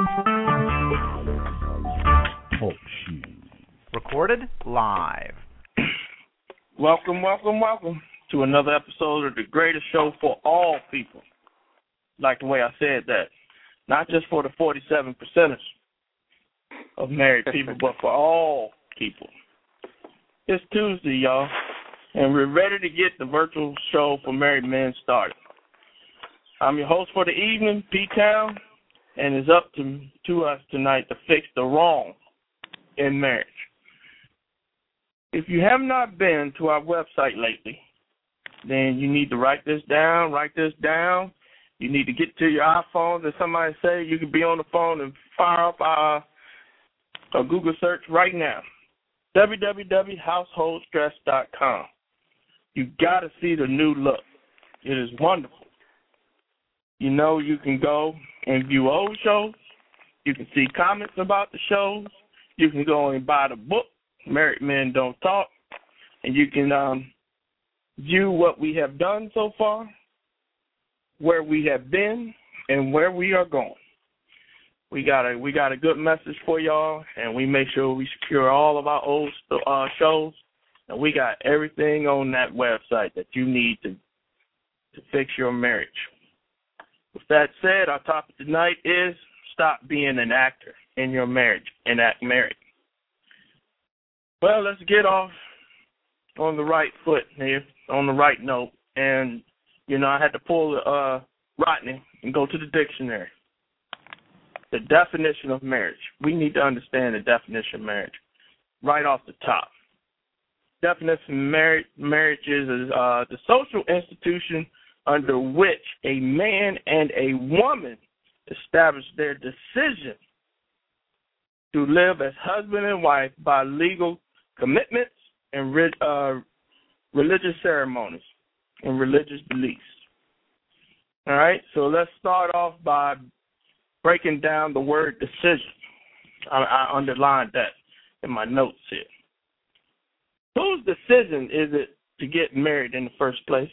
Talk Recorded live. Welcome, welcome, welcome to another episode of the greatest show for all people. Like the way I said that. Not just for the 47 percenters of married people, but for all people. It's Tuesday, y'all, and we're ready to get the virtual show for married men started. I'm your host for the evening, P Town, and it's up to to us tonight to fix the wrong in marriage. If you have not been to our website lately, then you need to write this down, write this down. You need to get to your iPhone and somebody say you can be on the phone and fire up our a Google search right now. www.householdstress.com. You got to see the new look. It is wonderful. You know, you can go and view old shows. You can see comments about the shows. You can go and buy the book, Married Men Don't Talk, and you can um, view what we have done so far, where we have been, and where we are going. We got a we got a good message for y'all, and we make sure we secure all of our old uh, shows, and we got everything on that website that you need to to fix your marriage. With that said, our topic tonight is stop being an actor in your marriage and act married. Well, let's get off on the right foot here, on the right note. And, you know, I had to pull uh, Rodney and go to the dictionary. The definition of marriage. We need to understand the definition of marriage right off the top. Definition of marriage, marriage is uh, the social institution under which a man and a woman establish their decision to live as husband and wife by legal commitments and uh, religious ceremonies and religious beliefs. All right, so let's start off by breaking down the word decision. I, I underlined that in my notes here. Whose decision is it to get married in the first place?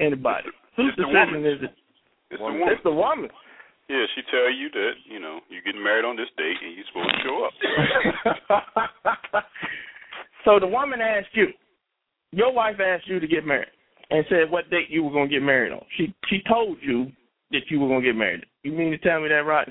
Anybody. Whose decision is it? It's the woman. It's the woman. Yeah, she tell you that you know you're getting married on this date and you're supposed to show up. so the woman asked you, your wife asked you to get married, and said what date you were going to get married on. She she told you that you were going to get married. You mean to tell me that, right?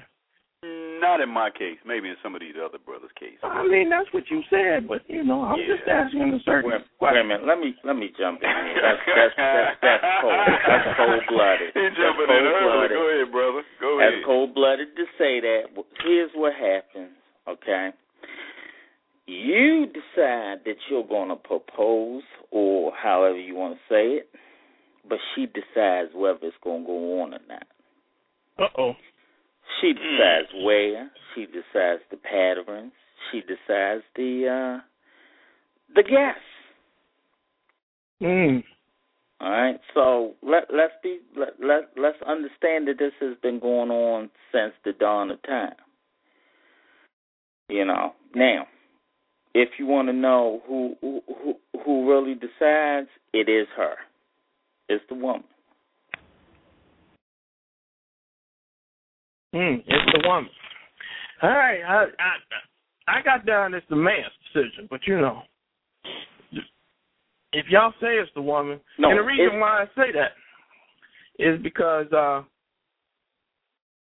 Not in my case. Maybe in some of these other brothers' cases. I mean, that's what you said, but you know, I'm yeah. just asking a certain wait, wait a minute. Let me let me jump in here. That's that's that's, that's cold. That's cold blooded. He's jumping in early. Go ahead, brother. Go ahead. That's cold blooded to say that. Here's what happens. Okay. You decide that you're going to propose, or however you want to say it, but she decides whether it's going to go on or not. Uh oh. She decides mm. where. She decides the patterns. She decides the uh the guests. Mm. All right. So let let's be let let let's understand that this has been going on since the dawn of time. You know. Now, if you want to know who who who really decides, it is her. It's the woman. Hmm, it's the woman. All right, I I I got down it's the man's decision, but you know, if y'all say it's the woman, no, and the reason why I say that is because uh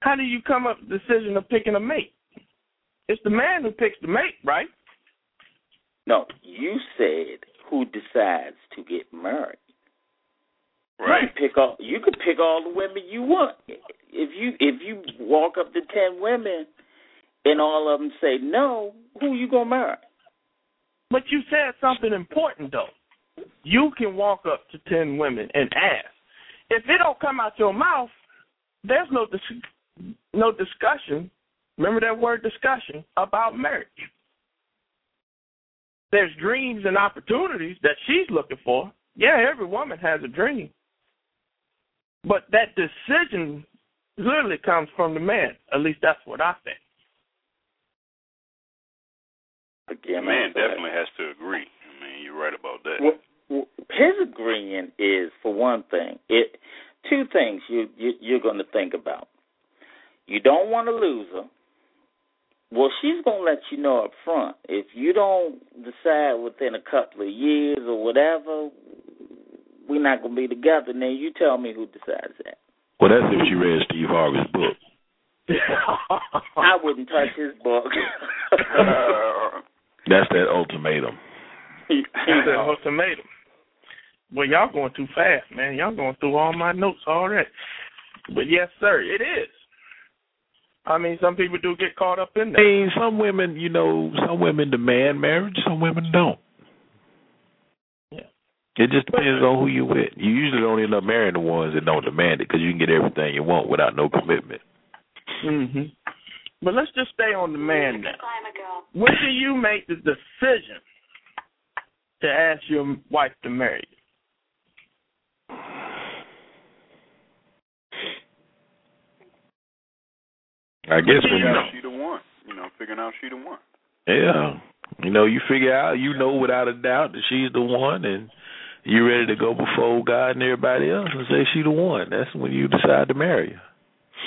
how do you come up with the decision of picking a mate? It's the man who picks the mate, right? No, you said who decides to get married. Right. You can pick all you can pick all the women you want. If you if you walk up to ten women and all of them say no, who you gonna marry? But you said something important though. You can walk up to ten women and ask. If it don't come out your mouth, there's no dis- no discussion. Remember that word discussion about marriage. There's dreams and opportunities that she's looking for. Yeah, every woman has a dream. But that decision literally comes from the man. At least that's what I think. Again, man definitely has to agree. I mean, you're right about that. Well, his agreeing is, for one thing, it two things you, you you're going to think about. You don't want to lose her. Well, she's going to let you know up front. If you don't decide within a couple of years or whatever, we're not going to be together. Then you tell me who decides that. Well, that's if she read Steve Harvey's book. I wouldn't touch his book. that's that ultimatum. That's that ultimatum. Well, y'all going too fast, man. Y'all going through all my notes already. But yes, sir, it is. I mean, some people do get caught up in that. I mean, some women, you know, some women demand marriage, some women don't. Yeah. It just depends on who you with. You usually don't end up marrying the ones that don't demand it because you can get everything you want without no commitment. Mhm. But let's just stay on the man now. When do you make the decision to ask your wife to marry you? I guess when figuring you out she the one. You know, figuring out she the one. Yeah. You know, you figure out, you know without a doubt that she's the one, and you're ready to go before God and everybody else and say she the one. That's when you decide to marry her.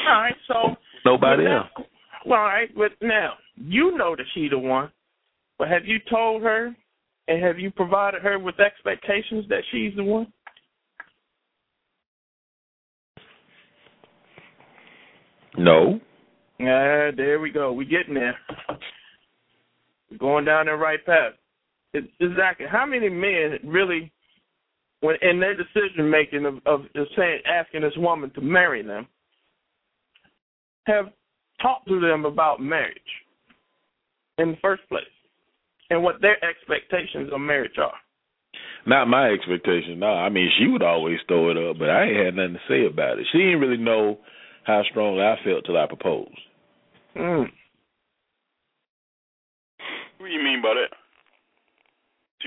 All right, so Nobody now- else. Well, all right, but now you know that she the one. But have you told her, and have you provided her with expectations that she's the one? No. Yeah, there we go. We're getting there. We're going down the right path. Exactly. How many men really, when in their decision making of, of of saying asking this woman to marry them, have talked to them about marriage in the first place, and what their expectations of marriage are? Not my expectations. No, I mean she would always throw it up, but I ain't had nothing to say about it. She didn't really know how strongly I felt till I proposed. Mm. What do you mean by that?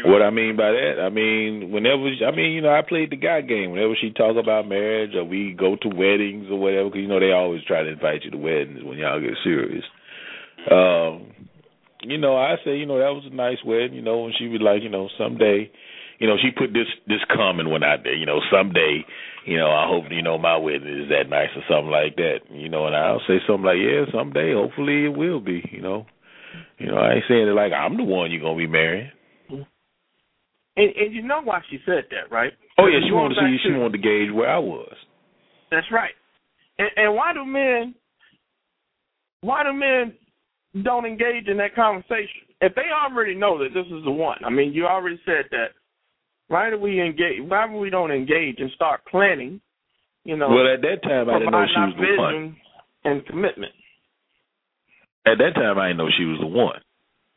What I mean by that, I mean whenever I mean you know I played the guy game. Whenever she talk about marriage or we go to weddings or whatever, because you know they always try to invite you to weddings when y'all get serious. Um, you know I say you know that was a nice wedding. You know when she was like you know someday, you know she put this this common one out there. You know someday, you know I hope you know my wedding is that nice or something like that. You know and I'll say something like yeah someday hopefully it will be. You know, you know I ain't saying it like I'm the one you're gonna be marrying. And, and you know why she said that, right? Oh yeah, she wanted to see. She wanted to gauge where I was. That's right. And, and why do men? Why do men don't engage in that conversation? If they already know that this is the one, I mean, you already said that. Why do we engage? Why do we don't engage and start planning? You know, Well, at that time I didn't know she was the one. and commitment. At that time I didn't know she was the one.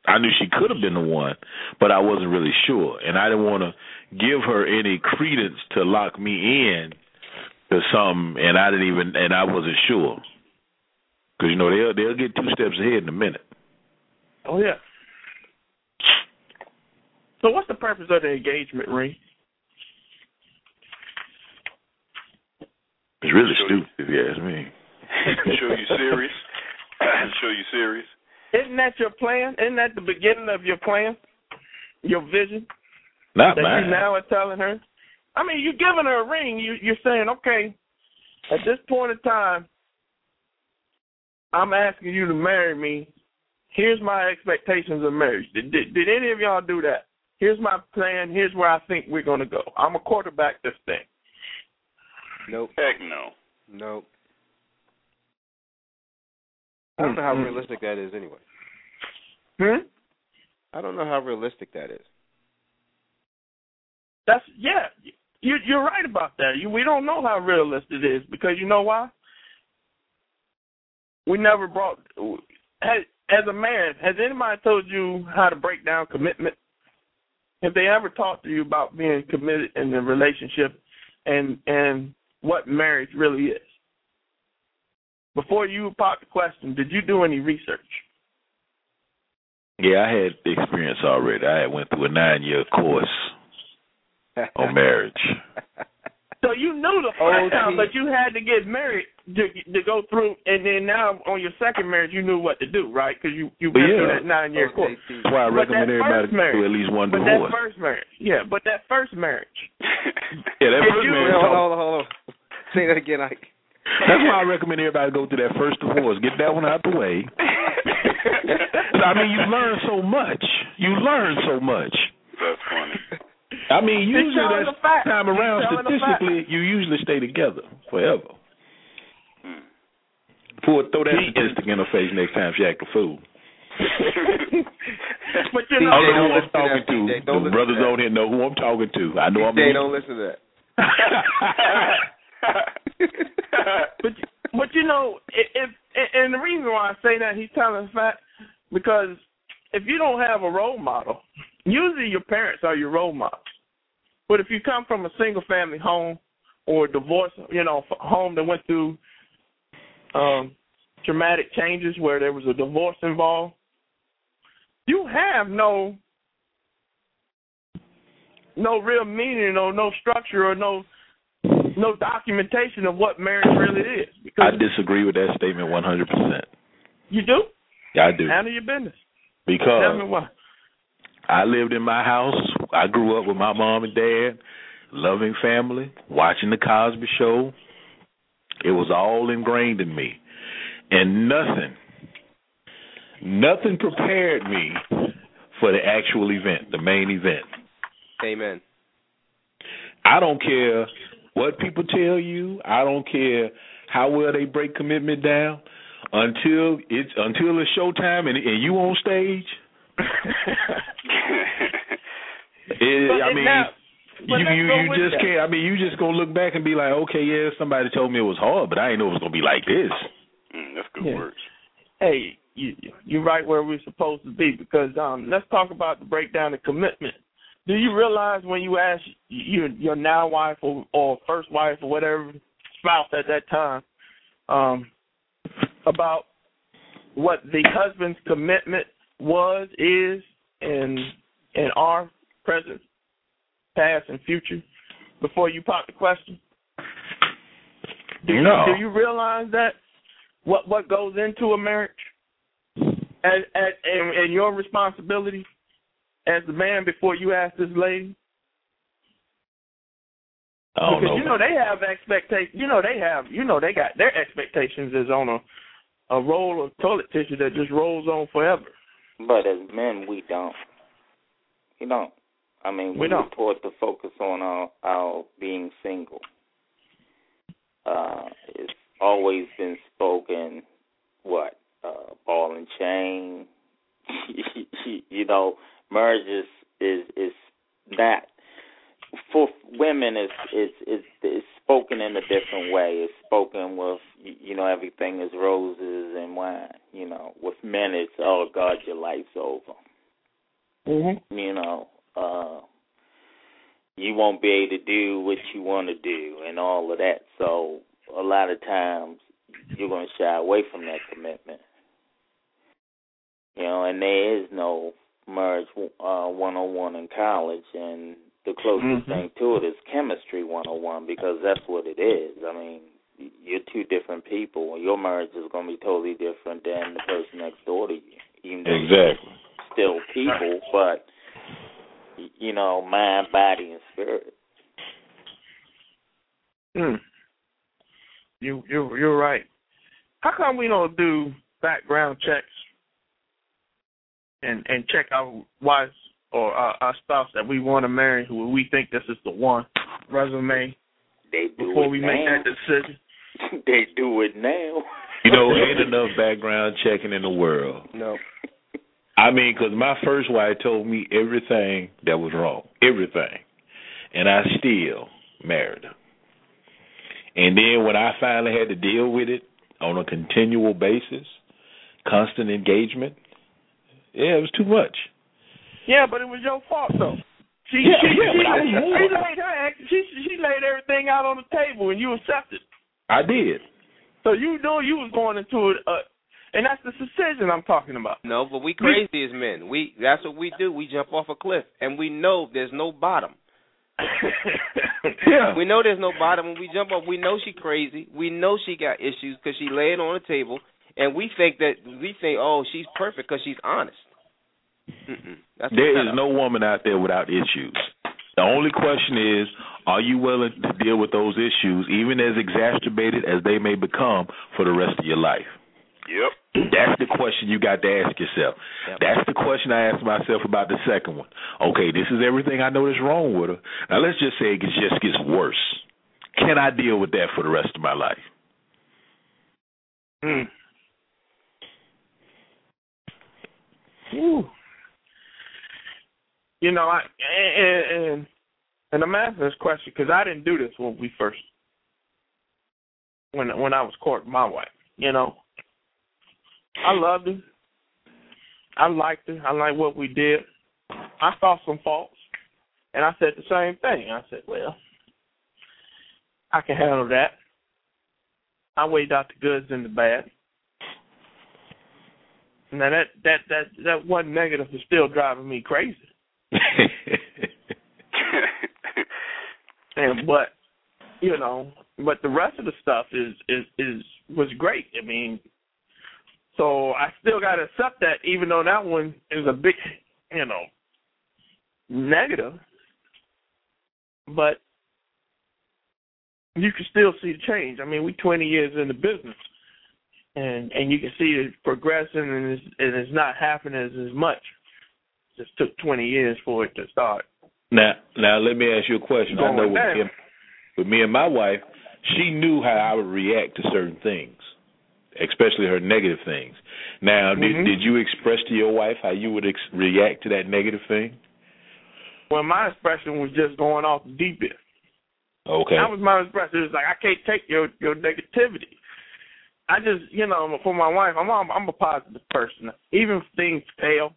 I knew she could have been the one, but I wasn't really sure, and I didn't want to give her any credence to lock me in to something, and I didn't even, and I wasn't sure, because you know they'll they'll get two steps ahead in a minute. Oh yeah. So what's the purpose of the engagement ring? It's really Sure. stupid if you ask me. show you serious. show you serious. Isn't that your plan? Isn't that the beginning of your plan? Your vision? Not that mine. you now are telling her? I mean, you're giving her a ring. You, you're saying, okay, at this point in time, I'm asking you to marry me. Here's my expectations of marriage. Did, did, did any of y'all do that? Here's my plan. Here's where I think we're going to go. I'm a quarterback this thing. Nope. Heck no. Nope. I don't know how Mm-mm. realistic that is anyway. Hmm? I don't know how realistic that is. That's yeah. You you're right about that. You, we don't know how realistic it is because you know why? We never brought. Has, as a man, has anybody told you how to break down commitment? Have they ever talked to you about being committed in a relationship and and what marriage really is? Before you popped the question, did you do any research? Yeah, I had experience already. I had went through a nine year course on marriage. So you knew the Oh, first time, but you had to get married to to go through, and then now on your second marriage, you knew what to do, right? Because you you went Yeah. through that nine year Oh, course. JT. That's why I But recommend everybody first to marriage- do at least one But divorce. that first marriage, yeah, but that first marriage, yeah, that first you- marriage. Hold on, hold on, hold on. Say that again, Ike. That's why I recommend everybody go through that first divorce. Get that one out the way. I mean, you learn so much. You learn so much. That's funny. I mean, You're usually that the time around, telling statistically, you usually stay together forever. Hmm. Pour, throw that See, statistic in her face next time she act a fool. but you know, I don't know who I'm listen to talking to. The brothers to that. on here know who I'm talking to. I know I'm. DJ, don't listen to that. but but you know, if, if and the reason why I say that he's telling the fact because if you don't have a role model, usually your parents are your role models. But if you come from a single family home or divorce, you know, home that went through um traumatic changes where there was a divorce involved, you have no no real meaning or no structure or no no documentation of what marriage really is. I disagree with that statement 100. percent you do Yeah, I do handle your business. Because Tell me because why. I lived in my house. I grew up with my mom and dad, loving family, watching the Cosby Show. It was all ingrained in me, and nothing, nothing prepared me for the actual event, the main event. Amen. I don't care what people tell you. I don't care how well they break commitment down. Until it's until it's showtime and, and you on stage. It, I mean, now- you you you just that. can't. I mean, you just gonna look back and be like, okay, yeah, somebody told me it was hard, but I didn't know it was gonna be like this. Mm, that's good Yeah. words. hey, you you're right where we're supposed to be because um let's talk about the breakdown of commitment. Do you realize when you ask your your now wife or, or first wife or whatever spouse at that time um about what the husband's commitment was, is, and and are present, past, and future before you pop the question? Do you, do you realize that? What what goes into a marriage? As and, and your responsibility as the man before you ask this lady? I because know. you know they have expectations. You know they have. You know they got their expectations is on a a roll of toilet tissue that just rolls on forever. But as men, we don't. We don't. I mean, We we don't. report to focus on our, our being single. Uh, it's always been spoken, what, uh, ball and chain. you know, marriage is, is, is that. For women, it's, it's, it's, it's spoken in a different way. It's spoken with, you you know, everything is roses and wine. You know, with men, it's, oh, God, your life's over Mm-hmm. you know, uh you won't be able to do what you want to do and all of that. So a lot of times you're going to shy away from that commitment. You know, and there is no marriage uh 101 in college and the closest Mhm. thing to it is chemistry 101 because that's what it is. I mean, you're two different people. And your marriage is going to be totally different than the person next door to you. Even though exactly. still people, but you know, mind, body, and spirit. Mm. You you you're right. How come we don't do background checks and and check our wives or our, our spouse that we want to marry who we think this is the one resume They do before it we now. make that decision? they do it now. You know, ain't enough background checking in the world. No. I mean, because my first wife told me everything that was wrong, everything, and I still married her. And then when I finally had to deal with it on a continual basis, constant engagement, yeah, it was too much. Yeah, but it was your fault though. She Yeah, she, yeah, she, I was she laid her act- she she laid everything out on the table and you accepted. I did. So you knew you was going into it, uh, and that's the decision I'm talking about. No, but we crazy as men. We that's what we do. We jump off a cliff and we know there's no bottom. Yeah. We know there's no bottom when we jump off. We know she crazy. We know she got issues because she laid on the table, and we think that we think, oh, she's perfect because she's honest. That's There is no woman out there without issues. The only question is, Are you willing to deal with those issues, even as exacerbated as they may become, for the rest of your life? Yep. That's the question you got to ask yourself. Yep. That's the question I asked myself about the second one. Okay, this is everything I know that's wrong with her. Now let's just say it just gets worse. Can I deal with that for the rest of my life? Mm. Ooh. You know, I and and, and I'm asking this question because I didn't do this when we first when when I was courting my wife. You know, I loved her. I liked her. I liked what we did. I saw some faults, and I said the same thing. I said, "Well, I can handle that." I weighed out the goods and the bad. Now that that that that one negative is still driving me crazy. and but you know, but the rest of the stuff is is is was great. I mean, so I still got to accept that, even though that one is a big, you know, negative. But you can still see the change. I mean, we 20 years in the business, and and you can see it progressing, and it's, and it's not happening as, as much. It just took 20 years for it to start. Now, now let me ask you a question. I know with me, with me and my wife, she knew how I would react to certain things, especially her negative things. Now, Mhm. did did you express to your wife how you would ex- react to that negative thing? Well, my expression was just going off the deep end. Okay. That was my expression. It was like I can't take your your negativity. I just, you know, for my wife, I'm I'm, a positive person. Even if things fail,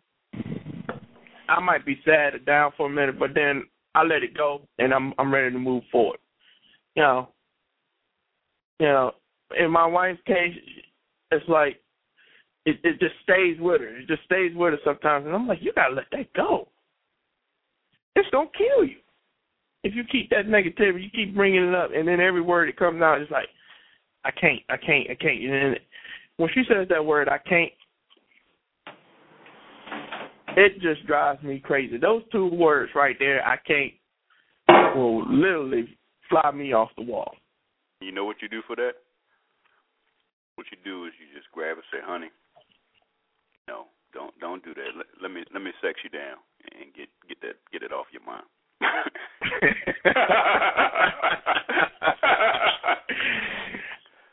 I might be sad or down for a minute, but then I let it go and I'm I'm ready to move forward. You know, you know, in my wife's case, it's like it it just stays with her. It just stays with her sometimes, and I'm like, you gotta let that go. It's gonna kill you if you keep that negativity, you keep bringing it up, and then every word that comes out is like, I can't, I can't, I can't. And when she says that word, I can't, it just drives me crazy. Those two words right there, I can't, will literally fly me off the wall. You know what you do for that? What you do is you just grab and say, "Honey, no, don't don't do that. Let, let me let me sex you down and get get that get it off your mind."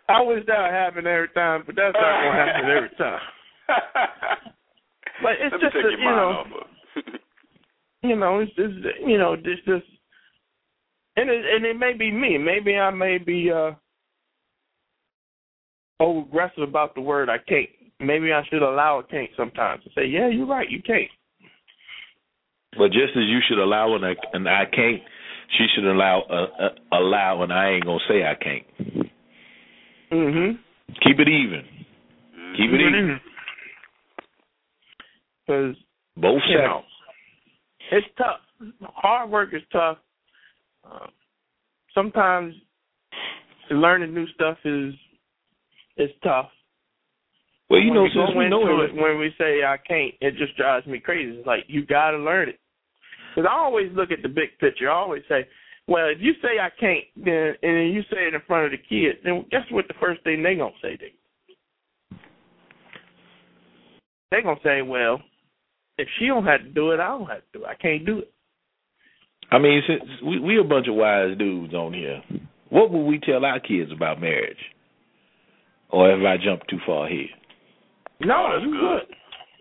I wish that would happen every time, but that's not gonna happen every time. But it's Let just me a, you know, you know, it's just you know, it's just and it and it may be me. Maybe I may be uh over aggressive about the word I can't. Maybe I should allow a can't sometimes and say, Yeah, you're right, you can't. But just as you should allow an, an I can't, she should allow uh, uh, allow an I ain't gonna say I can't. Mhm. Keep it even. Keep it even. Because Both you sides. it's tough. Hard work is tough. Uh, sometimes learning new stuff is is tough. Well, you when know, we since we know it, it, when we say I can't, it just drives me crazy. It's like you got to learn it. Because I always look at the big picture. I always say, well, if you say I can't, then and then you say it in front of the kids, then guess what? The first thing they gonna say? They they gonna say, well, if she don't have to do it, I don't have to do it. I can't do it. I mean, since we we a bunch of wise dudes on here, what would we tell our kids about marriage? Or have I jumped too far ahead? No, Oh, that's you good.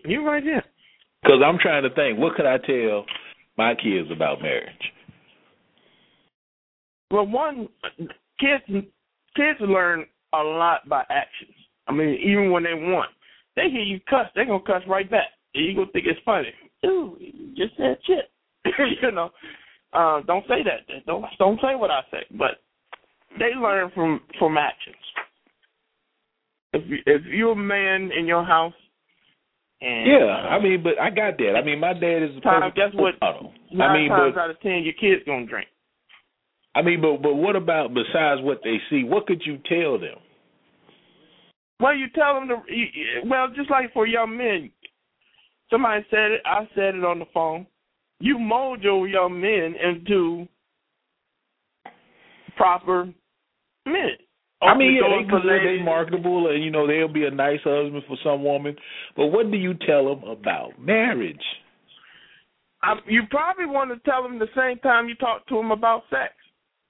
good. You right there. Because I'm trying to think, what could I tell my kids about marriage? Well, one, kids kids learn a lot by actions. I mean, even when they want, they hear you cuss, they gonna cuss right back. And you gonna think it's funny. Ooh, you just said shit. you know, uh, don't say that. Don't don't say what I say. But they learn from from actions. If you, if you're a man in your house, and Yeah, I mean, but I got that. I mean, my dad is a perfect guess what? model. nine I mean, times but out of ten, your kids gonna drink. I mean, but but what about besides what they see? What could you tell them? Well, you tell them to. Well, just like for young men, somebody said it. I said it on the phone. You mold your young men into proper men. I mean, yeah, they good, they marketable, and you know they'll be a nice husband for some woman. But what do you tell them about marriage? I, you probably want to tell them the same time you talk to them about sex,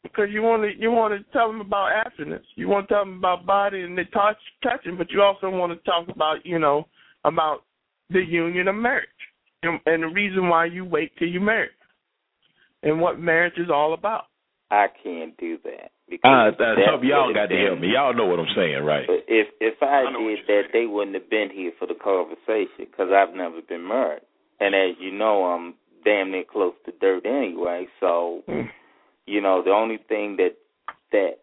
because you want to you want to tell them about abstinence. You want to tell them about body and the touch touching, but you also want to talk about you know about the union of marriage and, and the reason why you wait till you marry and what marriage is all about. I can't do that because uh, that some of y'all got have to help me. Y'all know what I'm saying, right? But if if I, I did that, they wouldn't have been here for the conversation because I've never been married, and as you know, I'm damn near close to dirt anyway. So you know, the only thing that that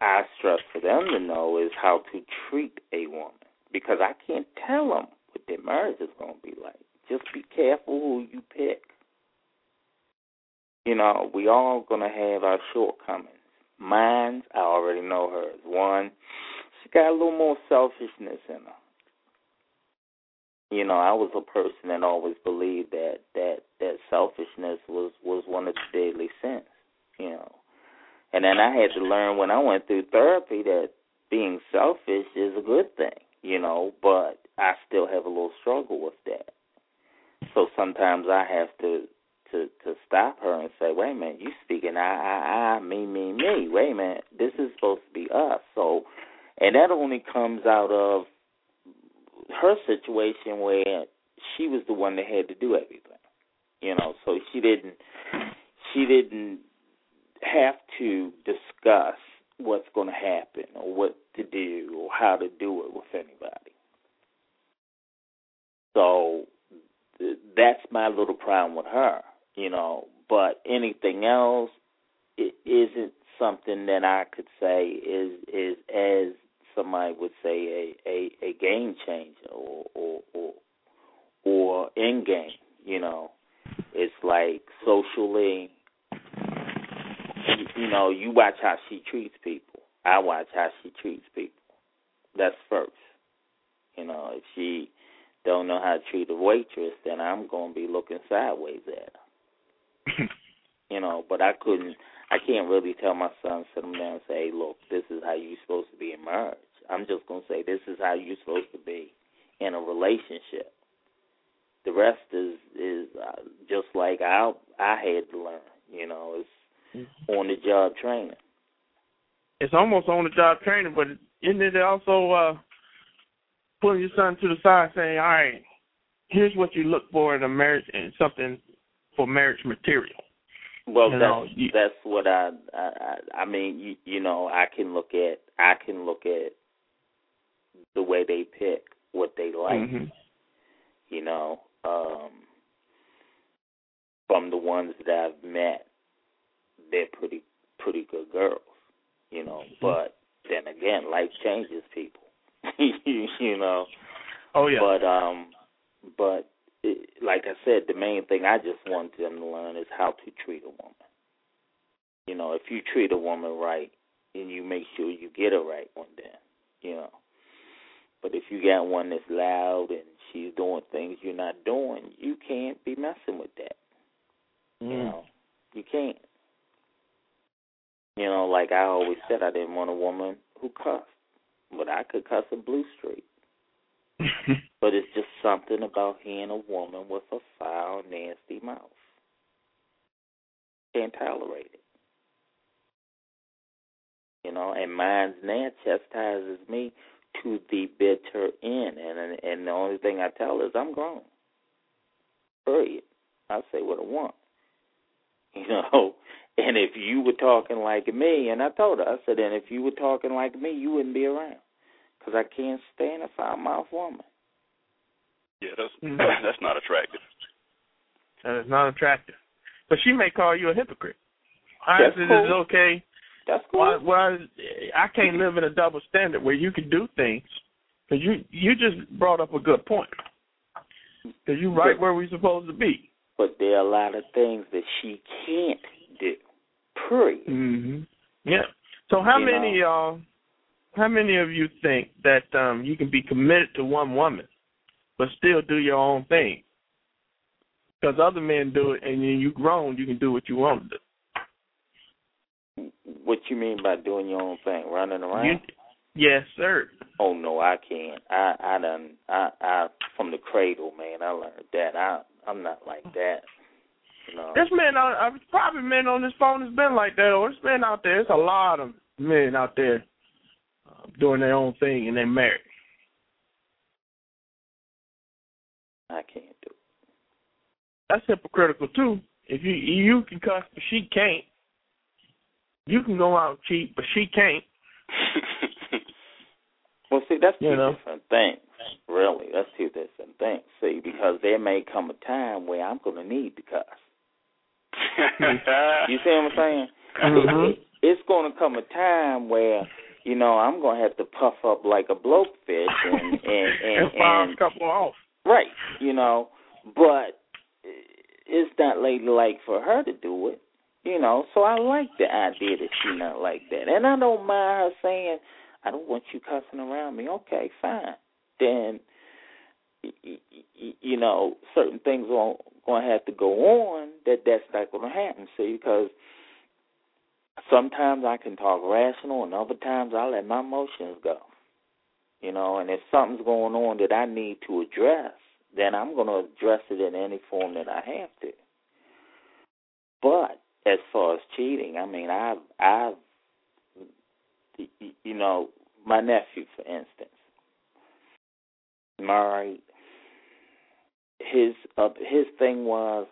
I stress for them to know is how to treat a woman because I can't tell them what their marriage is going to be like. Just be careful who you pick. You know, we all going to have our shortcomings. Mine's, I already know hers. One, she got a little more selfishness in her. You know, I was a person that always believed that that that selfishness was was one of the deadly sins. You know, and then I had to learn when I went through therapy that being selfish is a good thing. You know, but I still have a little struggle with that. So sometimes I have to to to stop her and say, "Wait a minute, you speaking I I I me me me. Wait a minute, this is supposed to be us." So, and that only comes out of her situation where she was the one that had to do everything. You know, so she didn't she didn't have to discuss what's going to happen or what to do or how to do it with anybody. So that's my little problem with her, you know. But anything else, it isn't something that I could say is is as somebody would say a a, a game changer or or or, or in game, you know. It's like socially, you, know, you watch how she treats people. I watch how she treats people. That's first. You know, if she don't know how to treat a waitress, then I'm gonna be looking sideways at her. you know, but I couldn't I can't really tell my son sit him down and say, hey, look, this is how you're supposed to be in marriage. I'm just gonna say this is how you're supposed to be in a relationship. The rest is is uh, just like I I had to learn. You know, it's on the job training. It's almost on the job training, but isn't it also uh pulling your son to the side saying, All right, here's what you look for in a marriage and something for marriage material. Well, You that's know, you- that's what I, I I mean, you you know, I can look at I can look at the way they pick what they like. Mhm. You know, um from the ones that I've met, they're pretty pretty good girls. You know, but then again, life changes people. you know. Oh yeah. But um, but it, like I said, the main thing I just want them to learn is how to treat a woman. You know, if you treat a woman right, and you make sure you get her right one day, you know. But if you got one that's loud and she's doing things you're not doing, you can't be messing with that. You Mm. know, you can't. You know, like I always said, I didn't want a woman who cussed, but I could cuss a blue streak. But it's just something about hearing a woman with a foul, nasty mouth. Can't tolerate it. You know, and mine's now chastises me to the bitter end, and and the only thing I tell is I'm grown. Period. I say what I want. You know, and if you were talking like me, and I told her, I said, and if you were talking like me, you wouldn't be around, because I can't stand a foul mouth woman. Yeah, that's Mhm. that's not attractive. That is not attractive. But she may call you a hypocrite. I That's said, is cool. it okay? That's cool. Why, why, I can't live in a double standard where you can do things. Because you, you just brought up a good point. Because you're right where we're supposed to be. but there are a lot of things that she can't do. Period. hmm Yeah. So how You many uh how many of you think that um you can be committed to one woman but still do your own thing? Because other men do it, and then you grown, you can do what you want to do. What you mean by doing your own thing, running around? You, yes, sir. Oh no, I can't. I I done I I from the cradle, man. I learned that. I I'm not like that. Know. This man, uh, probably men on this phone has been like that, or it's been out there. It's a lot of men out there uh, doing their own thing and they married. I can't do. It. That's hypocritical too. If you you can cuss, but she can't. You can go out and cheat, but she can't. well, see, that's two you know. different things. Really, that's two different things. See, because there may come a time where I'm going to need to cuss. you see what I'm saying? Mm-hmm. It, it's going to come a time where you know I'm going to have to puff up like a blowfish and and and, and fire a couple off. Right, you know, but it's not ladylike for her to do it, you know. So I like the idea that she not like that, and I don't mind her saying, "I don't want you cussing around me." Okay, fine. Then, you know, certain things are going to have to go on that that's not going to happen. See, because sometimes I can talk rational, and other times I let my emotions go. You know, and if something's going on that I need to address, then I'm going to address it in any form that I have to. But as far as cheating, I mean, I've, I've, you know, my nephew, for instance, married. His uh, his thing was,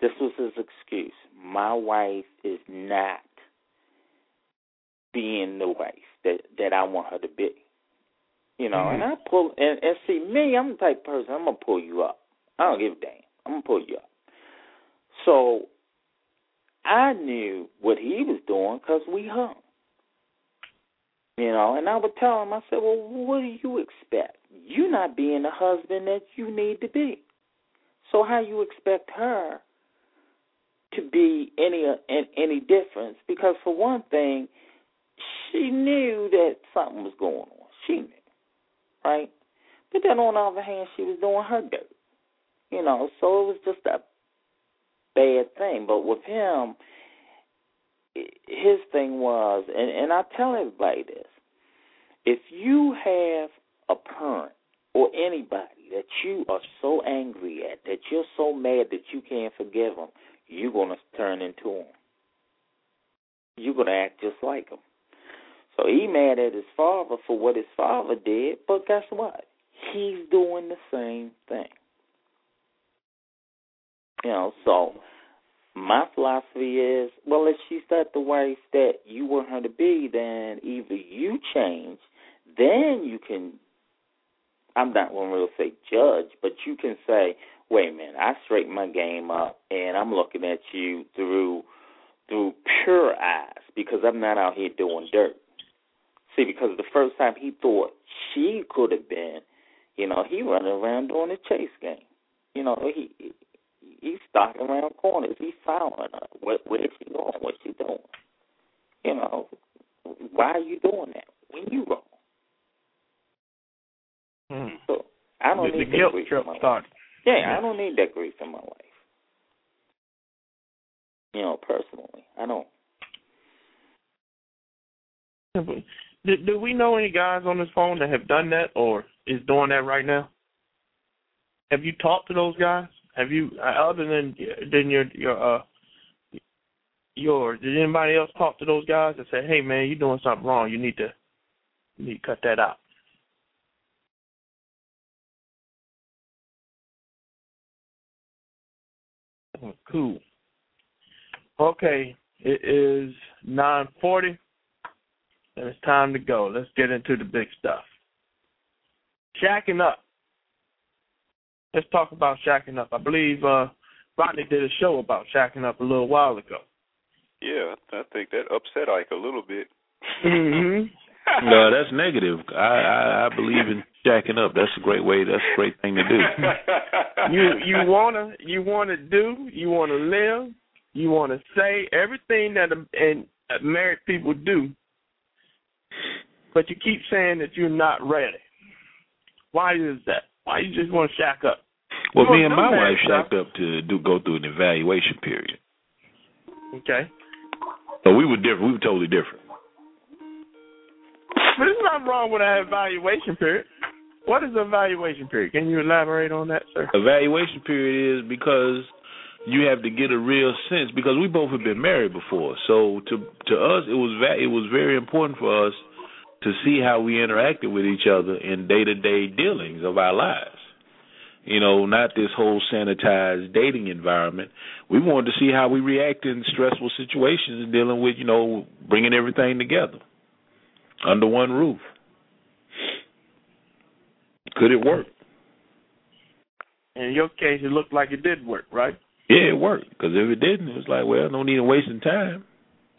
this was his excuse. My wife is not being the wife that that I want her to be. You know, mm-hmm. and I pull and, and see me, I'm the type of person I'm gonna pull you up. I don't give a damn. I'm gonna pull you up. So I knew what he was doing because we hung. You know, and I would tell him, I said, well, what do you expect? You not being the husband that you need to be. So how you expect her to be any any difference? Because for one thing, she knew that something was going on. She knew right? But then on the other hand, she was doing her dirt, you know. So it was just a bad thing. But with him, his thing was, and and I tell everybody this: if you have a parent or anybody that you are so angry at, that you're so mad that you can't forgive them, you're gonna turn into them. You're gonna act just like them. So he mad at his father for what his father did, but guess what? He's doing the same thing. You know, so my philosophy is, well, if she's not the wife that you want her to be, then either you change, then you can. I'm not one to really say judge, but you can say, wait a minute, I straighten my game up, and I'm looking at you through through pure eyes because I'm not out here doing dirt. See, because the first time he thought she could have been, you know, he running around doing the chase game. You know, he he's stalking around corners. He's following her. Where, where's she going? What's she doing? You know, why are you doing that when you wrong? Hmm. So I don't the, need the that guilt trip in my life. Yeah, Yeah. I don't need that grief in my life. You know, personally, I don't. Do, do we know any guys on this phone that have done that or is doing that right now? Have you talked to those guys? Have you, uh, other than than your your uh your, did anybody else talk to those guys and say, hey man, you're doing something wrong. You need to you need to cut that out. Oh, Cool. Okay, it is nine forty. And it's time to go. Let's get into the big stuff. Shacking up. Let's talk about shacking up. I believe uh, Rodney did a show about shacking up a little while ago. Yeah, I think that upset Ike a little bit. Mm-hmm. No, that's negative. I, I I believe in jacking up. That's a great way. That's a great thing to do. you you wanna you wanna do you wanna live you wanna say everything that and uh, married people do, but you keep saying that you're not ready. Why is that? Why you just want to shack up? Well, You me and my wife shacked up to do go through an evaluation period. Okay. So we were different. We were totally different. But there's nothing wrong with an evaluation period. What is the evaluation period? Can you elaborate on that, sir? Evaluation period is because you have to get a real sense because we both have been married before. So to to us, it was va- it was very important for us to see how we interacted with each other in day to day dealings of our lives. You know, not this whole sanitized dating environment. We wanted to see how we react in stressful situations, dealing with you know bringing everything together under one roof. Could it work? In your case, it looked like it did work, right? Yeah, it worked. Because if it didn't, it was like, well, no need in wasting time.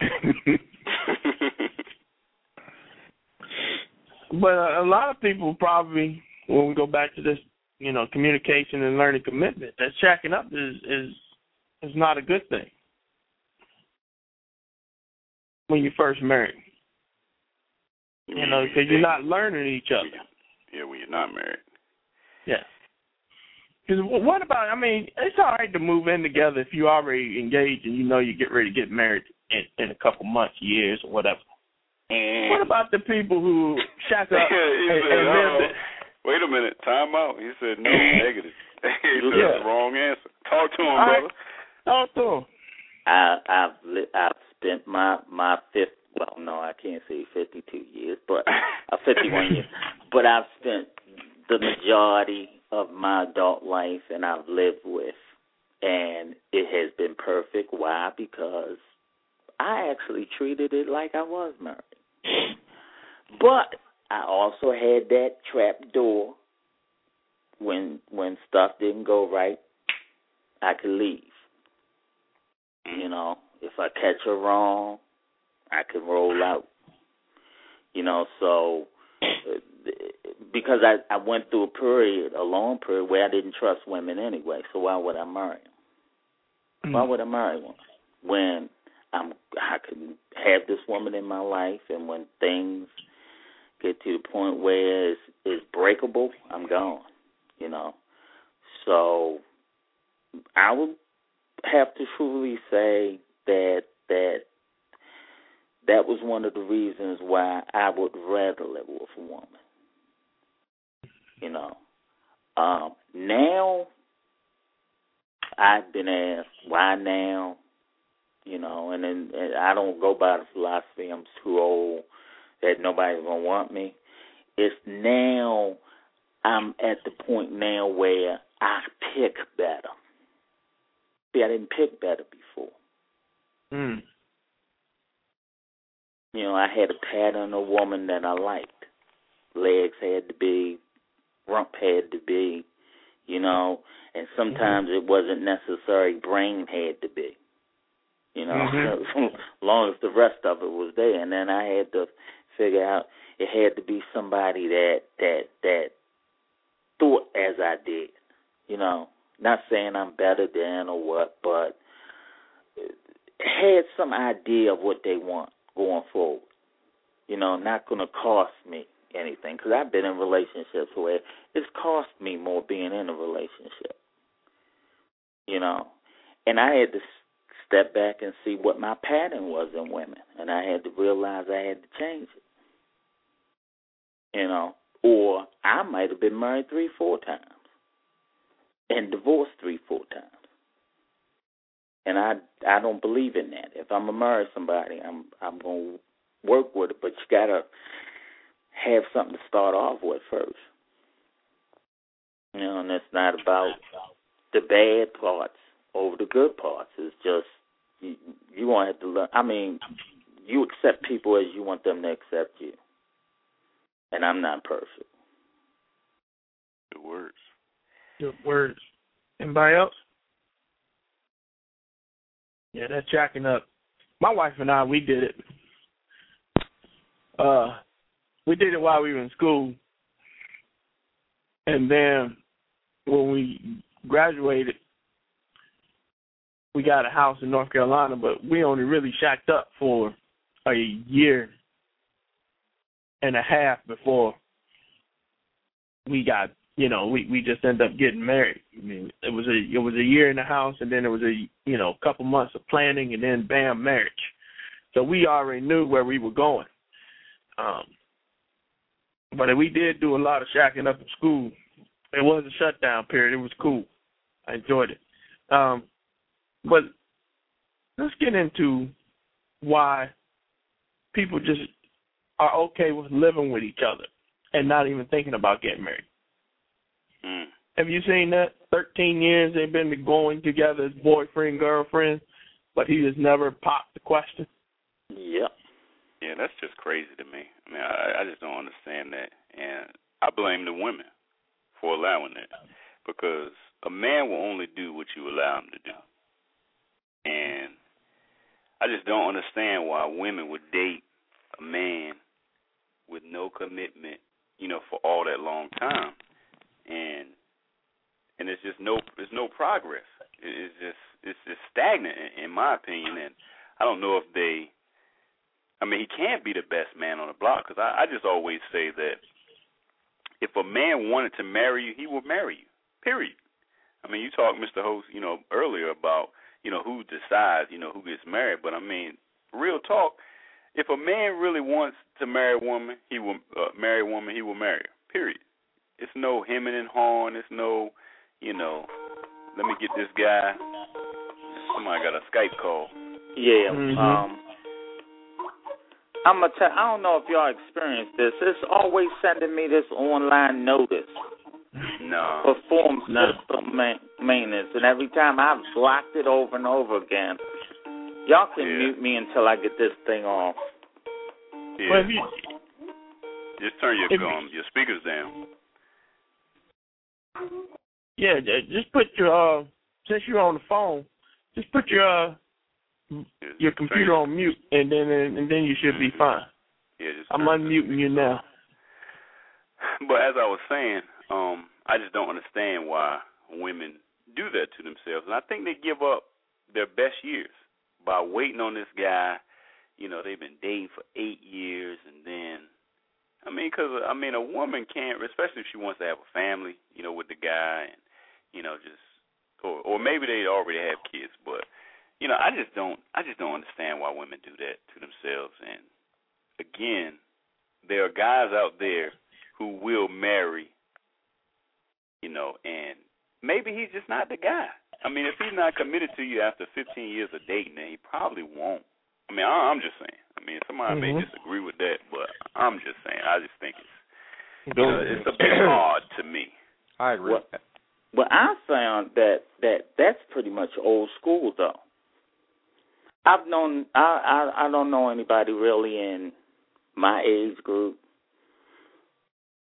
but uh, a lot of people probably, when we go back to this, you know, communication and learning commitment, that shacking up is is is not a good thing when you first married. You know, because you're not learning each other. Yeah, when you're not married. Yeah. Because what about? I mean, it's all right to move in together if you already engaged and you know you get ready to get married in, in a couple months, years, or whatever. And What about the people who shack up he and, said, and "Uh-oh. live? Oh, wait a minute, time out. He said no, negative. he said Yeah. that's the wrong answer. Talk to him, All right. brother. Talk to 'em. I I've li- I've spent my my fifth well no I can't say fifty two years but uh, fifty one years but I've spent the majority of my adult life and I've lived with and it has been perfect. Why? Because I actually treated it like I was married. But I also had that trap door when when stuff didn't go right, I could leave. You know, if I catch her wrong, I could roll out. You know, so because I I went through a period, a long period where I didn't trust women anyway. So why would I marry? them? Mm. Why would I marry one when I'm I can have this woman in my life, and when things get to the point where it's, it's breakable, I'm gone. You know, so I would have to truly say that that that was one of the reasons why I would rather live with a woman. You know, um, now I've been asked why now, you know, and then and I don't go by the philosophy I'm too old that nobody's gonna want me. It's now I'm at the point now where I pick better. See, I didn't pick better before. Mm. You know, I had a pattern of woman that I liked. Legs had to be, rump had to be, you know, and sometimes it wasn't necessary. Brain had to be, you know, Mhm. as long as the rest of it was there. And then I had to figure out it had to be somebody that that that thought as I did, you know. Not saying I'm better than or what, but had some idea of what they want going forward. You know, not going to cost me anything because I've been in relationships where it's cost me more being in a relationship. You know, and I had to step back and see what my pattern was in women, and I had to realize I had to change it. You know, or I might have been married three, four times, and divorced three, four times. And I I don't believe in that. If I'm gonna marry somebody, I'm I'm gonna work with it, but you gotta have something to start off with first. You know, and it's not about the bad parts over the good parts. It's just you you want to have to learn. I mean, you accept people as you want them to accept you, and I'm not perfect. Good words. Good words. Anybody else? Yeah, that's jacking up. My wife and I, we did it. Uh, we did it while we were in school, and then when we graduated, we got a house in North Carolina, but we only really shacked up for a year and a half before we got you know, we we just ended up getting married. I mean, it was a it was a year in the house, and then it was a you know a couple months of planning, and then bam, marriage. So we already knew where we were going. Um, but we did do a lot of shacking up in school. It was a shutdown period. It was cool. I enjoyed it. Um, but let's get into why people just are okay with living with each other and not even thinking about getting married. Mm. Have you seen that? Thirteen years they've been going together as boyfriend, girlfriend, but he just never popped the question. Yep. Yeah, that's just crazy to me. I mean, I, I just don't understand that, and I blame the women for allowing that because a man will only do what you allow him to do, and I just don't understand why women would date a man with no commitment, you know, for all that long time, and and it's just no, there's no progress. It's just it's just stagnant in, in my opinion, and I don't know if they I mean, he can't be the best man on the block because I, I just always say that if a man wanted to marry you, he would marry you. Period. I mean, you talked, Mr. Host, you know, earlier about you know who decides, you know, who gets married. But I mean, real talk. If a man really wants to marry a woman, he will uh, marry a woman. He will marry her. Period. It's no hemming and hawing. It's no, you know, let me get this guy. Somebody got a Skype call. Yeah. Mhm. Um. I'm gonna tell. I don't know if y'all experienced this. It's always sending me this online notice No. for form No. system ma- maintenance, and every time I've blocked it over and over again. Y'all can Yeah. mute me until I get this thing off. Yeah. Well, you, Just turn your if- um, your speakers down. Yeah, just put your uh, since you're on the phone, just put your uh, your computer on mute, and then and then you should be fine. Yeah, just I'm unmuting you now. But as I was saying, um, I just don't understand why women do that to themselves, and I think they give up their best years by waiting on this guy. You know, they've been dating for eight years, and then, I mean, because I mean, a woman can't, especially if she wants to have a family, you know, with the guy, and you know, just or or maybe they already have kids, but you know, I just don't, I just don't understand why women do that to themselves. And again, there are guys out there who will marry, you know, and maybe he's just not the guy. I mean, if he's not committed to you after 15 years of dating, then he probably won't. I mean, I, I'm just saying. I mean, somebody may Mhm. disagree with that, but I'm just saying. I just think it's, you know, it's a bit odd to me. I agree. What- But I found that that that's pretty much old school though. I've known I I, I don't know anybody really in my age group.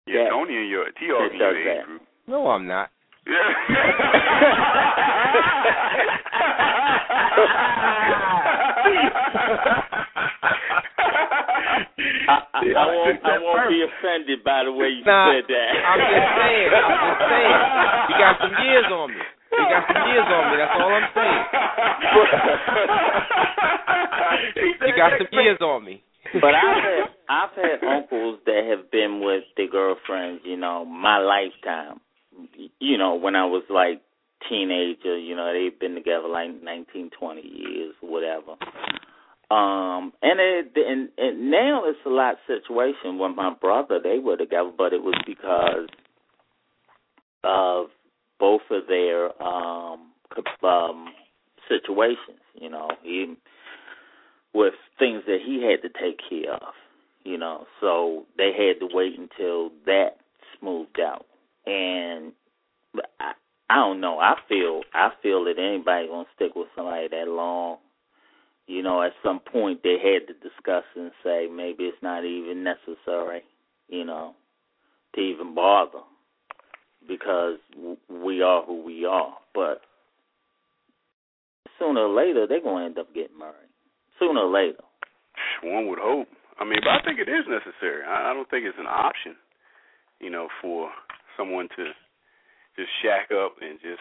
Yeah, Yeah. Tony and your T That in your does age that. group. No, I'm not. I, I, I won't I won't be offended by the way you Nah, said that. I'm just saying. I'm just saying. You got some years on me. You got some years on me. That's all I'm saying. You got some years on me. But I've had I've had uncles that have been with their girlfriends, you know, my lifetime. You know, when I was like teenager, you know, they've been together like nineteen, twenty years, whatever. Um, and it and, and now it's a lot situation. With my brother, they were together, but it was because of both of their um, um situations. You know, he with things that he had to take care of, you know. So they had to wait until that smoothed out. And I, I don't know. I feel I feel that anybody gonna stick with somebody that long, you know, at some point they had to discuss and say maybe it's not even necessary, you know, to even bother because we are who we are. But sooner or later they're gonna end up getting married sooner or later. One would hope. I mean, but I think it is necessary. I, don't think it's an option, you know, for someone to just shack up and just,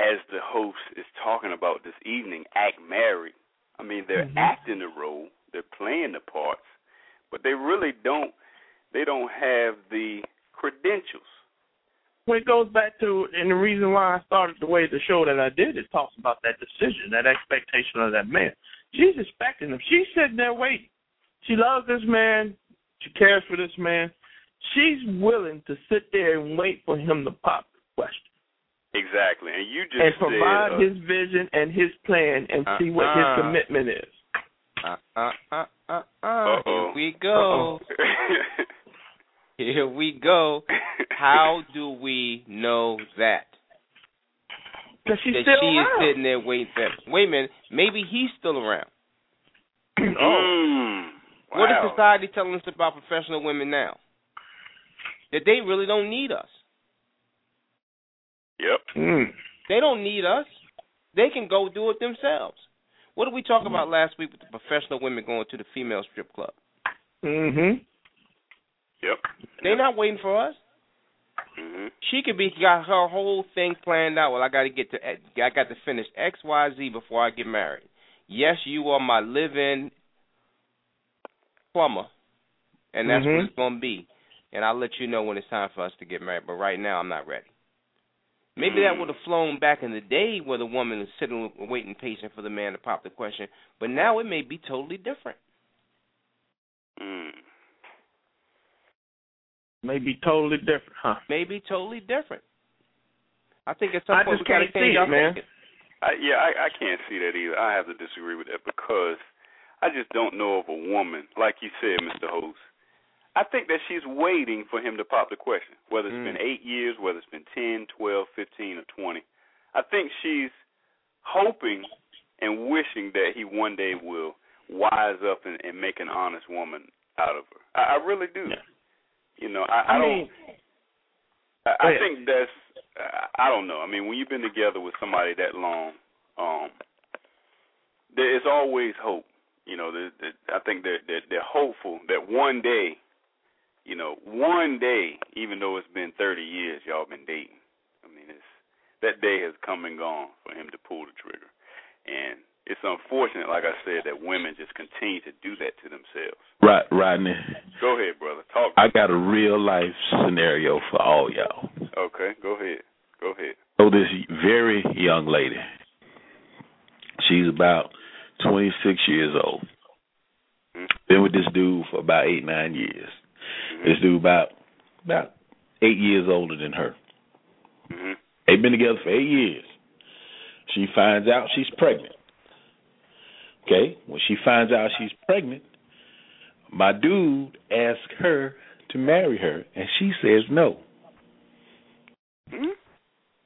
as the host is talking about this evening, act married. I mean, they're Mhm. acting the role, they're playing the parts, but they really don't. They don't have the credentials. Well, it goes back to, and the reason why I started the way the show that I did is talks about that decision, that expectation of that man. She's expecting him. She's sitting there waiting. She loves this man. She cares for this man. She's willing to sit there and wait for him to pop question. Exactly, and you just and provide said, uh, his vision and his plan and see what his Uh-uh. commitment is. Uh uh uh uh uh. Uh-oh. Here we go. Here we go. How do we know that? Because she's that still she is sitting there waiting for him. Wait a minute. Maybe he's still around. mm, What is wow. society telling us about professional women now? That they really don't need us. Yep. Mm. They don't need us. They can go do it themselves. What did we talk about last week with the professional women going to the female strip club? Mm-hmm. Yep. They're not waiting for us. Mm-hmm. She could be got her whole thing planned out. Well, I got to get to I got to finish X Y Z before I get married. Yes, you are my live-in plumber, and that's Mhm. what it's gonna be. And I'll let you know when it's time for us to get married. But right now, I'm not ready. Maybe that would have flown back in the day where the woman is sitting waiting patient for the man to pop the question. But now it may be totally different. Mm. Maybe totally different, huh? Maybe totally different. I think at some I point just we gotta can't see change it, our man. thinking. I, yeah, I, I can't see that either. I have to disagree with that because I just don't know of a woman, like you said, Mr. Host. I think that she's waiting for him to pop the question, whether it's Mm. been eight years, whether it's been ten, twelve, fifteen, or 20. I think she's hoping and wishing that he one day will wise up and, and make an honest woman out of her. I, I really do. Yeah. You know, I, I, I don't. mean, I, I think that's. I I don't know. I mean, when you've been together with somebody that long, um, there is always hope. You know, the, the, I think that they're, they're hopeful that one day, you know, one day, even though it's been 30 years, y'all been dating. I mean, it's that day has come and gone for him to pull the trigger, and it's unfortunate, like I said, that women just continue to do that to themselves. Right, Rodney. Go ahead, brother. Talk. I got a real life scenario for all y'all. Okay, go ahead. Go ahead. So this very young lady, she's about 26 years old. Mhm. Been with this dude for about eight, nine years. Mhm. This dude about about eight years older than her. Mhm. They've been together for eight years. She finds out she's pregnant. Okay, when she finds out she's pregnant, my dude asks her to marry her, and she says no. Mhm.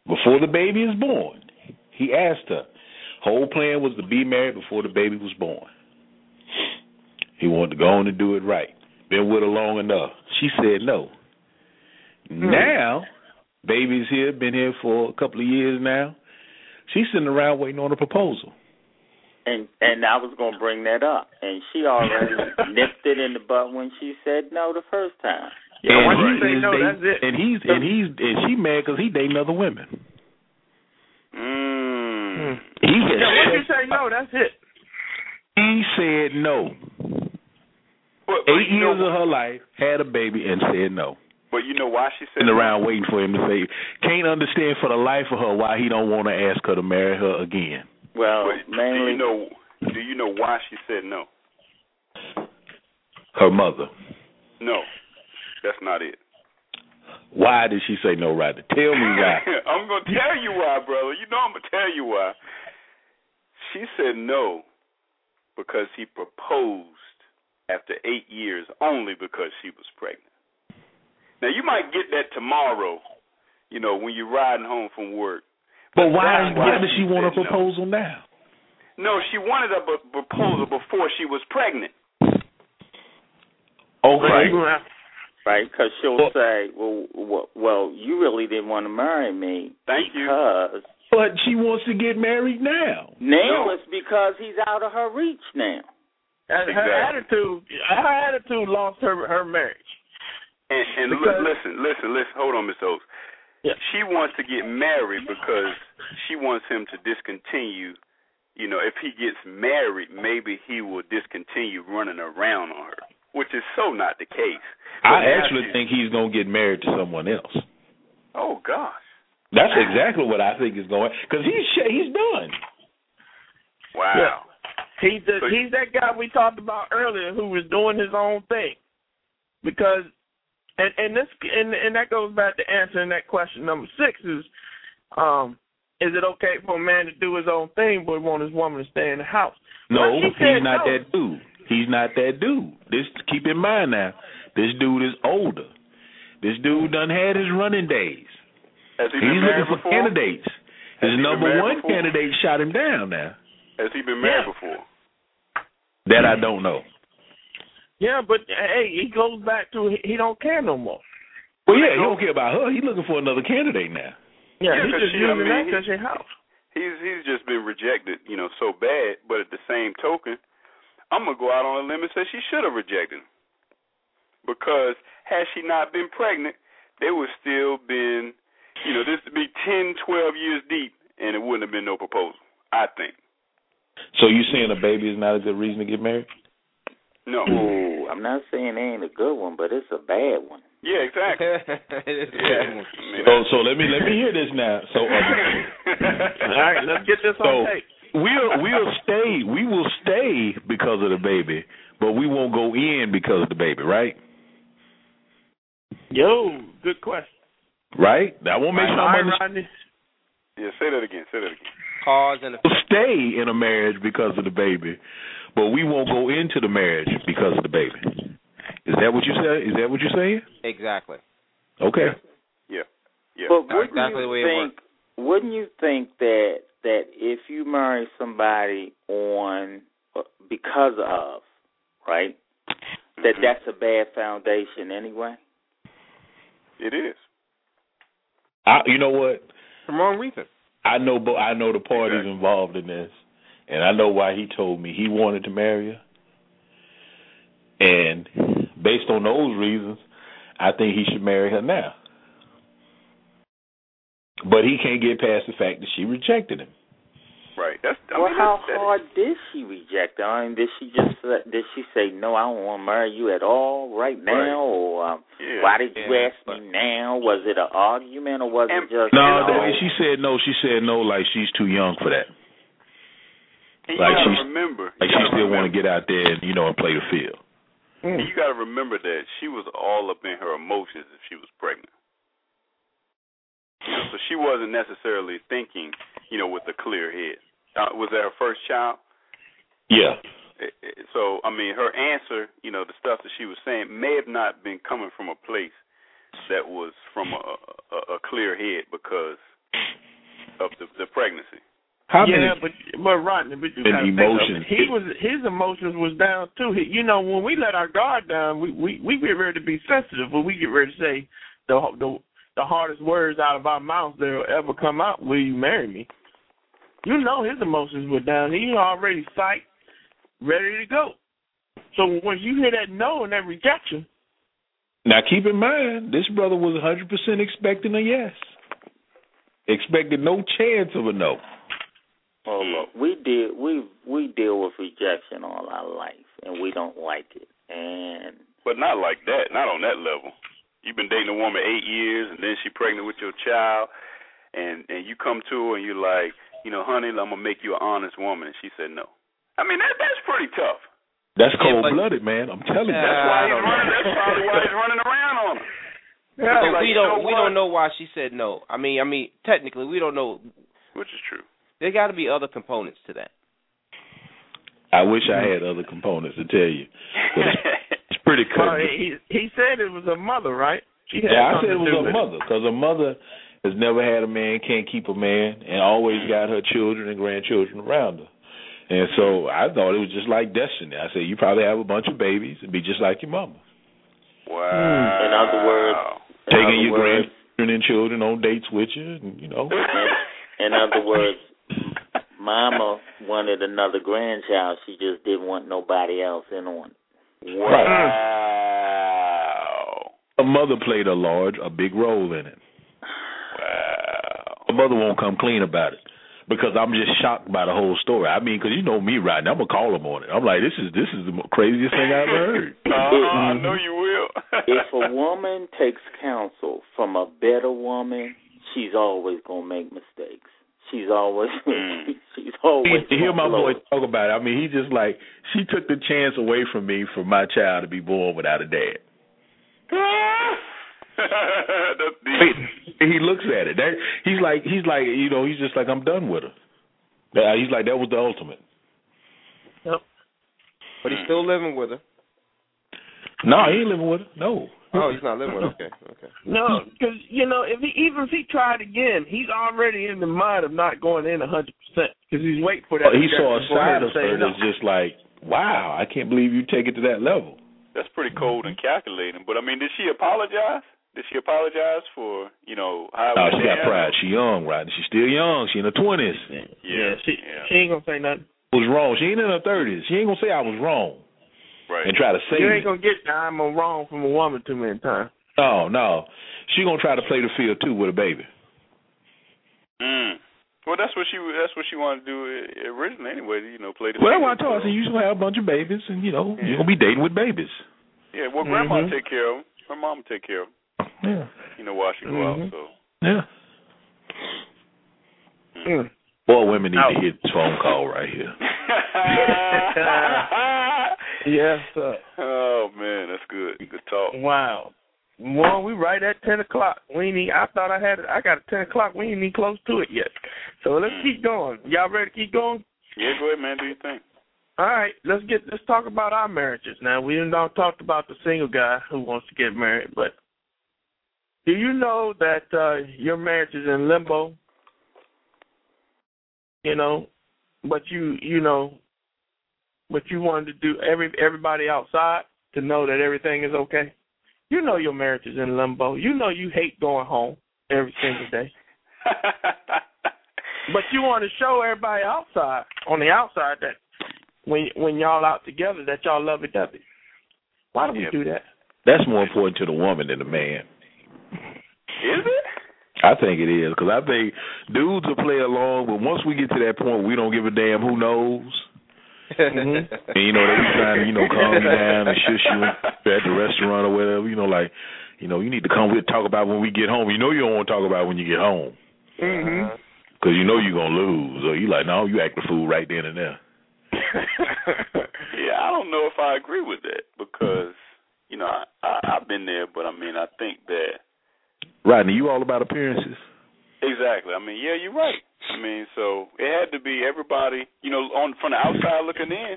Before the baby is born, he asked her. Whole plan was to be married before the baby was born. He wanted to go on and do it right. Been with her long enough. She said no. Now, baby's here, been here for a couple of years now. She's sitting around waiting on a proposal. And and I was gonna bring that up, and she already nipped it in the butt when she said no the first time. Yeah, and once he you say no, dating- that's it. And he's and he's and she mad because he dating other women. Mm. He Yeah, once you say no, that's it. he said no. But, but Eight you know, years of her life had a baby and said no. But you know why she said Sitting no? around waiting for him to say. Can't understand for the life of her why he don't want to ask her to marry her again. Well, But do mainly you know? Do you know why she said no? Her mother. No, that's not it. Why did she say no, Rodney? Tell me why. I'm gonna tell you why, brother. You know I'm gonna tell you why. She said no because he proposed after eight years only because she was pregnant. Now you might get that tomorrow, you know, when you're riding home from work. But why? that's Why does she want a said no. proposal now? No, she wanted a b- proposal before she was pregnant. Okay. Right. right? Because she'll Well- say, well, well, well, you really didn't want to marry me Thank you. because But she wants to get married now. now No. it's because he's out of her reach now. And Her attitude, her attitude lost her her marriage. And, and li- Because- listen, listen, listen. Hold on, Miss Oaks. Yeah. She wants to get married because she wants him to discontinue. You know, if he gets married, maybe he will discontinue running around on her, which is so not the case. But I actually she- think he's gonna get married to someone else. Oh gosh. That's exactly what I think is going. Because he's sh- he's done. Wow. Yeah. He's the, So- he's that guy we talked about earlier who was doing his own thing. Because and and this and and that goes back to answering that question number six is um is it okay for a man to do his own thing but want his woman to stay in the house? No, Well, said he's not no. that dude. He's not that dude. This keep in mind now. This dude is older. This dude done had his running days. Has he He's looking for before? candidates. Has His number one before? candidate shot him down now. Has he been married Yeah. before? That I don't know. Yeah, but hey, he goes back to he, he don't care no more. Well, yeah, he don't care about her. He's looking for another candidate now. Yeah, Yeah, he's 'cause just she- I mean, that because your house. He's he's just been rejected, you know, so bad. But at the same token, I'm gonna go out on a limb and say she should have rejected him because had she not been pregnant, they would still been, you know, this would be ten, twelve years deep, and it wouldn't have been no proposal. I think. So you saying a baby is not a good reason to get married? No. Ooh, I'm not saying it ain't a good one, but it's a bad one. Yeah, exactly. It's a Yeah. bad one. So so let me let me hear this now. So uh, All right, let's get this So- on tape. we'll we'll stay we will stay because of the baby, but we won't go in because of the baby, right? Yo, good question. Right? That won't make sure All I'm right, understanding. Yeah, say that again. Say that again. Cause and We'll stay in a marriage because of the baby, but we won't go into the marriage because of the baby. Is that what you say? Is that what you're saying? exactly. Okay. Yeah. Yeah. But wouldn't exactly the you way think? Wouldn't you think that that if you marry somebody on uh, because of right, that Mhm. that's a bad foundation anyway? It is. I, you know what? For wrong reason. I know, bo- I know the parties involved in this, and I know why he told me he wanted to marry her. And based on those reasons, I think he should marry her now. But he can't get past the fact that she rejected him. Right. That's. I well, mean, how that's, that- hard did she reject? I mean, did she just uh, did she say no? I don't want to marry you at all right now, Right. or um, Yeah. why did you Yeah, ask me now? Was it an argument or was And- it just No, you know, that, she said no. She said no, like she's too young for that. And you Like gotta remember. Like you she gotta still want to get out there and you know and play the field. Mm. You got to remember that she was all up in her emotions if she was pregnant. You know, so she wasn't necessarily thinking, you know, with a clear head. Uh, was that her first child? Yeah. So, I mean, her answer, you know, the stuff that she was saying may have not been coming from a place that was from a, a, a clear head because of the, the pregnancy. How yeah, many? but but Rodney, but you gotta emotions. think of it. He was his emotions was down too. He, you know, when we let our guard down, we we we get ready to be sensitive. When we get ready to say the the the hardest words out of our mouths that'll ever come out, "Will you marry me?" You know, his emotions were down. He already psyched, ready to go. So when you hear that no and that rejection, Now keep in mind, this brother was 100% expecting a yes. Expected no chance of a no. Oh look, we deal we we deal with rejection all our life, and we don't like it. And But not like that, not on that level. You've been dating a woman eight years, and then she pregnant with your child, and and you come to her and you're like, you know, honey, I'm gonna make you an honest woman, and she said no. I mean, that that's pretty tough. That's cold blooded, man. I'm telling you. Yeah, That's why I he's don't know. running. That's probably why he's running around on her. yeah, But like, we don't know we what? don't know why she said no. I mean, I mean, technically we don't know. Which is true. There got to be other components to that. I wish I had other components to tell you. But it's, it's pretty well, he he said it was a mother, right? She had Yeah, I said it was with her mother because her mother has never had a man, can't keep a man, and always mm. got her children and grandchildren around her. And so I thought it was just like destiny. I said you probably have a bunch of babies and be just like your mama, wow. In other words, in taking other your words, grandchildren and children on dates with you, and you know. in, in other words, Mama wanted another grandchild. She just didn't want nobody else in on. it. wow. Her mother played a large, a big role in it. Wow. Mother won't come clean about it because I'm just shocked by the whole story. I mean, because you know me right now, I'm gonna call him on it. I'm like, this is this is the craziest thing I ever heard. Uh-huh, I know you will. If a woman takes counsel from a better woman, she's always gonna make mistakes. She's always Mm. she's He, to hear my boy talk about it, I mean, he just like she took the chance away from me for my child to be born without a dad. That's deep. he looks at it. That he's like he's like you know he's just like I'm done with her. Yeah, he's like that was the ultimate. Yep. But he's still living with her. No, he ain't living with her. No. Oh, he's not living with her. Okay, okay. No, because you know, if he even if he tried again, he's already in the mind of not going in a hundred percent because he's waiting for that. Oh, he saw a for side of say her no. that's just like, wow, I can't believe you take it to that level. That's pretty cold and calculating. But I mean, did she apologize? Did she apologize for you know how? it No, she got down? pride. She young, right? She's still young. She in her twenties. Yeah, Yeah, she yeah. she ain't gonna say nothing. Was wrong. She ain't in her thirties. She ain't gonna say I was wrong Right. and try to say You ain't gonna get the I'm wrong from a woman too many times. No, no. She gonna try to play the field too with a baby. Mm. Well, that's what she that's what she wanted to do uh, originally anyway. You know, play the. Well, that's field. why I told her. I said, you just gonna have a bunch of babies, and you know you're gonna be dating with babies. Yeah, well, grandma Mhm. take care of them. Her mom take care of them. Yeah, You know, while she go Mhm. out. So. yeah. Mm. Boy, women need Ouch. to hit this phone call right here. Yes, sir. oh man, that's good. Good talk. Wow. Well, we right at ten o'clock. We ain't even, I thought I had it. I got it ten o'clock. We ain't even close to it yet. So let's Mm. keep going. Y'all ready to keep going? Yeah, go ahead, man. Do your thing. All right, let's get let's talk about our marriages now. We didn't all talked about the single guy who wants to get married, but do you know that uh your marriage is in limbo? You know, but you you know, but you wanted to do every everybody outside to know that everything is okay. You know your marriage is in limbo. You know you hate going home every single day. But you want to show everybody outside, on the outside, that when when y'all out together, that y'all love each other. Why do we Yep. do that? That's more important to the woman than the man. Is it? I think it is because I think dudes will play along, but once we get to that point, we don't give a damn who knows. Mhm. And you know they be trying to you know calm you down and shush you at the restaurant or whatever. You know like you know you need to come with talk about when we get home. You know you don't want to talk about when you get home Mhm. because you know you're gonna lose. Or you like no, you act the fool right then and there. Yeah, I don't know if I agree with that because you know I, I I've been there, but I mean I think that Rodney, you all about appearances. exactly. I mean, yeah, you're right. I mean, so it had to be everybody. You know, on from the outside looking in.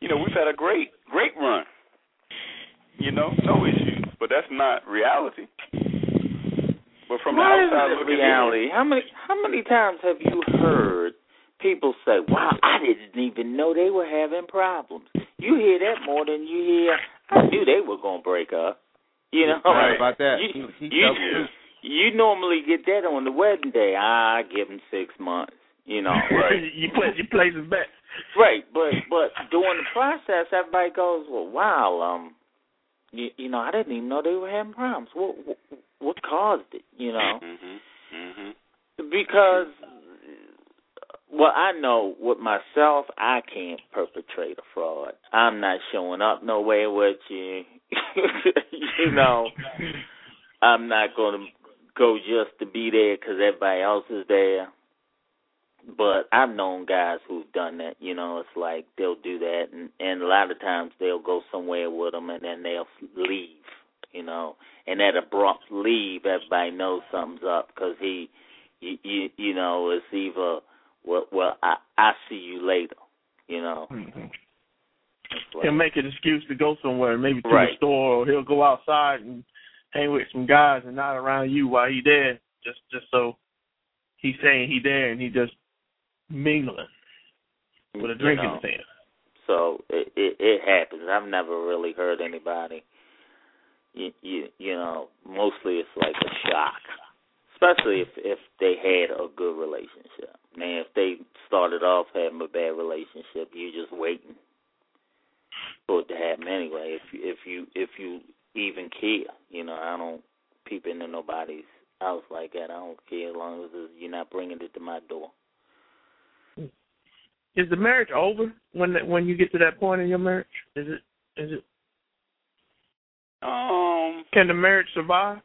You know, we've had a great great run. You know, no issues, but that's not reality. But from the Why is outside it looking reality? How many how many times have you heard people say, "Wow, I didn't even know they were having problems." You hear that more than you hear. I knew they were gonna break up. You know, Right about that. You, He- he you, tells the in, truth. you normally get that on the wedding day. I give them six months. You know, Right. you play you place a bet. Right, but but during the process, everybody goes, "Well, wow, um, you, you know, I didn't even know they were having problems. What what, what caused it? You know, Mhm. Mhm. because well, I know with myself, I can't perpetrate a fraud. I'm not showing up nowhere with you. You know, I'm not going to go just to be there because everybody else is there. But I've known guys who've done that. You know, it's like they'll do that, and and a lot of times they'll go somewhere with them, and then they'll leave. You know, and that abrupt leave, everybody knows something's up because he, you, you, you know, it's either well, well, I I see you later. You know, Mhm. He'll make an excuse to go somewhere, maybe to Right. the store, or he'll go outside and hang with some guys and not around you while he there, just just so he's saying he there and he just mingling with a drink you know. hand. So it, it it happens. I've never really heard anybody. You you you know, mostly it's like a shock, especially if if they had a good relationship. Now, if they started off having a bad relationship, you're just waiting for it to happen anyway. If you if you if you even care, you know, I don't peep into nobody's house like that. I don't care as long as you're not bringing it to my door. Is the marriage over when when you get to that point in your marriage? Is it is it Um, can the marriage survive?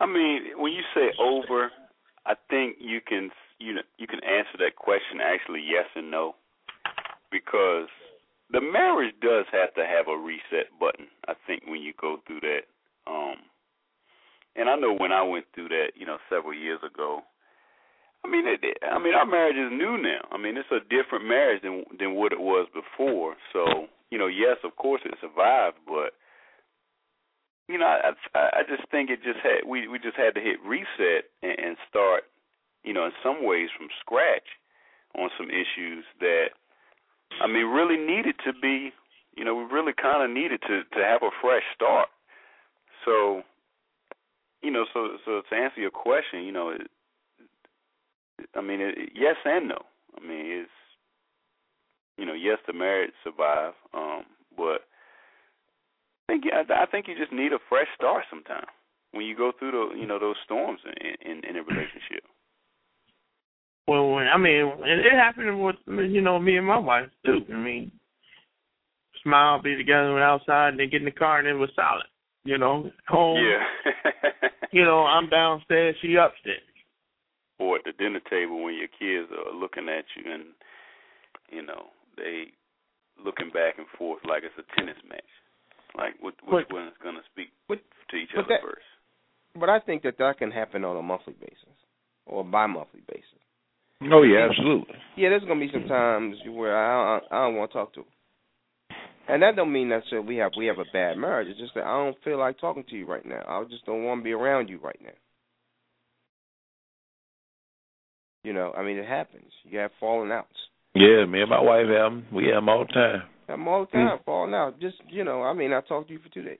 I mean, when you say over, I think you can you know, you can answer that question actually yes and no, because the marriage does have to have a reset button. I think when you go through that, um, and I know when I went through that, you know, several years ago. I mean, it, I mean, our marriage is new now. I mean, it's a different marriage than than what it was before. So, you know, yes, of course, it survived, but you know, I I just think it just had we we just had to hit reset and, and start, you know, in some ways from scratch on some issues that I mean really needed to be, you know, we really kind of needed to to have a fresh start. So, you know, so so to answer your question, you know, it, I mean, it, yes and no. I mean, it's you know, yes, the marriage survived, um, but I think I think you just need a fresh start sometime when you go through the you know those storms in in, in a relationship. Well, when, I mean, it, it happened with you know me and my wife too. I mean, smile, be together, went outside, and then get in the car, and it was solid. You know, home. Yeah. you know, I'm downstairs, she upstairs. Or at the dinner table when your kids are looking at you and you know they looking back and forth like it's a tennis match. Like, which, which one is going to speak but, to each other that, first? But I think that that can happen on a monthly basis or a bi-monthly basis. Oh yeah, absolutely. Yeah, there's gonna be some times where I don't, I don't want to talk to, him. and that don't mean necessarily we have we have a bad marriage. It's just that I don't feel like talking to you right now. I just don't want to be around you right now. You know, I mean, it happens. You have falling outs. Yeah, me and my wife have them. We have them all the time. I'm all the time falling out. Just you know, I mean, I talked to you for two days,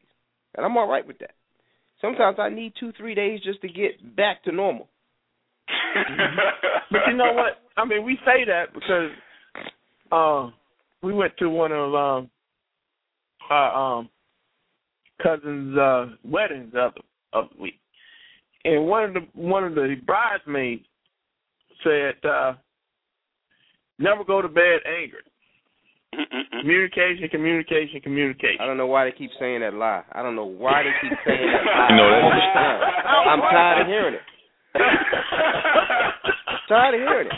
and I'm all right with that. Sometimes I need two, three days just to get back to normal. But you know what? I mean, we say that because uh, we went to one of um, our um, cousins' uh, weddings of the, of the week, and one of the one of the bridesmaids said, uh, "Never go to bed angry." communication, communication, communication. I don't know why they keep saying that lie. I don't know why they keep saying that lie No, all that's- the time. I'm tired of hearing it. tired of hearing it.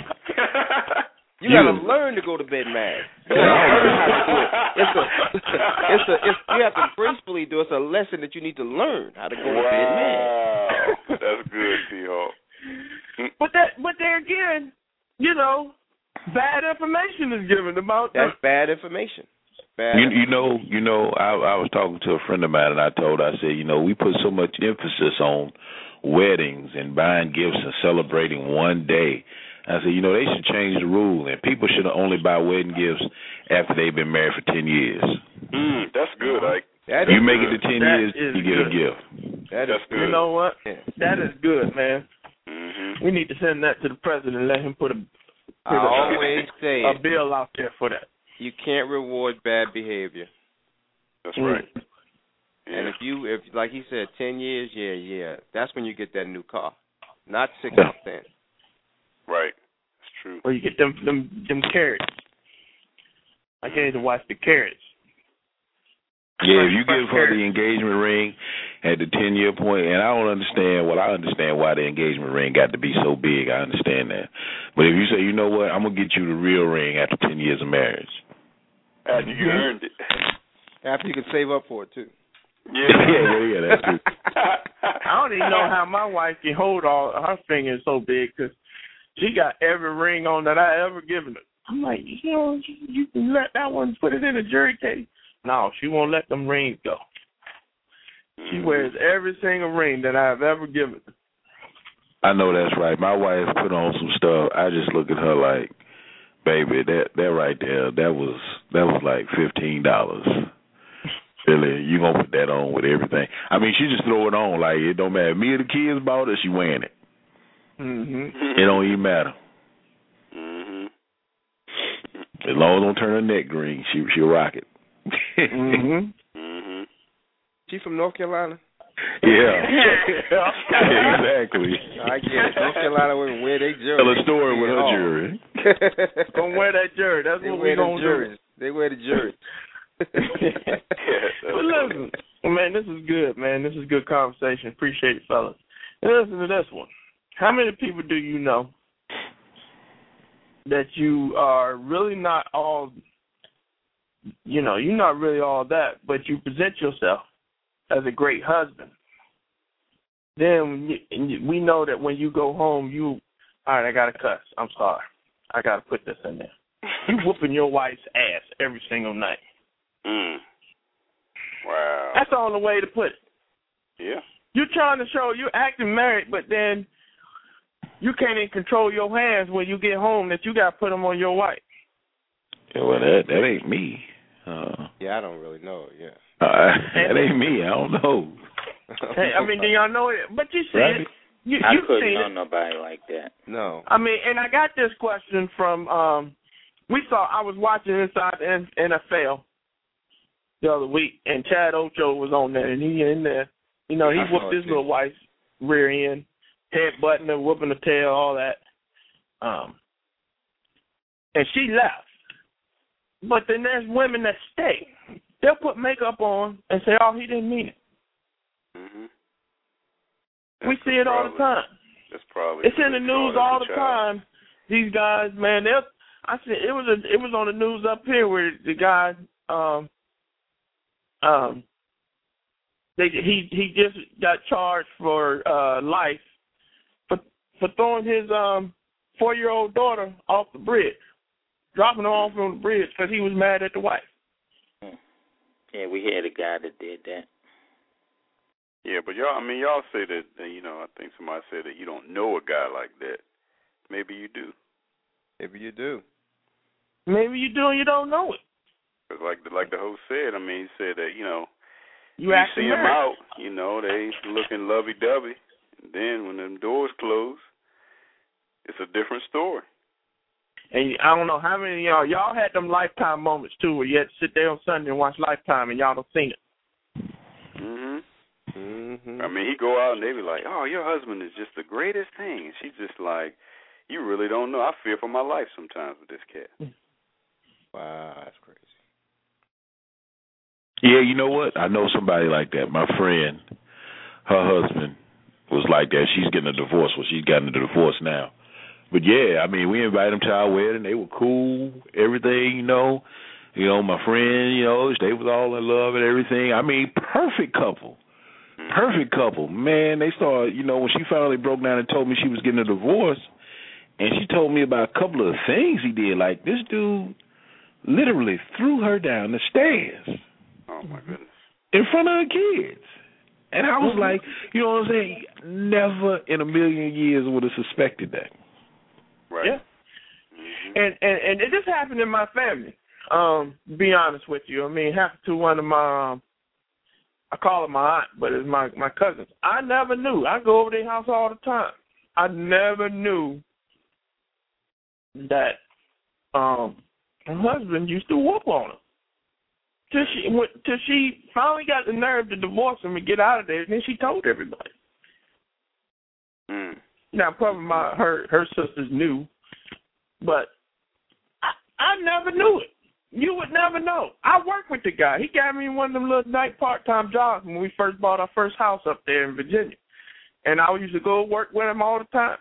You gotta learn to go to bed mad. You gotta learn how to do it. It's a, it's a, it's, you have to gracefully do. it. It's a lesson that you need to learn how to go to bed mad. wow, that's good, T-Hawk. But that, but there again, you know, bad information is given about That's bad information. Bad. You, you know, you know, I, I was talking to a friend of mine, and I told her, I said, you know, we put so much emphasis on weddings and buying gifts and celebrating one day. I said, you know, they should change the rule, and people should only buy wedding gifts after they've been married for ten years. Mm, that's good, Ike. That you make good. it to ten That years, you get a good. gift. That is That's good. You know what? That is good, man. hmm We need to send that to the president and let him put a I always say a bill out there for that. You can't reward bad behavior. That's Mm. right. Yeah. And if you, if like he said, ten years, yeah, yeah, that's when you get that new car, not six Yeah. months in. right, it's true. Or you get them them them carats. I can't even watch the carats. Yeah, if you give her the engagement ring at the ten year point, and I don't understand. Well, I understand why the engagement ring got to be so big. I understand that. But if you say, you know what, I'm gonna get you the real ring after ten years of marriage. After you earned it. After you can save up for it too. Yeah, yeah, yeah, yeah, that's true. I don't even know how my wife can hold all her fingers so big because she got every ring on that I ever given her. I'm like, you know, you, you can let that one put it in a jury case. No, she won't let them rings go. She mm-hmm. wears every single ring that I've ever given her. I know that's right. My wife put on some stuff. I just look at her like, baby, that that right there, that was that was like fifteen dollars. Really, you gonna put that on with everything? I mean, she just throw it on like it don't matter. Me or the kids bought it, she wearing it. Mhm. It don't even matter. hmm As long as don't turn her neck green, she she'll rock it. Mhm. hmm She from North Carolina. yeah. exactly. I get it. North Carolina women wear their jury. Tell a story with her jury. Gonna wear that jury. That's they what wear we the gonna do. They wear the juries. But listen, man, this is good, man. This is good conversation. Appreciate it, fellas. And listen to this one. How many people do you know that you are really not all you know, you're not really all that, but you present yourself as a great husband. Then we know that when you go home, you, all right, I got to cuss. I'm sorry. I got to put this in there. You whooping your wife's ass every single night. Mm. Wow. That's the only way to put it. Yeah. You're trying to show you're acting married, but then you can't even control your hands when you get home that you got to put them on your wife. Yeah, well, that that ain't me. Uh, yeah, I don't really know. Yeah, uh, that ain't me. I don't know. hey, I mean, do y'all know it? But you see right. it. You, I you couldn't seen know it. nobody like that. No. I mean, and I got this question from um we saw I was watching Inside the NFL the other week and Chad Ocho was on there and he in there you know, he I whooped his little wife's rear end, head butting her, whooping the tail, all that. Um and she left. But then there's women that stay. They'll put makeup on and say, Oh, he didn't mean it. Mhm. we see it all the time. That's probably. It's in the news all the child. time. These guys, man, they're I said it was a it was on the news up here where the guy um um they he he just got charged for uh life for for throwing his um four year old daughter off the bridge, dropping her off on the bridge because he was mad at the wife. Yeah, we had a guy that did that. Yeah, but y'all, I mean, y'all say that, you know, I think somebody said that you don't know a guy like that. Maybe you do. Maybe you do. Maybe you do and you don't know it. 'Cause like the, like the host said, I mean, he said that, you know, You, you see them out, you know, they looking lovey-dovey. Then when them doors close, it's a different story. And I don't know how many of y'all y'all had them lifetime moments too where you had to sit there on Sunday and watch Lifetime and y'all don't seen it. Mhm. Mhm. I mean, he go out and they be like, "Oh, your husband is just the greatest thing," and she's just like, "You really don't know. I fear for my life sometimes with this cat." wow, that's crazy. Yeah, you know what? I know somebody like that. My friend, her husband was like that. She's getting a divorce. Well, she's gotten a divorce now. But yeah, I mean, we invited them to our wedding. They were cool, everything, you know. You know, my friend, you know, they was all in love and everything. I mean, perfect couple. Perfect couple. Man, they started, you know, when she finally broke down and told me she was getting a divorce, and she told me about a couple of things he did. Like, this dude literally threw her down the stairs Oh my goodness. in front of the kids. And I was like, you know what I'm saying? Never in a million years would have suspected that. Right. Yeah. Mhm. And and and it just happened in my family. Um, be honest with you, I mean, it happened to one of my, um, I call it my aunt, but it's my my cousins. I never knew. I go over their house all the time. I never knew that um her husband used to whoop on her. Till she when, till she finally got the nerve to divorce him and get out of there, and then she told everybody. Mm. Now, probably my her her sisters knew, but I, I never knew it. You would never know. I worked with the guy. He got me one of them little night part time jobs when we first bought our first house up there in Virginia, and I used to go work with him all the time.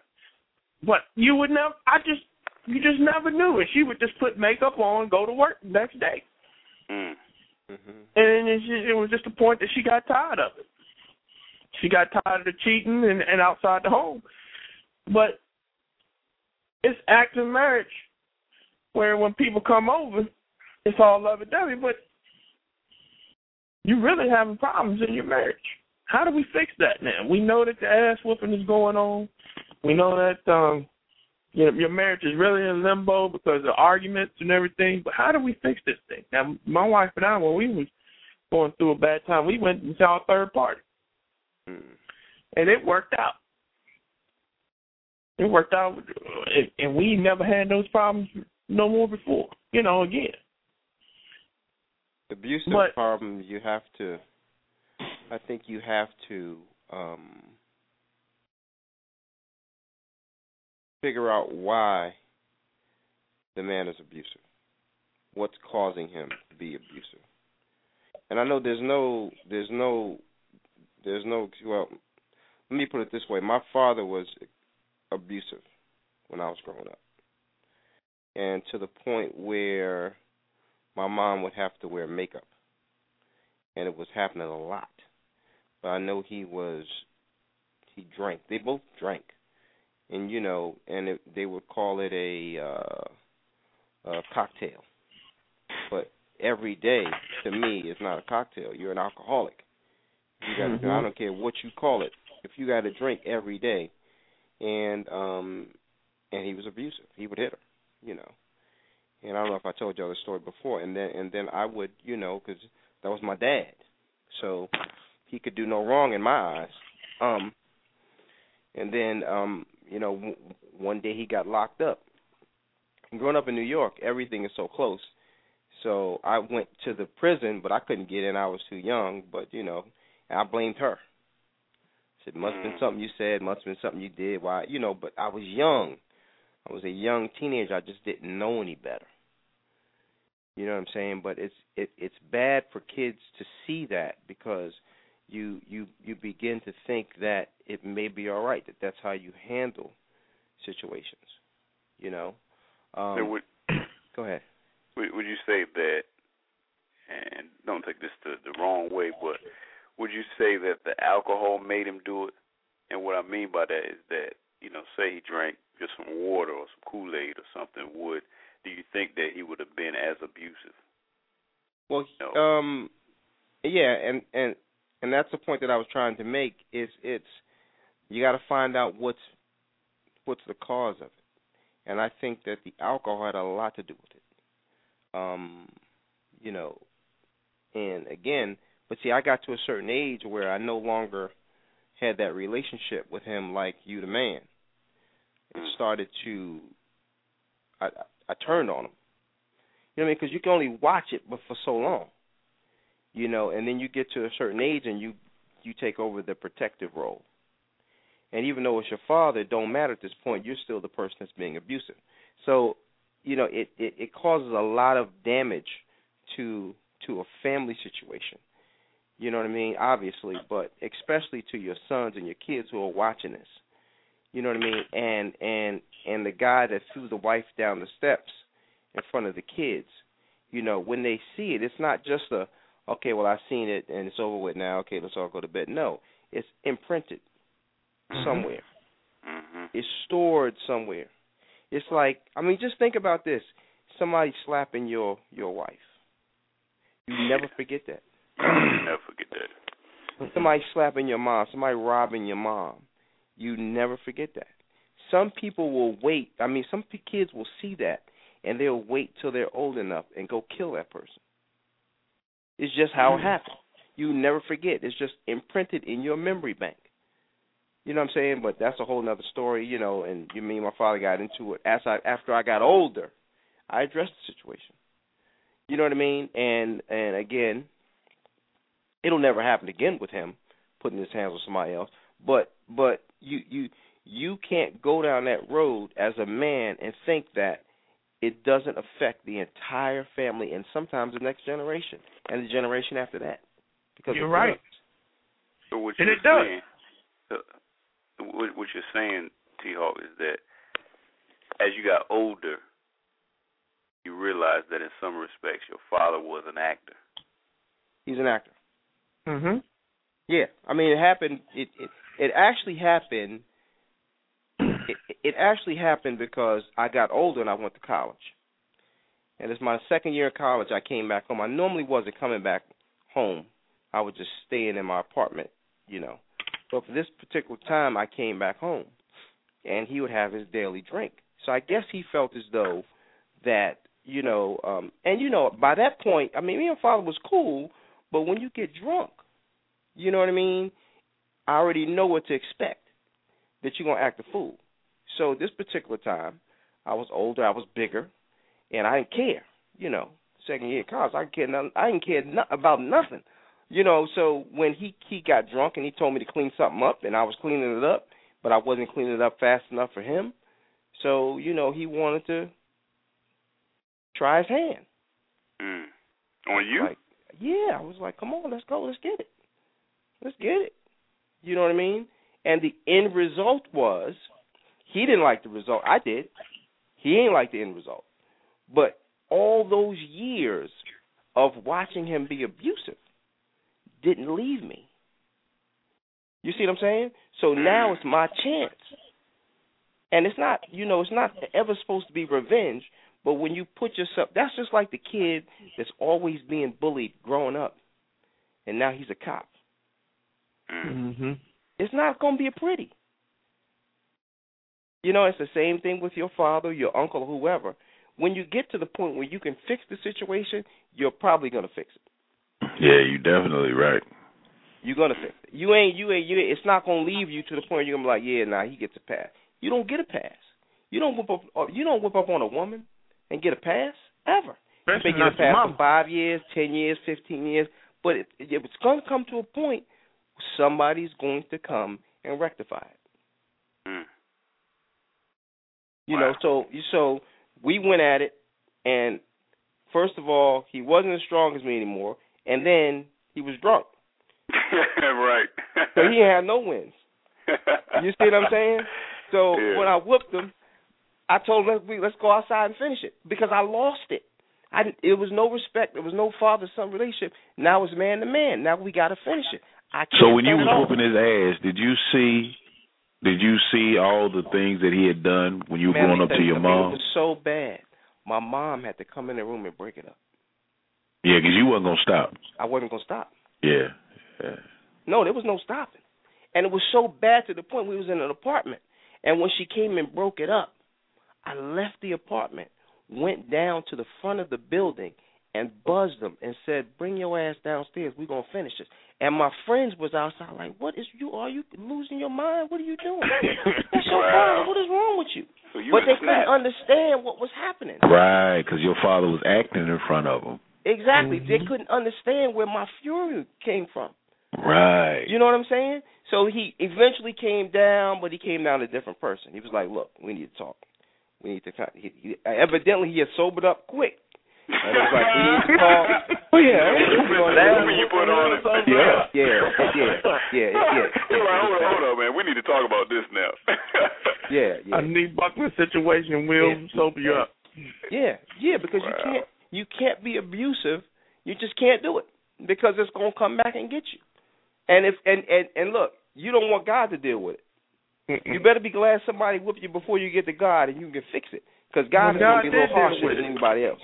But you would never. I just you just never knew. And she would just put makeup on, go to work the next day, Mm. Mhm. and it, it was just the point that she got tired of it. She got tired of the cheating and, and outside the home. But it's active marriage where when people come over, it's all lovey dovey, but you're really having problems in your marriage. How do we fix that now? We know that the ass whooping is going on. We know that um you know, your marriage is really in limbo because of arguments and everything. But how do we fix this thing? Now, my wife and I, when we was going through a bad time, we went and saw a third party, Mm. and it worked out. It worked out, and- and we never had those problems no more before. You know, again. Abusive But- problem you have to I think you have to um figure out why the man is abusive. What's causing him to be abusive. And I know there's no there's no there's no well let me put it this way. My father was abusive when I was growing up. and to the point where my mom would have to wear makeup, and it was happening a lot. But I know he was he drank. They both drank, and you know, and it, they would call it a, uh, a cocktail. But every day, to me, is not a cocktail. You're an alcoholic. You got. Mm-hmm. I don't care what you call it. If you got to drink every day, and um, and he was abusive. He would hit her, you know. And I don't know if I told y'all the story before. And then and then I would, you know, because that was my dad, so he could do no wrong in my eyes. Um, and then um, you know, w- one day he got locked up. And growing up in New York, everything is so close. So I went to the prison, but I couldn't get in. I was too young. But you know, I blamed her. Said must have been mm. something you said, must have been something you did. Why, you know? But I was young. I was a young teenager. I just didn't know any better. You know what I'm saying? But it's it it's bad for kids to see that because you you you begin to think that it may be all right that that's how you handle situations. You know. Um, so would, go ahead. Would, would you say that? And don't take this the, the wrong way, but would you say that the alcohol made him do it? And what I mean by that is that you know, say he drank just some water or some Kool Aid or something, would do you think that he would have been as abusive? Well, no. um, yeah, and and and that's the point that I was trying to make. Is it's you got to find out what's what's the cause of it, and I think that the alcohol had a lot to do with it. Um, you know, and again, but see, I got to a certain age where I no longer had that relationship with him like you, the man. It mm. started to, I I turned on him. You know what I mean? Because you can only watch it, but for so long. You know, and then you get to a certain age and you you take over the protective role. And even though it's your father, it don't matter at this point. You're still the person that's being abusive. So, you know, it it, it causes a lot of damage to to a family situation. You know what I mean? Obviously, but especially to your sons and your kids who are watching this. You know what I mean? And and and the guy that threw the wife down the steps in front of the kids. You know, when they see it, it's not just a okay, well I've seen it and it's over with now. Okay, let's all go to bed. No, it's imprinted mm-hmm. somewhere. Mm-hmm. It's stored somewhere. It's like I mean, just think about this: somebody slapping your your wife. You never forget that. never forget that. Somebody slapping your mom, somebody robbing your mom. You never forget that. Some people will wait. I mean, some kids will see that and they'll wait till they're old enough and go kill that person. It's just how it mm. happened. You never forget. It's just imprinted in your memory bank. You know what I'm saying? But that's a whole other story, you know. And you mean my father got into it as I after I got older. I addressed the situation. You know what I mean? And and again, it'll never happen again with him putting his hands on somebody else. But but you you you can't go down that road as a man and think that it doesn't affect the entire family and sometimes the next generation and the generation after that. Because you're right. So what and you're it saying, does. Uh, what you're saying, T Hawk, is that as you got older, you realized that in some respects your father was an actor. He's an actor. Mhm. Yeah, I mean it happened. It it, it actually happened. It, it actually happened because I got older and I went to college. And it's my second year of college. I came back home. I normally wasn't coming back home. I was just staying in my apartment, you know. But for this particular time, I came back home, and he would have his daily drink. So I guess he felt as though that you know, um, and you know, by that point, I mean, me and father was cool, but when you get drunk, you know what I mean? I already know what to expect. That you're gonna act a fool. So this particular time, I was older, I was bigger, and I didn't care. You know, second year college, I didn't care. Nothing, I didn't care no, about nothing. You know, so when he he got drunk and he told me to clean something up, and I was cleaning it up, but I wasn't cleaning it up fast enough for him. So you know, he wanted to try his hand. Mm. On you? Like, yeah, I was like, come on, let's go, let's get it, let's get it. You know what I mean? And the end result was he didn't like the result. I did. He ain't like the end result. But all those years of watching him be abusive didn't leave me. You see what I'm saying? So now it's my chance. And it's not, you know, it's not ever supposed to be revenge, but when you put yourself, that's just like the kid that's always being bullied growing up, and now he's a cop. Mm-hmm. It's not going to be a pretty. You know, it's the same thing with your father, your uncle, whoever. When you get to the point where you can fix the situation, you're probably going to fix it. Yeah, you're definitely right. You're gonna fix it. You ain't. You ain't. You. It's not gonna leave you to the point you're gonna be like, yeah, nah, he gets a pass. You don't get a pass. You don't whip up. uh, You don't whip up on a woman and get a pass ever. You Especially may get a not pass for five years, ten years, fifteen years, but it, it, it's gonna come to a point. Somebody's going to come and rectify it. Mm. You Wow. know, so so we went at it, and first of all, he wasn't as strong as me anymore, and then he was drunk, right. so he had no wins. You see what I'm saying? So Yeah. when I whooped him, I told him let's we, let's go outside and finish it because I lost it. I didn't- it was no respect. There was no father son relationship. Now it's man to man. Now we got to finish it. I can't So when you stand was it whooping his ass, did you see did you see all the things that he had done when you were Man, growing up to your mom? It was so bad. My mom had to come in the room and break it up. Yeah, 'cause you wasn't gonna stop. I wasn't gonna stop. Yeah. yeah. No, there was no stopping. And it was so bad to the point we was in an apartment. And when she came and broke it up, I left the apartment, went down to the front of the building and buzzed them and said, "Bring your ass downstairs. We're going to finish this." And my friends was outside like, "What is you are you losing your mind? What are you doing? That's your Wow. What is wrong with you?" so you but they was couldn't understand what was happening. Right, because your father was acting in front of him. Exactly. They Mhm. couldn't understand where my fury came from. Right. You know what I'm saying? So he eventually came down, but he came down a different person. He was like, "Look, we need to talk. We need to." kind he, he, evidently, he had sobered up quick. And it was like, "We need to talk." Oh yeah. That's when you put on it. Yeah. Yeah, yeah, yeah, yeah, You're like, hold on, hold on, man. We need to talk about this now. yeah, yeah, A knee buckling situation will Yeah. sober you up. yeah, yeah. Because you can't, you can't be abusive. You just can't do it because it's gonna come back and get you. And if and and and look, you don't want God to deal with it. You better be glad somebody whooped you before you get to God and you can fix it. Because God Well, is going to be a little harsher with than anybody else.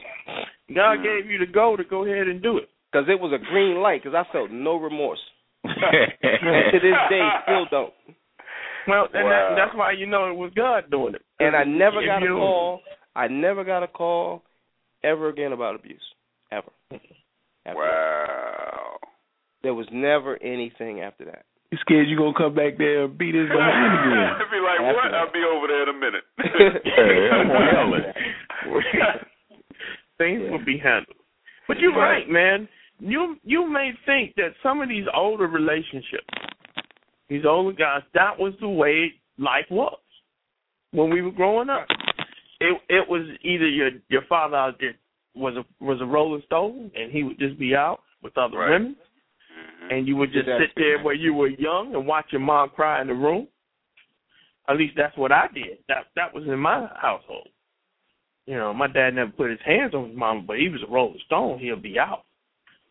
God Mm. gave you the go to go ahead and do it. Because it was a green light. Because I felt no remorse, and to this day still don't. Well, and Wow. that, that's why you know it was God doing it. And I never got a call. I never got a call ever again about abuse. Ever. After that. wow. There was never anything after that. You scared you gonna come back there and beat his behind again? I'd be like, After what? that. I'll be over there in a minute. Hey, I'm gonna handle it. Things Yeah. will be handled. But you're right, man. You you may think that some of these older relationships, these older guys, that was the way life was when we were growing up. It it was either your your father out there was a was a rolling stone and he would just be out with other Right. women Mhm. and you would just sit there where you were young and watch your mom cry in the room. At least that's what I did. That that was in my household. You know, my dad never put his hands on his mama, but he was a rolling stone. He'll be out,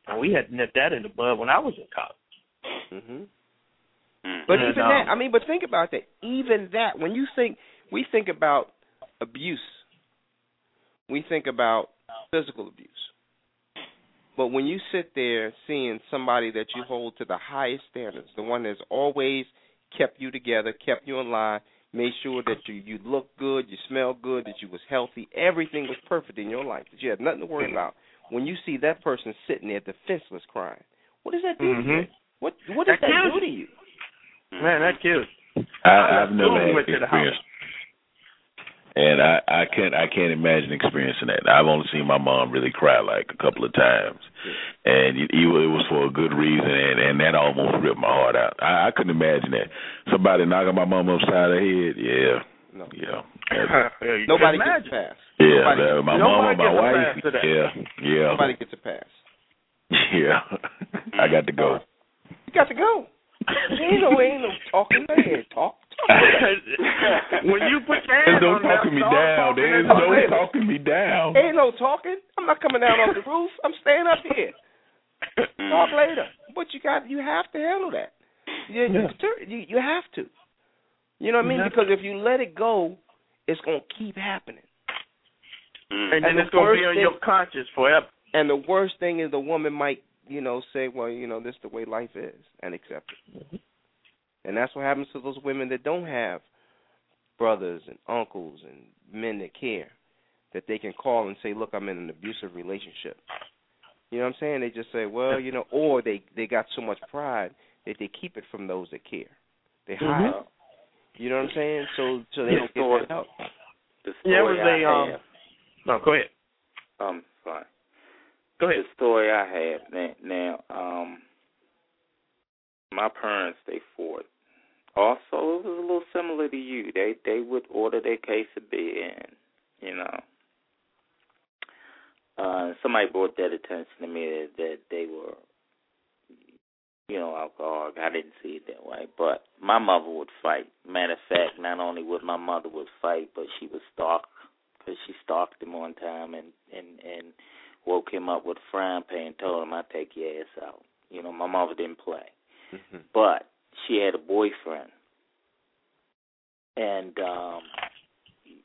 and we had to nip that in the bud when I was in college. Mhm. But Yeah, even no. that, I mean, but think about that. Even that, when you think, we think about abuse, we think about physical abuse. But when you sit there seeing somebody that you hold to the highest standards, the one that's always kept you together, kept you in line, made sure that you you look good, you smell good, that you was healthy, everything was perfect in your life, that you had nothing to worry about. When you see that person sitting there defenseless crying, what does that do to mm-hmm. you? What what does That that do to you. you? Man, that kills. I, I've never Boom, had went to the experience, and I I can't I can't imagine experiencing that. I've only seen my mom really cry like a couple of times, and it, it was for a good reason, and and that almost ripped my heart out. I, I couldn't imagine that somebody knocking my mom upside the head. Yeah, No. yeah, Yeah, Nobody gets a pass. yeah. Nobody- that- my nobody mom, my gets a wife. pass. Yeah, yeah, Nobody gets a pass. yeah. I got to go. You got to go. ain't no ain't no talking. There. Talk when you put your hands There's no on them, talking me down. talking There's no talking. talking me down. Ain't no talking. I'm not coming down off the roof. I'm staying up here. Talk later. But you got you have to handle that. You, Yeah. you, you have to. You know what I mean? You Because if you let it go, it's gonna keep happening. Mm. And then And the it's gonna be on thing- your conscience forever. And the worst thing is the woman might, you know, say, "Well, you know, this is the way life is," and accept it. And that's what happens to those women that don't have brothers and uncles and men that care, that they can call and say, "Look, I'm in an abusive relationship." You know what I'm saying? They just say, "Well, you know," or they they got so much pride that they keep it from those that care. They hide. Mhm. You know what I'm saying? So so they Yeah. don't get that help. The Yeah, was I a, um, have, No, go ahead. um, sorry. Go ahead. The story I have now, now, um, my parents they fought. Also, it was a little similar to you. They they would order their case of beer, and you know, uh, somebody brought that attention to me that, that they were, you know, alcoholic. I didn't see it that way, but my mother would fight. Matter of fact, not only would my mother would fight, but she would stalk because she stalked him one time and and and woke him up with a frying pan and told him I'd take your ass out. You know, my mother didn't play. hmm But she had a boyfriend. And um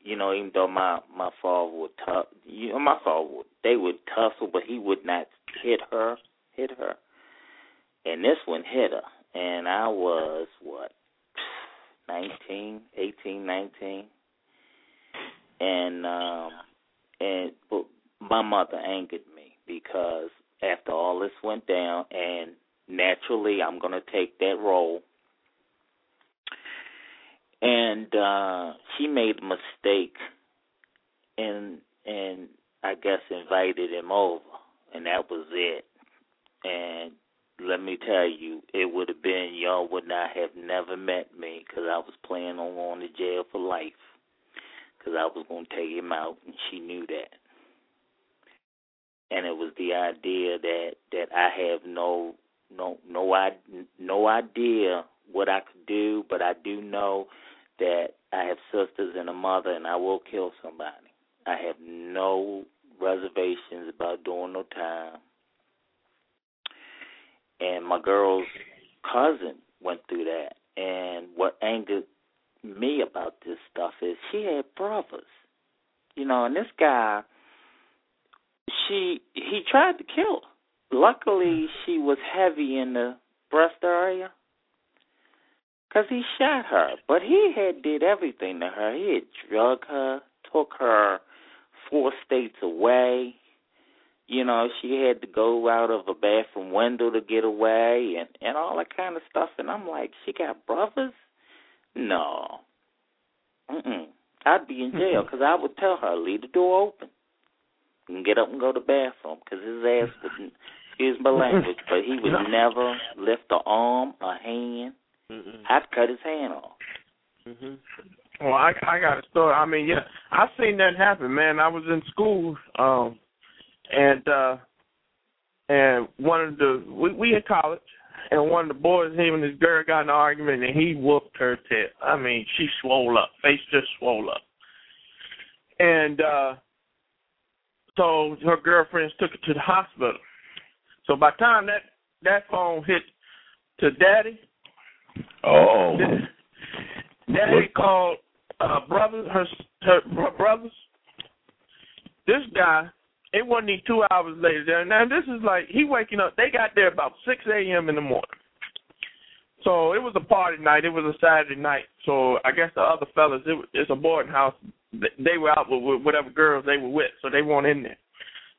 you know, even though my my father would tuss you know, my father would they would tussle but he would not hit her hit her. And this one hit her and I was what nineteen, eighteen, nineteen. And um and but my mother angered me because after all this went down and naturally I'm gonna take that role. And uh she made a mistake and and I guess invited him over and that was it. And let me tell you, it would have been y'all would not have never met me because I was planning on going to jail for life because I was going to take him out, and she knew that. And it was the idea that that I have no no no I no idea what I could do, but I do know that I have sisters and a mother, and I will kill somebody. I have no reservations about doing no time. And my girl's cousin went through that, and what angered me about this stuff is she had brothers, you know, and this guy, she he tried to kill her. Luckily, she was heavy in the breast area, cause he shot her. But he had did everything to her. He had drug her, took her four states away. You know, she had to go out of a bathroom window to get away, and and all that kind of stuff. And I'm like, she got brothers? No. Mm-mm. I'd be in jail because I would tell her, leave the door open and get up and go to the bathroom because his ass wouldn't, excuse my language, but he would never lift a arm, a hand. Mm-mm. I'd cut his hand off. hmm Well, I I got a story. I mean, yeah, I've seen that happen, man. I was in school, um, and uh, and one of the we we in college, and one of the boys, him and his girl got in an argument, and he whooped her tail. I mean, she swole up, face just swole up, and uh, so her girlfriends took her to the hospital. So by the time that that phone hit to daddy, Oh. Daddy called uh brothers her her bro- brothers. This guy, it wasn't even two hours later. Now this is like he waking up. They got there about six a.m. in the morning. So it was a party night. It was a Saturday night. So I guess the other fellas, it, it's a boarding house. They- They were out with, with whatever girls they were with, so they weren't in there.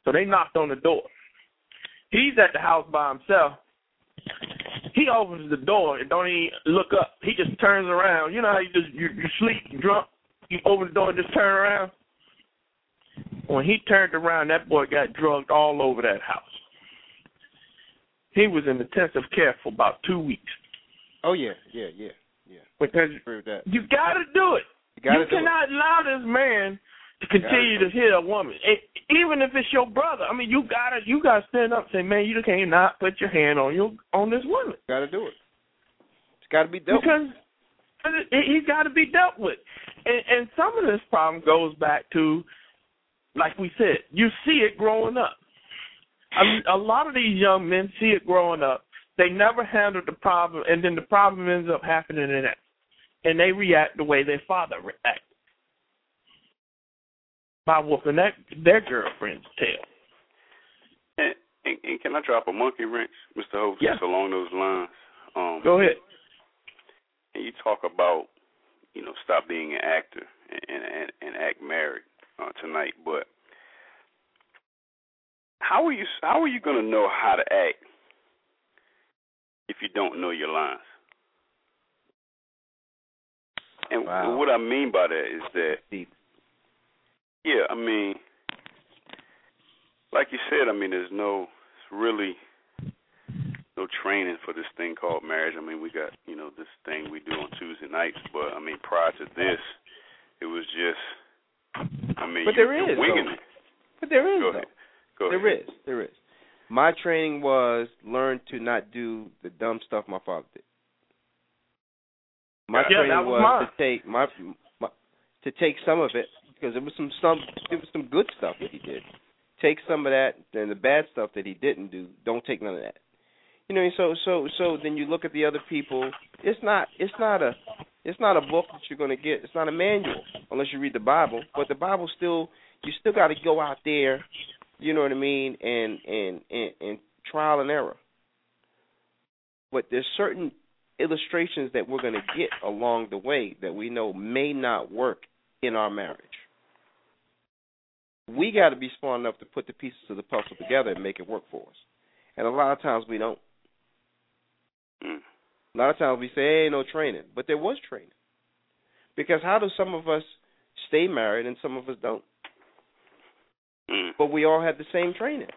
So they knocked on the door. He's at the house by himself. He opens the door and don't even look up. He just turns around. You know how you just you, you sleep you drunk. You open the door and just turn around. When he turned around, that boy got drugged all over that house. He was in intensive care for about two weeks Oh yeah, yeah, yeah, yeah. because Agree with that. you got to do it. You you do it. cannot allow this man to continue Gotta hit a woman, it, even if it's your brother. I mean, you gotta you gotta stand up and say, man, you can't not put your hand on your on this woman Got to do it. It's got to be dealt. with. because He's got to be dealt with, and, and some of this problem goes back to, like we said, you see it growing up. I mean, a lot of these young men see it growing up. They never handle the problem, and then the problem ends up happening in it, and they react the way their father reacted by whooping that their girlfriend's tail. And, and, and can I drop a monkey wrench, Mr. Host, yeah. along those lines? Um, Go ahead. And you talk about, you know, stop being an actor and and, and act married uh, tonight, but how are you how are you going to know how to act if you don't know your lines? And wow. what I mean by that is that Deep. Yeah, I mean like you said, I mean there's no really no training for this thing called marriage. I mean we got, you know, this thing we do on Tuesday nights, but I mean prior to this it was just I mean But you, there you're is, winging though. it. But there is Go though. ahead. Go There ahead. is. There is. My training was learn to not do the dumb stuff my father did. My Yeah, training that was was mine. to take my, my to take some of it because there was some some there was some good stuff that he did. Take some of that and the bad stuff that he didn't do. Don't take none of that. You know, so so so then you look at the other people. It's not it's not a it's not a book that you're going to get. It's not a manual unless you read the Bible. But the Bible still you still got to go out there. You know what I mean? And and and and trial and error. But there's certain illustrations that we're going to get along the way that we know may not work in our marriage. We got to be smart enough to put the pieces of the puzzle together and make it work for us. And a lot of times we don't. Mm. A lot of times we say, hey, ain't no training. But there was training. Because how do some of us stay married and some of us don't? Mm. But we all had the same training.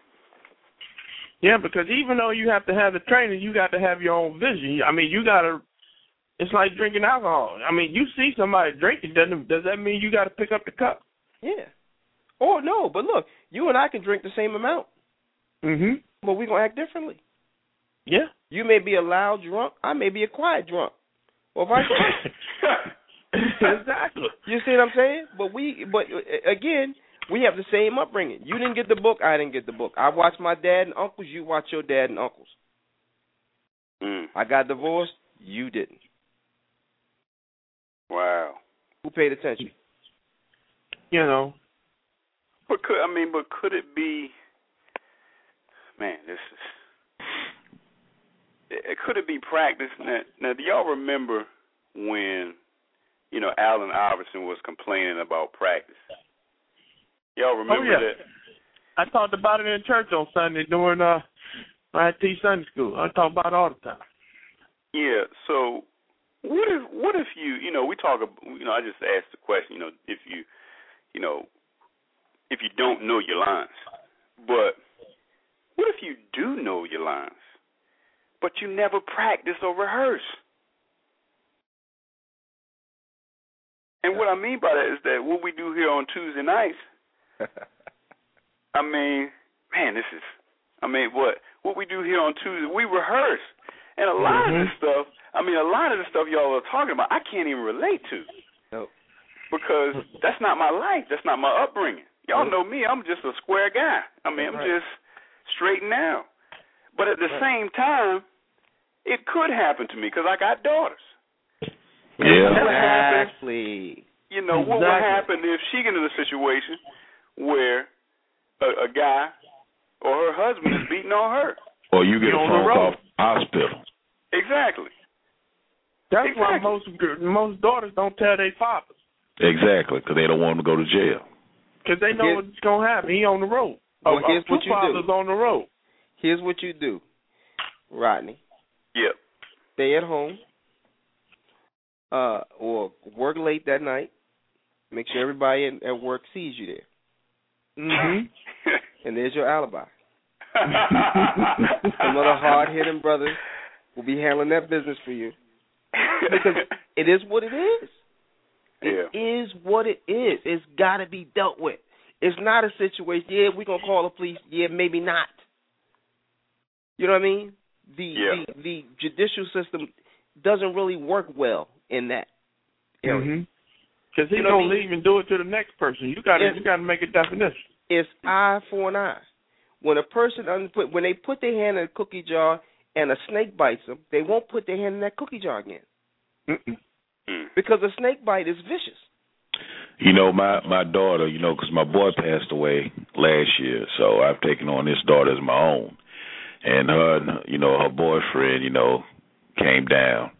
Yeah, because even though you have to have the training, you got to have your own vision. I mean, you got to. It's like drinking alcohol. I mean, you see somebody drinking, doesn't does that mean you got to pick up the cup? Yeah. Or no, but look, you and I can drink the same amount, Mhm. but we're gonna act differently. Yeah. You may be a loud drunk, I may be a quiet drunk. Or vice versa. exactly. You see what I'm saying? But we, but again, we have the same upbringing. You didn't get the book, I didn't get the book. I watched my dad and uncles, you watch your dad and uncles. Mm. I got divorced, you didn't. Wow. Who paid attention? You know. But could I mean? But could it be? Man, this is. It, could it be practice? Now, now, do y'all remember when, you know, Allen Iverson was complaining about practice? Y'all remember oh, yeah. that? I talked about it in church on Sunday during uh I teach Sunday school. I talk about it all the time. Yeah. So, what if what if you you know we talk you know I just asked the question you know if you you know if you don't know your lines, but what if you do know your lines, but you never practice or rehearse? And what I mean by that is that what we do here on Tuesday nights, I mean, man, this is, I mean, what what we do here on Tuesday, we rehearse, and a lot Mhm. of this stuff, I mean, a lot of the stuff y'all are talking about, I can't even relate to. Nope. Because that's not my life. That's not my upbringing. Y'all know me. I'm just a square guy. I mean, I'm Right. just straight and narrow. But at the Right. same time, it could happen to me because I got daughters. Yeah. What happens? Exactly. You know, what would happen if she get in a situation where a, a guy or her husband is beating on her? Or you get You're a the phone call from the hospital. Exactly. That's why most most daughters don't tell their fathers Exactly, because they don't want them to go to jail. Because they know Here's- what's gonna happen. He on the road. Well, Uh, uh, here's two what you do. fathers on the road. Here's what you do, Rodney. Yep. Stay at home, uh, or work late that night. Make sure everybody at, at work sees you there, Mm-hmm. and there's your alibi. Some other hard hitting brothers will be handling that business for you because it is what it is. It Yeah. is what it is. It's got to be dealt with. It's not a situation. Yeah, we're gonna call the police. Yeah, maybe not. You know what I mean? The Yeah. the the judicial system doesn't really work well in that area. Because he's You know what I gonna mean? leave and do it to the next person. You gotta you gotta make a definition. It's eye for an eye. When a person un- put when they put their hand in a cookie jar and a snake bites them, they won't put their hand in that cookie jar again Mm-mm. Mm. because a snake bite is vicious. You know, my my daughter, you know, 'cause my boy passed away last year, so I've taken on this daughter as my own. And her, you know, her boyfriend, you know, came down,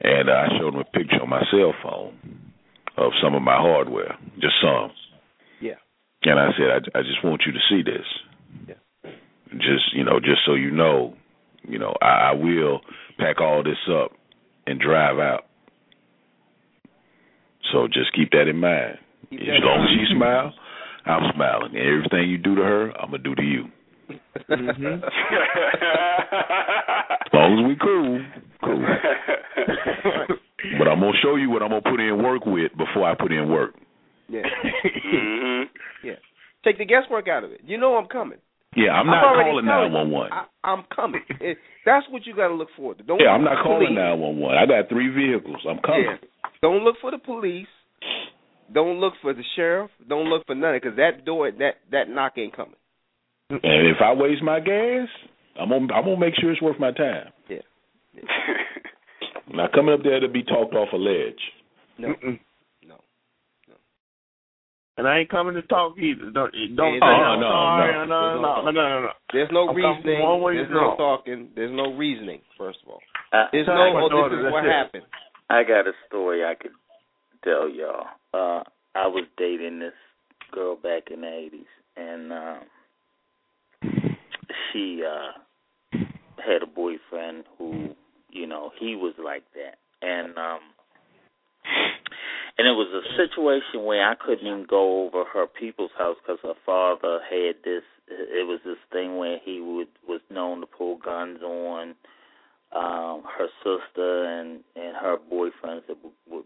and I showed him a picture on my cell phone of some of my hardware, just some. Yeah. And I said, I, I just want you to see this. Yeah. Just you know, just so you know, you know, I, I will pack all this up and drive out. So just keep that in mind. Keep as that in long as mind. she smile, I'm smiling, and everything you do to her, I'm gonna do to you. Mhm. As long as we cool, cool. But I'm gonna show you what I'm gonna put in work with before I put in work. Yeah. hmm Take the guesswork out of it. You know I'm coming. Yeah, I'm I'm not calling nine one one. I, I'm coming. That's what you got to look for. Don't Yeah, I'm not calling nine one one. I got three vehicles. I'm coming. Yeah. Don't look for the police. Don't look for the sheriff. Don't look for none because that door, that that knock ain't coming. And if I waste my gas, I'm gonna I'm gonna make sure it's worth my time. I'm not coming up there to be talked off a ledge. No, Mm-mm. No. And I ain't coming to talk either. Don't don't Yeah, say no, I'm no, sorry. no. No, no, no, no, no, no. There's no I'm coming reasoning. one way There's to no go. talking. There's no reasoning. First of all, I, there's Tell no. my Oh, daughter, this is that's what it. happened. I got a story I could tell y'all. Uh, I was dating this girl back in the eighties, and um, she uh, had a boyfriend who, you know, he was like that, and um, and it was a situation where I couldn't even go over her people's house because her father had this. It was this thing where he would was known to pull guns on um her sister and and her boyfriends that would, would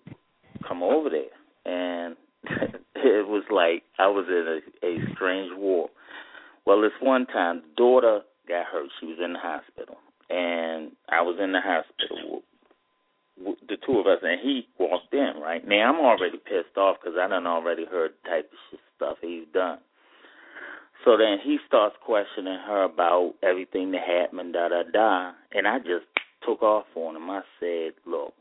come over there and it was like I was in a, a strange war. Well, this one time, the daughter got hurt. She was in the hospital, and I was in the hospital. The two of us, and he walked in. Right now, I'm already pissed off because I done already heard the type of shit stuff he's done. So then he starts questioning her about everything that happened, da da da, and I just took off on him. I said, "Look,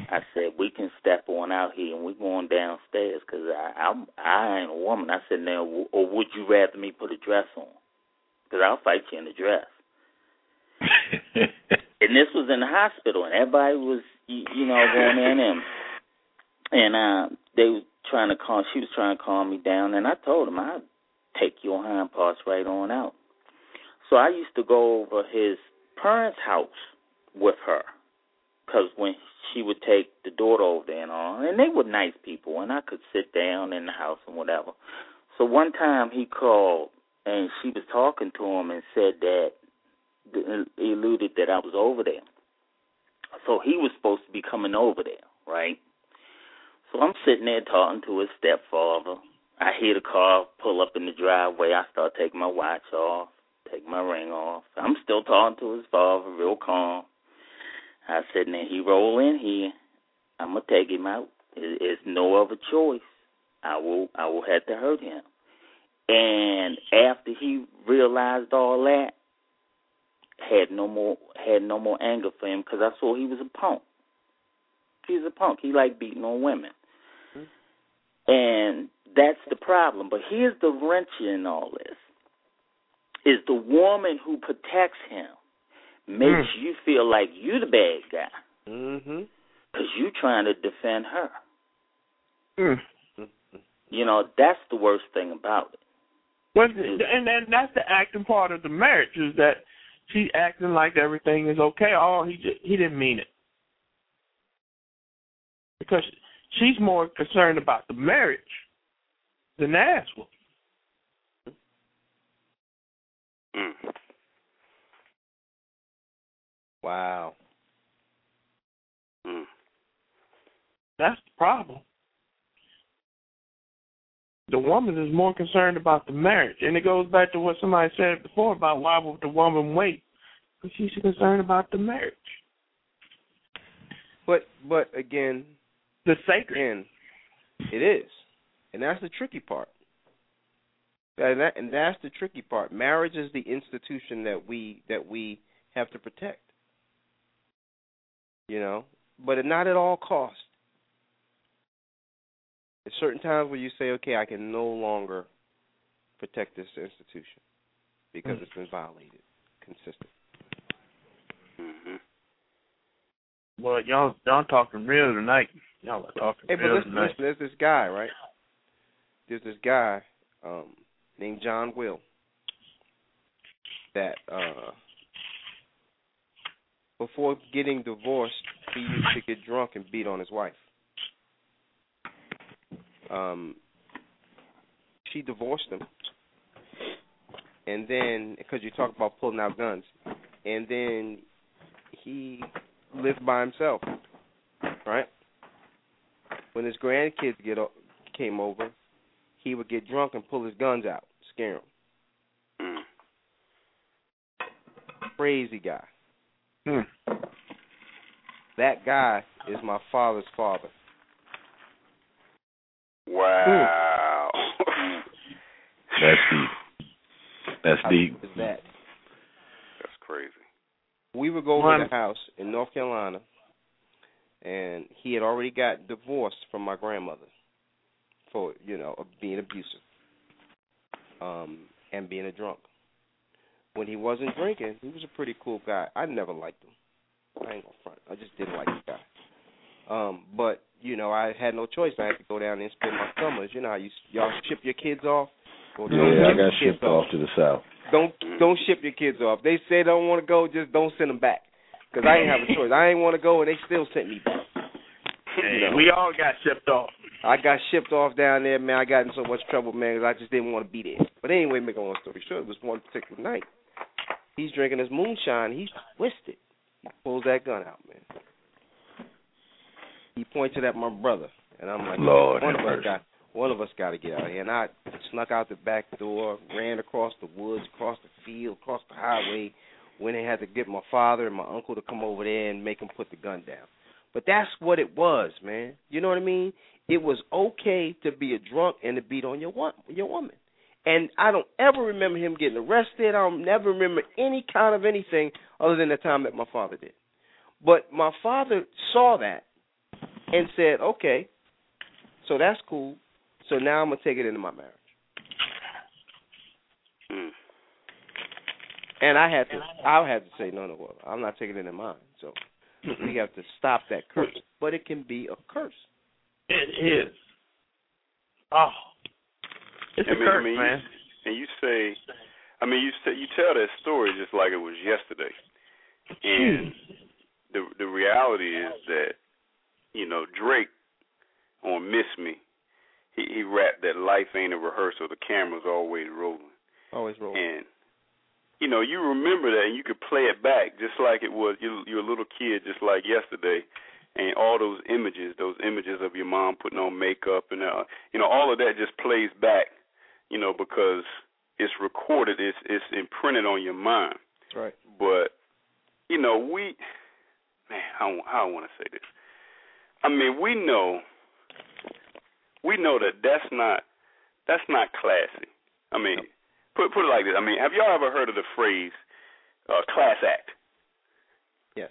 I said we can step on out here and we're going downstairs because I I'm I ain't a woman. I said now, or would you rather me put a dress on? Because I'll fight you in a dress. And this was in the hospital, and everybody was you, you know going in and and uh they was trying to calm. She was trying to calm me down, and I told him I'd take your hind parts right on out. So I used to go over his parents' house with her because when she would take the daughter over there and all, and they were nice people, and I could sit down in the house and whatever. So one time he called, and she was talking to him and said that he alluded that I was over there. So he was supposed to be coming over there, right? So I'm sitting there talking to his stepfather. I hear the car pull up in the driveway. I start taking my watch off, take my ring off. I'm still talking to his father, real calm. I said, now he roll in here. I'm gonna take him out. It's no other choice. I will. I will have to hurt him. And after he realized all that, had no more had no more anger for him because I saw he was a punk. He's a punk. He liked beating on women. And that's the problem. But here's the wrench in all this. Is the woman who protects him makes you feel like you the bad guy Mhm. because you trying to defend her. Mm. You know, that's the worst thing about it. Well, and and that's the acting part of the marriage is that she's acting like everything is okay. Oh, he just, he didn't mean it because she's more concerned about the marriage than the ass whooping. Mm. Wow. Mm. That's the problem. The woman is more concerned about the marriage, and it goes back to what somebody said before about why would the woman wait? Because she's concerned about the marriage. But but again, The sacred. And it is, and that's the tricky part. And, that, and that's the tricky part. Marriage is the institution that we that we have to protect. You know, but not at all cost. At certain times where you say, okay, I can no longer protect this institution because it's been violated consistently. Mhm. Well, y'all y'all talking real tonight. Y'all are talking Hey, but real listen, tonight. listen, there's this guy, right? There's this guy um, named John Will that uh, before getting divorced, he used to get drunk and beat on his wife. Um, she divorced him, and then because you talk about pulling out guns, and then he lived by himself, right? When his grandkids get o- came over, he would get drunk and pull his guns out, scare them. Crazy guy. Hmm. That guy is my father's father. Wow. That's deep. That's How deep. Is that That's crazy. we would go over to the house in North Carolina, and he had already got divorced from my grandmother for you know being abusive, um, and being a drunk. When he wasn't drinking, he was a pretty cool guy. I never liked him. I ain't gonna front. I just didn't like the guy. Um, but you know, I had no choice. I had to go down there and spend my summers. You know how you y'all ship your kids off. Well, don't Yeah, I got shipped off to the south. don't don't ship your kids off. They say they don't want to go, just don't send them back. Because I ain't have a choice. I ain't want to go, and they still sent me back. Hey, know. we all got shipped off. I got shipped off down there, man. I got in so much trouble, man, because I just didn't want to be there. But anyway, make a long story short, it was one particular night. He's drinking his moonshine. He's twisted. He pulls that gun out, man. He points it at my brother, and I'm like, Lord one of us mercy. got one of us got to get out of here. And I snuck out the back door, ran across the woods, across the field, across the highway. When they had to get my father and my uncle to come over there and make him put the gun down. But that's what it was, man. You know what I mean? It was okay to be a drunk and to beat on your your woman. And I don't ever remember him getting arrested. I don't never remember any kind of anything other than the time that my father did. But my father saw that and said, "Okay, so that's cool. So now I'm gonna take it into my marriage." Mm. And I had to, I had to say, "No, no, well, I'm not taking it into mine." So we have to stop that curse. But it can be a curse. It is. Oh, it's I a mean, curse, I mean, man. You, and you say, I mean, you say you tell that story just like it was yesterday, and the the reality is that you know Drake on Miss Me, he he rapped that life ain't a rehearsal, the camera's always rolling, Always roll. and you know you remember that and you could play it back just like it was you you're a little kid just like yesterday and all those images those images of your mom putting on makeup and uh you know all of that just plays back you know because it's recorded it's it's imprinted on your mind right. but you know we man how I want to say this I mean we know we know that that's not that's not classy I mean put put it like this I mean have y'all ever heard of the phrase uh class act Yes.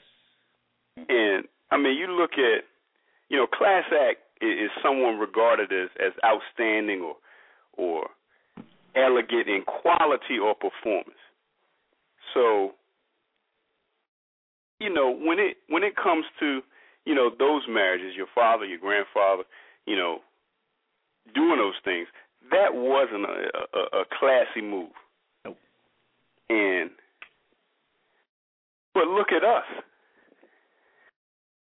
and I mean, you look at, you know, class act is, is someone regarded as as outstanding or or elegant in quality or performance. So, you know, when it when it comes to, you know, those marriages, your father, your grandfather, you know, doing those things, that wasn't a a, a classy move. Nope. And but look at us.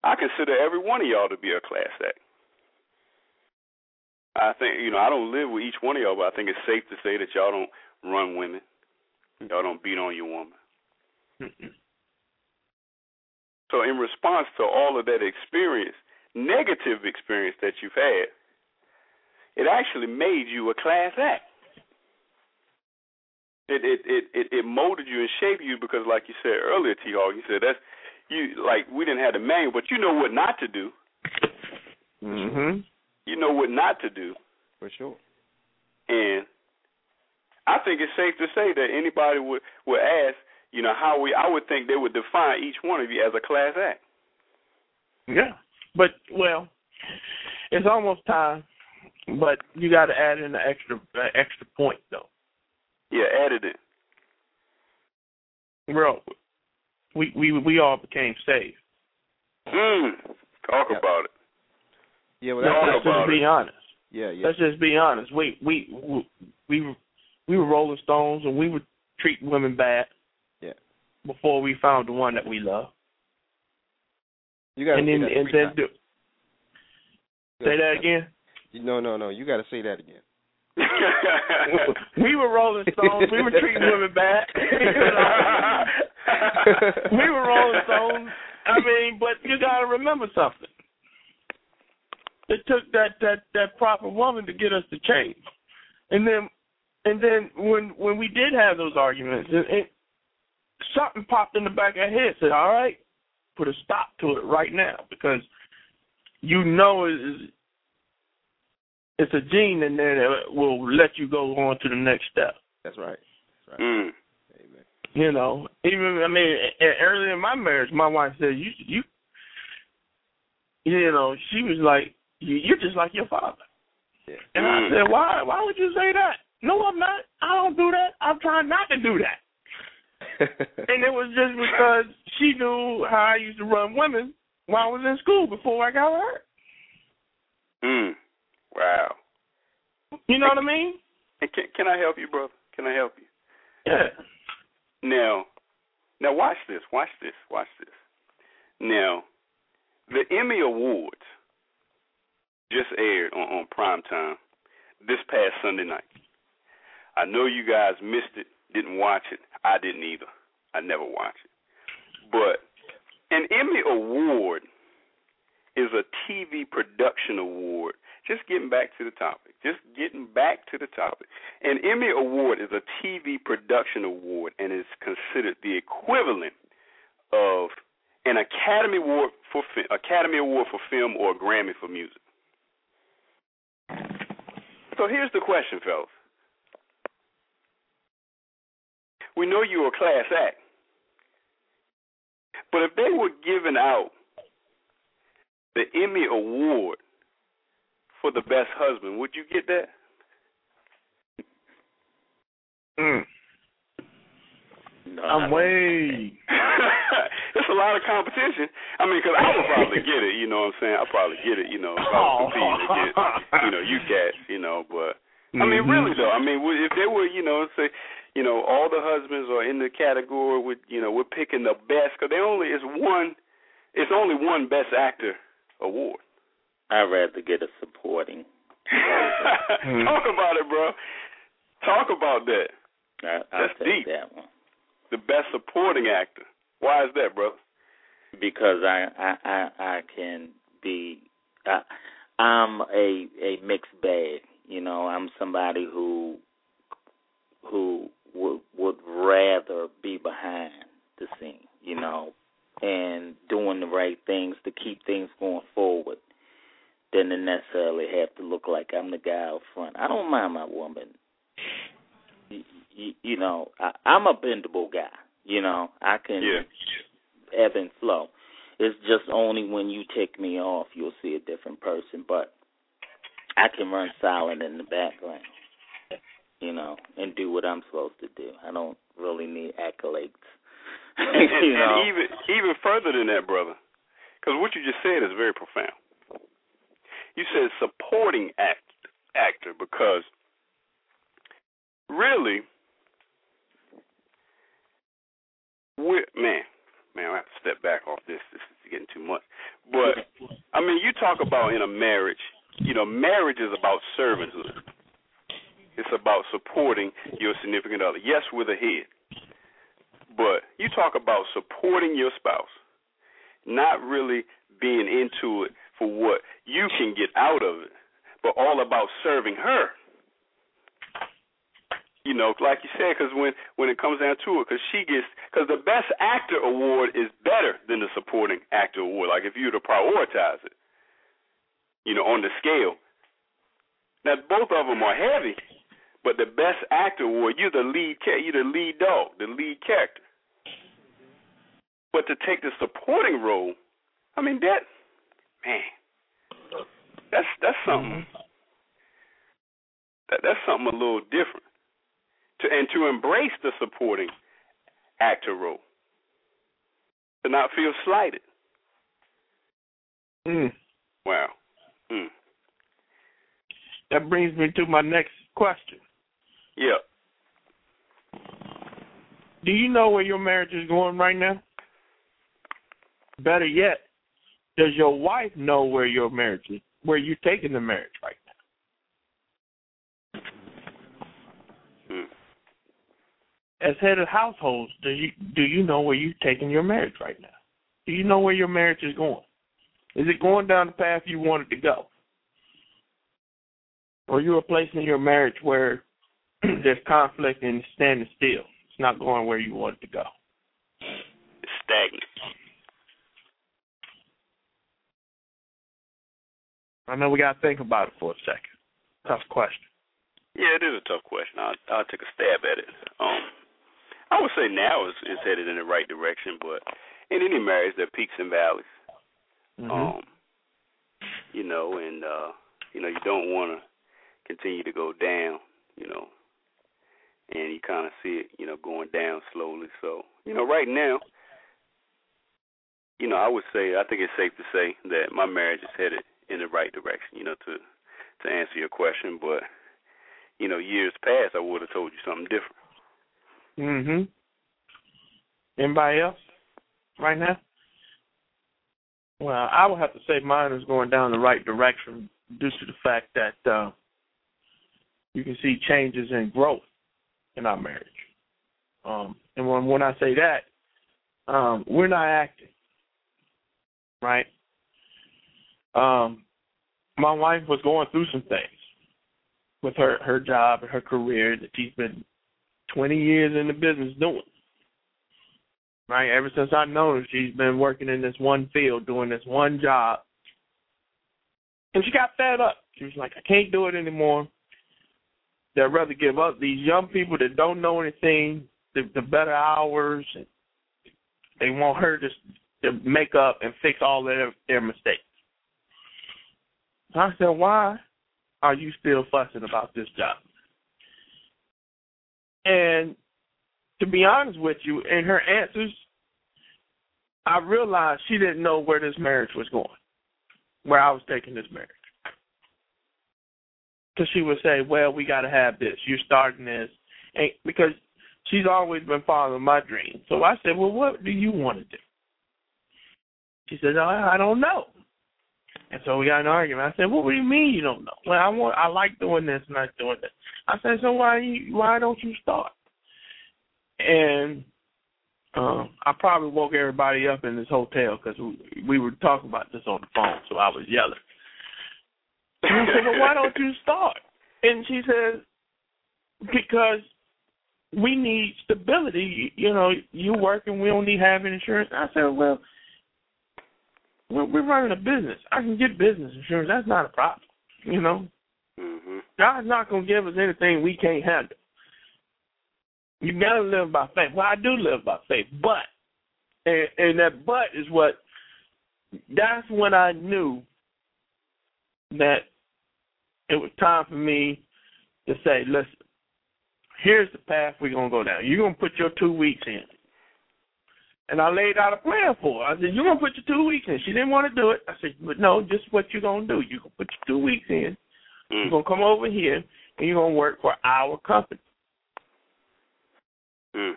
I consider every one of y'all to be a class act. I think you know I don't live with each one of y'all, but I think it's safe to say that y'all don't run women, hmm. y'all don't beat on your woman. So in response to all of that experience, negative experience that you've had, it actually made you a class act. It it it it, it molded you and shaped you because, like you said earlier, T. Hawk, you said that's you like we didn't have the manual, but you know what not to do. Mhm. You know what not to do, For sure. and I think it's safe to say that anybody would would ask, you know, how we. I would think they would define each one of you as a class act. Yeah. But well, it's almost time. But you got to add in the extra uh, extra point though. Yeah, added it. Bro, we we we all became saved. Mm, talk Yeah. about it. Yeah, well, Let's, that's, talk let's just be it. honest. yeah, yeah. Let's just be honest. We we we we, we were Rolling Stones and we would treat women bad. Before we found the one that we love, You got to and say then that and then do, say that again. No, no, no. You got to say that again. we were Rolling Stones. We were treating women bad. We were Rolling Stones. I mean, but you got to remember something. It took that that that proper woman to get us to change, and then and then when when we did have those arguments, it something popped in the back of our head. Said, "All right, put a stop to it right now," because you know it's, it's a gene in there that will let you go on to the next step. That's right. That's right. mm. Amen. You know, even I mean, early in my marriage, my wife said, "You, you, you know," she was like, you, "You're just like your father." Yeah. And I Mm. said, "Why? Why would you say that?" No, I'm not. I don't do that. I'm trying not to do that. And it was just because she knew how I used to run women while I was in school before I got hurt. Mm. Wow. You know what I mean? Hey, can, can I help you, brother? Can I help you? Yeah. Now, now watch this. Watch this. Watch this. Now, the Emmy Awards just aired on, on prime time this past Sunday night. I know you guys missed it, didn't watch it. I didn't either. I never watched it. But an Emmy Award is a TV production award. Just getting back to the topic. Just getting back to the topic. An Emmy Award is a TV production award and is considered the equivalent of an Academy Award for Academy Award for film or a Grammy for music. So here's the question, fellas. We know you're a class act, but if they were giving out the Emmy Award for the best husband, would you get that? Mm. No, I I'm way. It's a lot of competition. I mean, because I would probably get it. You know what I'm saying? I'd probably get it. You know, if I was competing against, you know, you cats. You know, but I mean, Mhm. really though. I mean, if they were, you know, say, you know, all the husbands are in the category with, you know, we're picking the best because they only is one. It's only one best actor award. I'd rather get a supporting. Talk about it, bro. Talk about that. I, I'll That's deep. that one The best supporting actor. Why is that, brother? because I I I, I can be. I, I'm a a mixed bag. You know, I'm somebody who who would would rather be behind the scene. You know, and doing the right things to keep things going forward than to necessarily have to look like I'm the guy out front. I don't mind my woman. You, you, you know, I, I'm a bendable guy. You know, I can Yeah. ebb and flow. It's just only when you take me off you'll see a different person. But I can run silent in the background, you know, and do what I'm supposed to do. I don't really need accolades. and, know, and even even further than that, brother, because what you just said is very profound. You said supporting act actor because really, we man, man, I have to step back off this. This is getting too much. But I mean, you talk about in a marriage. You know, marriage is about servanthood. It's about supporting your significant other. Yes, with a head. But you talk about supporting your spouse, not really being into it for what you can get out of it, but all about serving her. You know, like you said, because when when it comes down to it, because she gets, because the best actor award is better than the supporting actor award. Like if you were to prioritize it, you know, on the scale. Now both of them are heavy, but the best actor award, you're the lead, character, you're the lead dog, the lead character. But to take the supporting role, I mean that, man, that's that's something. Mm-hmm. That that's something a little different. To and to embrace the supporting actor role, to not feel slighted. Mm. Wow. Mm. That brings me to my next question. Yeah. Do you know where your marriage is going right now? Better yet, does your wife know where your marriage is, where you're taking the marriage right now? Hmm. As head of households, do you do you know where you're taking your marriage right now? Do you know where your marriage is going? Is it going down the path you wanted to go? Or you are placing your marriage where there's conflict and standing still. It's not going where you want it to go. It's stagnant. I know we got to think about it for a second. Tough question. Yeah, it is a tough question. I'll, I'll take a stab at it. Um, I would say now is, is headed in the right direction, but in any marriage, there are peaks and valleys. Mm-hmm. Um, you know, and uh, you know, you don't want to continue to go down, you know, and you kind of see it, you know, going down slowly. So, you know, right now, you know, I would say I think it's safe to say that my marriage is headed in the right direction. You know, to to answer your question, but you know, years past, I would have told you something different. Mhm. Anybody else right now? Well, I would have to say mine is going down the right direction due to the fact that uh, you can see changes in growth in our marriage. Um, and when when I say that, um, we're not acting, right? Um, my wife was going through some things with her her job and her career that she's been 20 years in the business doing right? Ever since I've known her, she's been working in this one field, doing this one job. And she got fed up. She was like, I can't do it anymore. They'd rather give up. These young people that don't know anything, the, the better hours, they want her to, to make up and fix all their, their mistakes. I said, why are you still fussing about this job? And to be honest with you, in her answers, I realized she didn't know where this marriage was going, where I was taking this marriage. Because she would say, "Well, we got to have this. You're starting this," and because she's always been following my dreams. So I said, "Well, what do you want to do?" She said, oh, "I don't know." And so we got an argument. I said, "Well, what do you mean you don't know?" Well, I want, I like doing this and not doing this. I said, "So why, why don't you start?" And um, I probably woke everybody up in this hotel because we, we were talking about this on the phone, so I was yelling. And I said, "Well, why don't you start?" And she says, "Because we need stability. You know, you working, we don't need having insurance." I said, "Well, we're, running a business. I can get business insurance. That's not a problem. You know, mm-hmm. God's not gonna give us anything we can't handle." You gotta live by faith. Well, I do live by faith, but and, and that but is what that's when I knew that it was time for me to say, listen, here's the path we're gonna go down. You're gonna put your two weeks in. And I laid out a plan for her. I said, You're gonna put your two weeks in. She didn't want to do it. I said, But no, just what you're gonna do. You're gonna put your two weeks in. Mm. You're gonna come over here and you're gonna work for our company. Mm.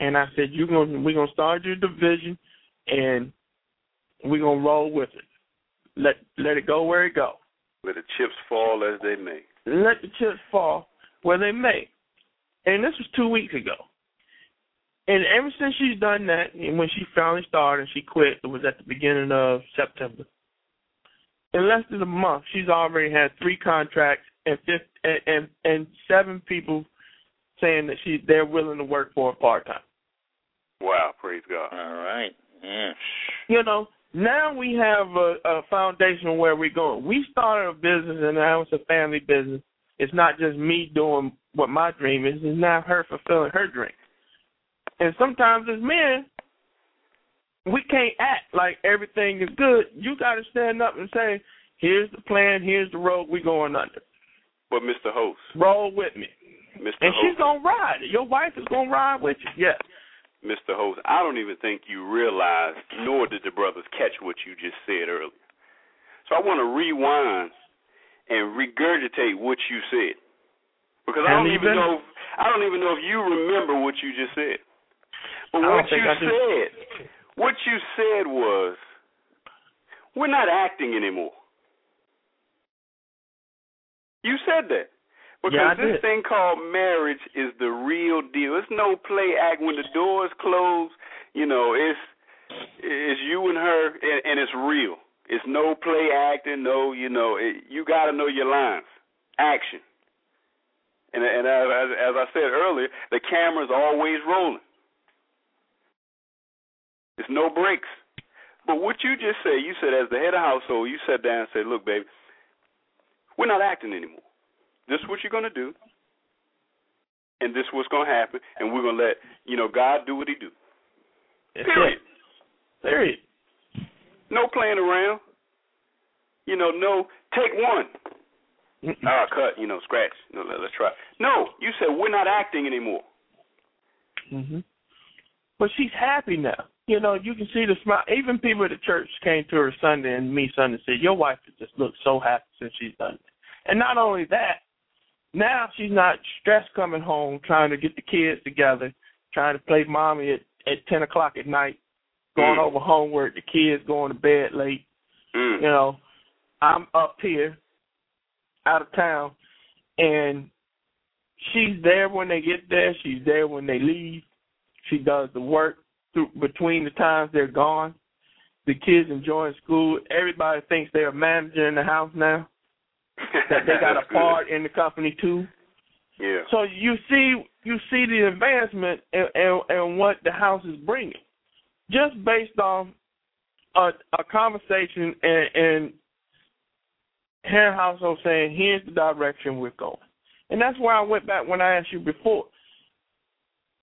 And I said, "You're gonna we're gonna start your division, and we're gonna roll with it. Let let it go where it go. Let the chips fall as they may. Let the chips fall where they may." And this was two weeks ago. And ever since she's done that, and when she finally started, and she quit. It was at the beginning of September. In less than a month, she's already had three contracts and fifth, and, and and seven people saying that she they're willing to work for her part time. Wow, praise God. All right. Yeah. You know, now we have a, a foundation where we're going. We started a business, and now it's a family business. It's not just me doing what my dream is; it's now her fulfilling her dream. And sometimes as men, we can't act like everything is good. You got to stand up and say, "Here's the plan. Here's the road we're going under." But Mr. Host, roll with me. Mr. And Host, she's gonna ride. Your wife is gonna ride with you. Yes. Mr. Host, I don't even think you realized, nor did the brothers catch what you just said earlier. So I want to rewind and regurgitate what you said, because I don't even even- know. I don't even know if you remember what you just said. But what you think I do. said, what you said was, we're not acting anymore. You said that. Because Yeah, this did. thing called marriage is the real deal. It's no play act when the doors close. You know, it's it's you and her, and, and it's real. It's no play acting. No, you know, it, you got to know your lines. Action. And and as, as as I said earlier, the camera's always rolling. There's no breaks. But what you just said, you said as the head of household, you sat down and said, "Look, baby, we're not acting anymore. This is what you're gonna do, and this is what's gonna happen, and we're gonna let you know God do what He do. That's Period. it. Period. No playing around. You know, no take one. Ah, cut. You know, scratch. No, let, let's try. No, you said we're not acting anymore. hmm But she's happy now. You know, you can see the smile. Even people at the church came to her Sunday and me Sunday and said, "Your wife has just looked so happy since she's done it." And not only that, now she's not stressed coming home trying to get the kids together, trying to play mommy at at ten o'clock at night, going Mm. over homework, the kids going to bed late. Mm. You know, I'm up here, out of town, and she's there when they get there. She's there when they leave. She does the work through between the times they're gone. The kids enjoying school. Everybody thinks they're a manager in the house now. That they got a That's good. part in the company too. Yeah. So you see, you see the advancement and and, and what the house is bringing, just based on a, a conversation and, and her household saying, "Here's the direction we're going," and that's why I went back when I asked you before.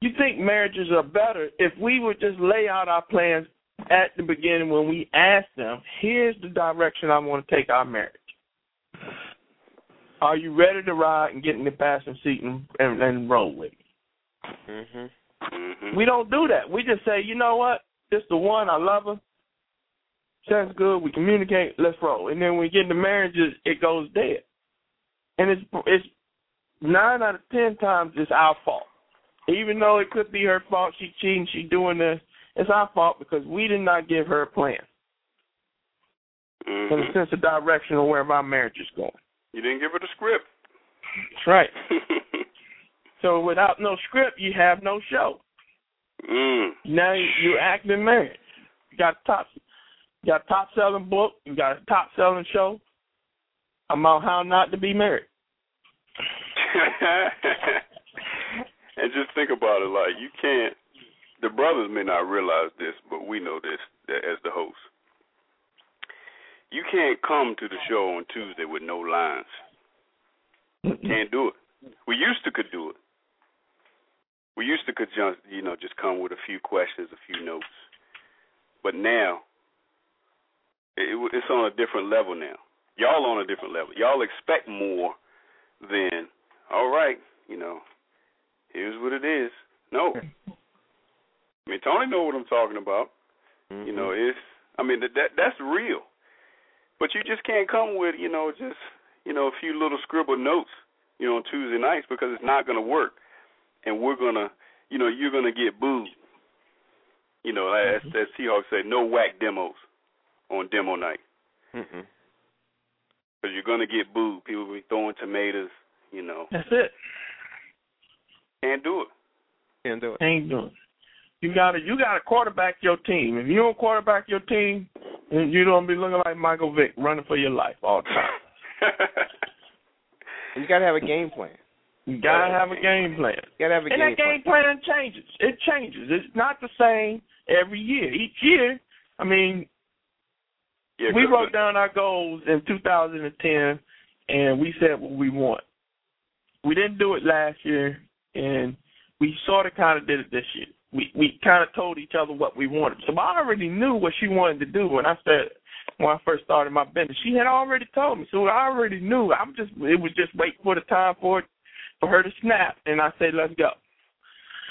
You think marriages are better if we would just lay out our plans at the beginning when we ask them, "Here's the direction I want to take our marriage." Are you ready to ride and get in the passenger seat and, and, and roll with me? Mhm. Mhm. We don't do that. We just say, you know what? This the one. I love her. Sounds good. We communicate. Let's roll. And then when we get into marriages, it goes dead. And it's it's nine out of ten times it's our fault. Even though it could be her fault, she cheating, she doing this. It's our fault because we did not give her a plan and a Mhm. sense of direction of where our marriage is going. You didn't give her the script. That's right. So without no script, you have no show. mm. Now you, you acting married. You got top, you got top selling book. You got a top selling show about how not to be married. and just think about it like you can't the brothers may not realize this but we know this as the host you can't come to the show on tuesday with no lines can't do it we used to could do it we used to could just you know just come with a few questions a few notes but now it, it's on a different level now y'all on a different level y'all expect more than all right you know here's what it is. No. I mean Tony know what I'm talking about. You know, Mhm. it's I mean that, that that's real. But you just can't come with, you know, just you know, a few little scribbled notes, you know, on Tuesday nights because it's not gonna work. And we're gonna you know, you're gonna get booed. You know, as as Seahawks say, no whack demos on demo night. Mhm. Because you're gonna get booed. People will be throwing tomatoes, you know. That's it. Can't do it. Can't do it. Ain't doing. it. You got to you got to quarterback your team. If you don't quarterback your team, then you don't be looking like Michael Vick running for your life all the time. You got to have a game plan. You got to have a game plan. You got to have a And game that game plan changes. It changes. It's not the same every year. Each year, I mean, Yeah, we 'cause wrote down our goals in 2010, and we said what we want. We didn't do it last year, and we sort of kind of did it this year. We we kind of told each other what we wanted. So I already knew what she wanted to do when I said when I first started my business. She had already told me, so I already knew. I'm just it was just wait for the time for it for her to snap, and I said let's go.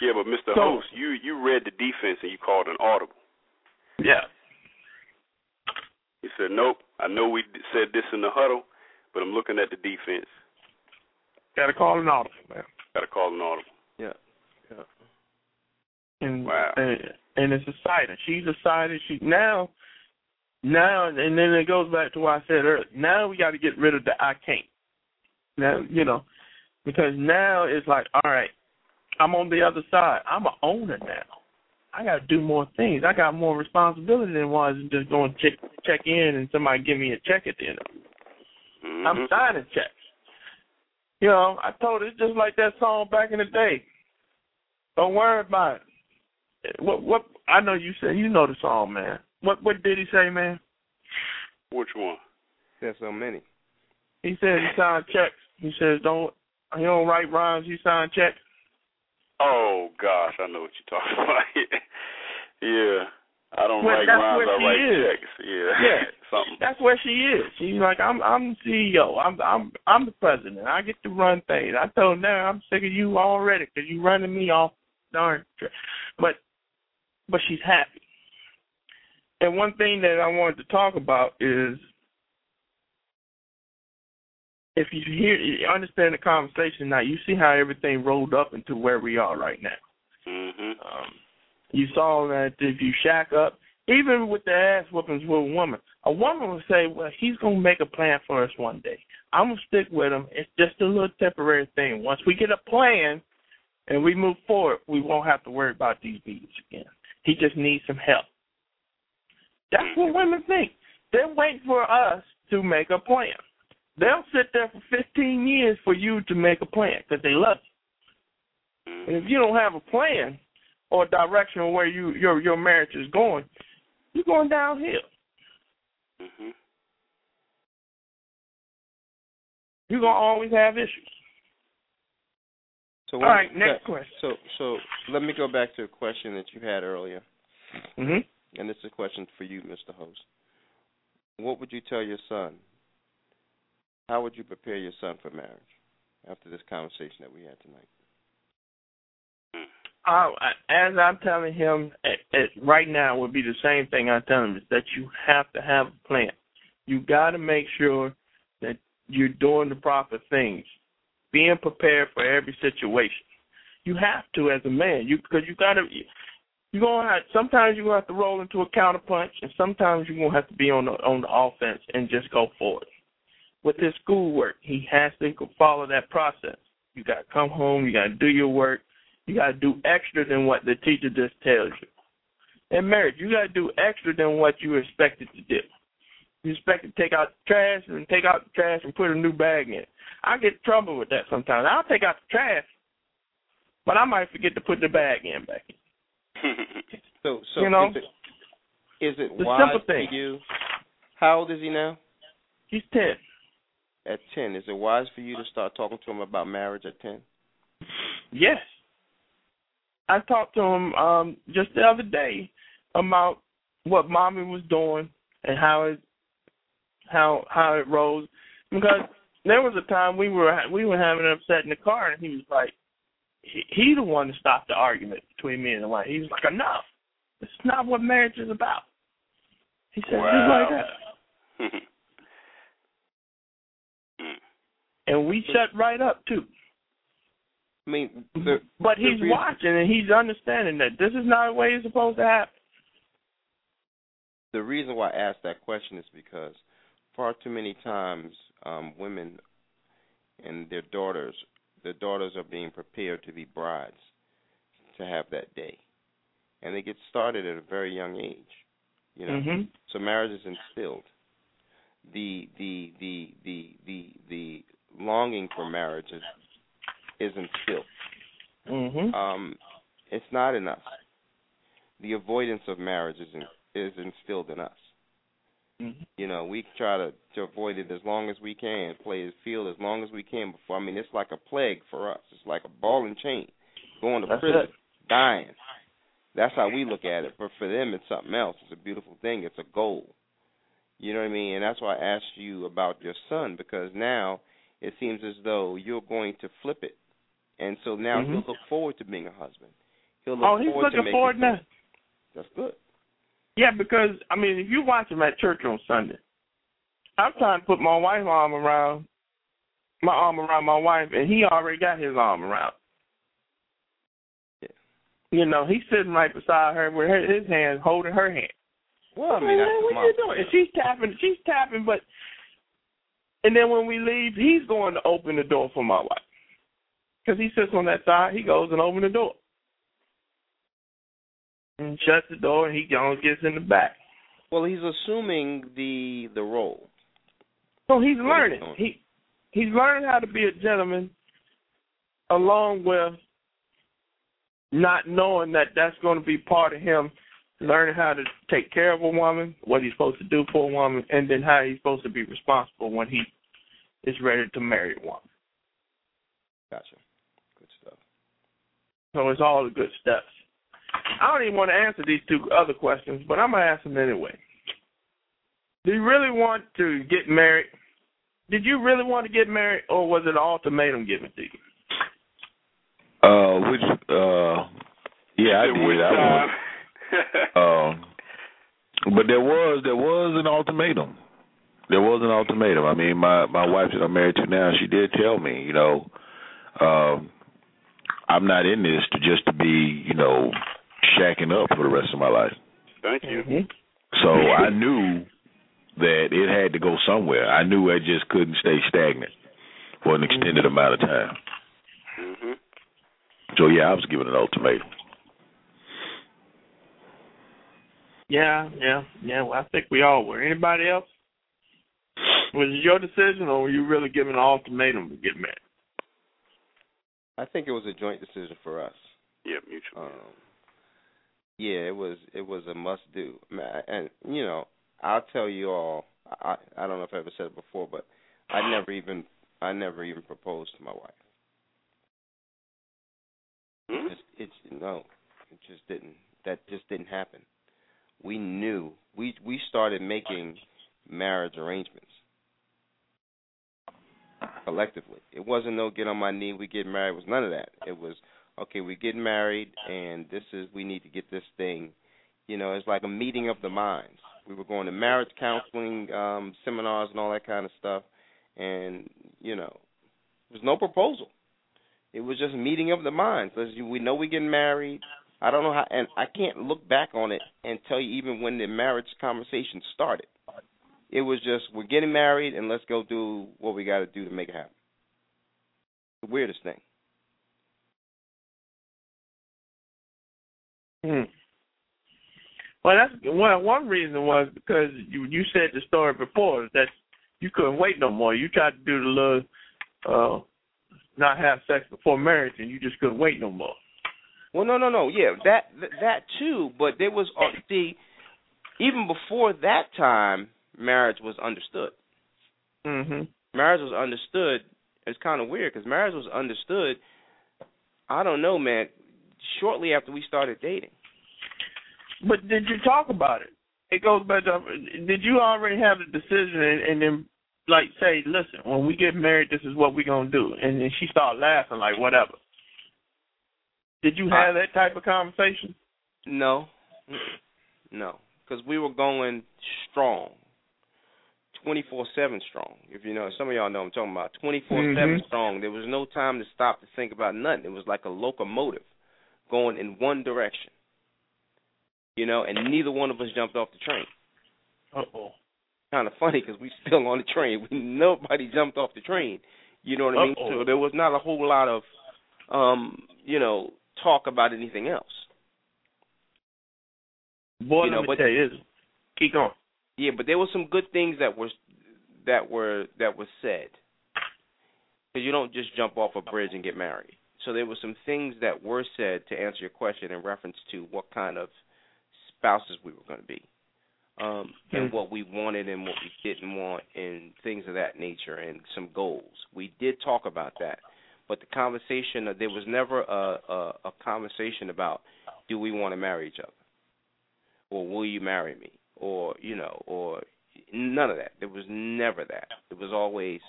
Yeah, but Mr. So- Host, you you read the defense and you called an audible. Yeah. He said, nope. I know we said this in the huddle, but I'm looking at the defense. Got to call an audible, man. Got to call an audible. Yeah. Yeah. And, Wow. and and it's exciting. She's excited. She now now and then it goes back to what I said earlier. Now we got to get rid of the I can't. Now you know because now it's like all right, I'm on the other side. I'm a owner now. I got to do more things. I got more responsibility than was just going to check check in and somebody give me a check at the end of it. hmm I'm signing checks. You know, I told her it's just like that song back in the day. Don't worry about it. What what I know you said you know the song, man. What what did he say, man? Which one? There's so many. He said he signed checks. He says don't he don't write rhymes, he signed checks. Oh gosh, I know what you're talking about. yeah, I don't Well, write rhymes. I write is. checks. Yeah, Yeah. something. That's where she is. She's like, I'm I'm the CEO. I'm I'm I'm the president. I get to run things. I told her, now I'm sick of you already because you're running me off darn. tra- But but she's happy. And one thing that I wanted to talk about is if you hear you understand the conversation now, you see how everything rolled up into where we are right now. Mhm. Um, you saw that if you shack up, even with the ass whoopings with a woman, a woman will say, "Well, he's gonna make a plan for us one day. I'm gonna stick with him. It's just a little temporary thing. Once we get a plan and we move forward, we won't have to worry about these beats again. He just needs some help." That's what women think. They're waiting for us to make a plan. They'll sit there for 15 years for you to make a plan because they love you. And if you don't have a plan or a direction of where you your your marriage is going, you're going downhill. Mhm. You're gonna always have issues. So All right, next question. So so let me go back to a question that you had earlier, hmm and this is a question for you, Mr. Host. What would you tell your son? How would you prepare your son for marriage after this conversation that we had tonight? I, as I'm telling him at, at right now would be the same thing I tell him is that you have to have a plan. You got to make sure that you're doing the proper things, being prepared for every situation. You have to as a man, you because you got to. You're gonna have sometimes you're gonna have to roll into a counterpunch, and sometimes you're gonna have to be on the on the offense and just go for it. With his schoolwork, he has to follow that process. You got to come home, you got to do your work, you got to do extra than what the teacher just tells you. In marriage, you got to do extra than what you expected to do. You expect to take out the trash and take out the trash and put a new bag in. I get in trouble with that sometimes. I'll take out the trash, but I might forget to put the bag in back. So so You know, is it, is it the wise simple for thing. you? How old is he now? He's ten. At ten. Is it wise for you to start talking to him about marriage at ten? Yes. I talked to him um just the other day about what mommy was doing and how it how how it rose because there was a time we were we were having an upset in the car and he was like he, he the one that stopped the argument between me and the wife. He was like, Enough. It's not what marriage is about. He said just like that. And we shut right up too. I mean, the, But he's reason- watching and he's understanding that this is not the way it's supposed to happen. the reason why I asked that question is because far too many times um, women and their daughters, their daughters are being prepared to be brides to have that day, and they get started at a very young age. You know, hmm so marriage is instilled. The the the the the the longing for marriage is is instilled. hmm Um, it's not in us. The avoidance of marriage is in, is instilled in us. Mm-hmm. You know, we try to to avoid it as long as we can, play the field as long as we can before. I mean, it's like a plague for us. It's like a ball and chain, going to That's prison, it. dying. That's how we look at it. But for them, it's something else. It's a beautiful thing. It's a goal. You know what I mean? And that's why I asked you about your son because now it seems as though you're going to flip it, and so now Mhm. he'll look forward to being a husband. He'll look Oh, he's forward looking making forward now. That's good. Yeah, because I mean, if you watch him at church on Sunday, I'm trying to put my wife's arm around my arm around my wife, and he already got his arm around. Yeah. You know, he's sitting right beside her with her, his hand holding her hand. Well, I mean, Man, what my you doing? And she's tapping, she's tapping, but and then when we leave, he's going to open the door for my wife because he sits on that side. He goes and opens the door and shuts the door, and he goes gets in the back. Well, he's assuming the the role. So he's What learning. he? He he's learning how to be a gentleman, along with not knowing that that's going to be part of him learning how to take care of a woman, what he's supposed to do for a woman, and then how he's supposed to be responsible when he is ready to marry a woman. Gotcha. Good stuff. So it's all the good steps. I don't even want to answer these two other questions, but I'm gonna ask them anyway. Do you really want to get married? Did you really want to get married, or was it an ultimatum given to you? Uh, which uh, yeah, I Said did. which I time? um, but there was there was an ultimatum. There was an ultimatum. I mean, my my wife that I'm married to now, she did tell me, you know, um, I'm not in this to just to be, you know, shacking up for the rest of my life. Thank you. Mm-hmm. So I knew that it had to go somewhere. I knew I just couldn't stay stagnant for an extended amount of time. Mhm. So yeah, I was given an ultimatum. Yeah, yeah, yeah. Well, I think we all were. Anybody else? Was it your decision, or were you really given an ultimatum to get married? I think it was a joint decision for us. Yeah, mutual. Um, yeah, it was it was a must do. And you know, I'll tell you all. I I don't know if I ever said it before, but I never even I never even proposed to my wife. Hmm? It's, it's no, it just didn't. That just didn't happen. We knew we we started making marriage arrangements collectively. It wasn't no get on my knee, we get married. It was none of that. It was okay. we're getting married, and this is we need to get this thing. You know, it's like a meeting of the minds. We were going to marriage counseling um seminars and all that kind of stuff, and you know, there was no proposal. It was just meeting of the minds. We know we're getting married. I don't know how, and I can't look back on it and tell you even when the marriage conversation started. It was just we're getting married and let's go do what we got to do to make it happen. The weirdest thing. Hmm. Well, that's well. One reason was because you you said the story before that you couldn't wait no more. You tried to do the little, uh, not have sex before marriage, and you just couldn't wait no more. Well, no, no, no. Yeah, that that, too. But there was uh, see, even before that time, marriage was understood. hmm Marriage was understood. It's kind of weird because marriage was understood. I don't know, man. Shortly after we started dating. But did you talk about it? It goes back to did you already have the decision and, and then like say, listen, when we get married, this is what we're gonna do, and then she started laughing like whatever. Did you have that type of conversation? No, no, because we were going strong, twenty four seven strong. If you know, some of y'all know what I'm talking about twenty four seven Mhm. strong. There was no time to stop to think about nothing. It was like a locomotive going in one direction. You know, and neither one of us jumped off the train. Oh. Kind of funny because we still on the train. We nobody jumped off the train. You know what I mean? Uh-oh. So there was not a whole lot of, um, you know, talk about anything else. Boy, You know, let me but- tell you, keep going. Yeah, but there were some good things that were that were that were said. Because you don't just jump off a bridge and get married. So there were some things that were said to answer your question in reference to what kind of spouses we were going to be. um, and what we wanted and what we didn't want, and things of that nature, and some goals. We did talk about that, but the conversation uh, there was never a, a a conversation about do we want to marry each other, or will you marry me, or you know, or none of that. There was never that. It was always,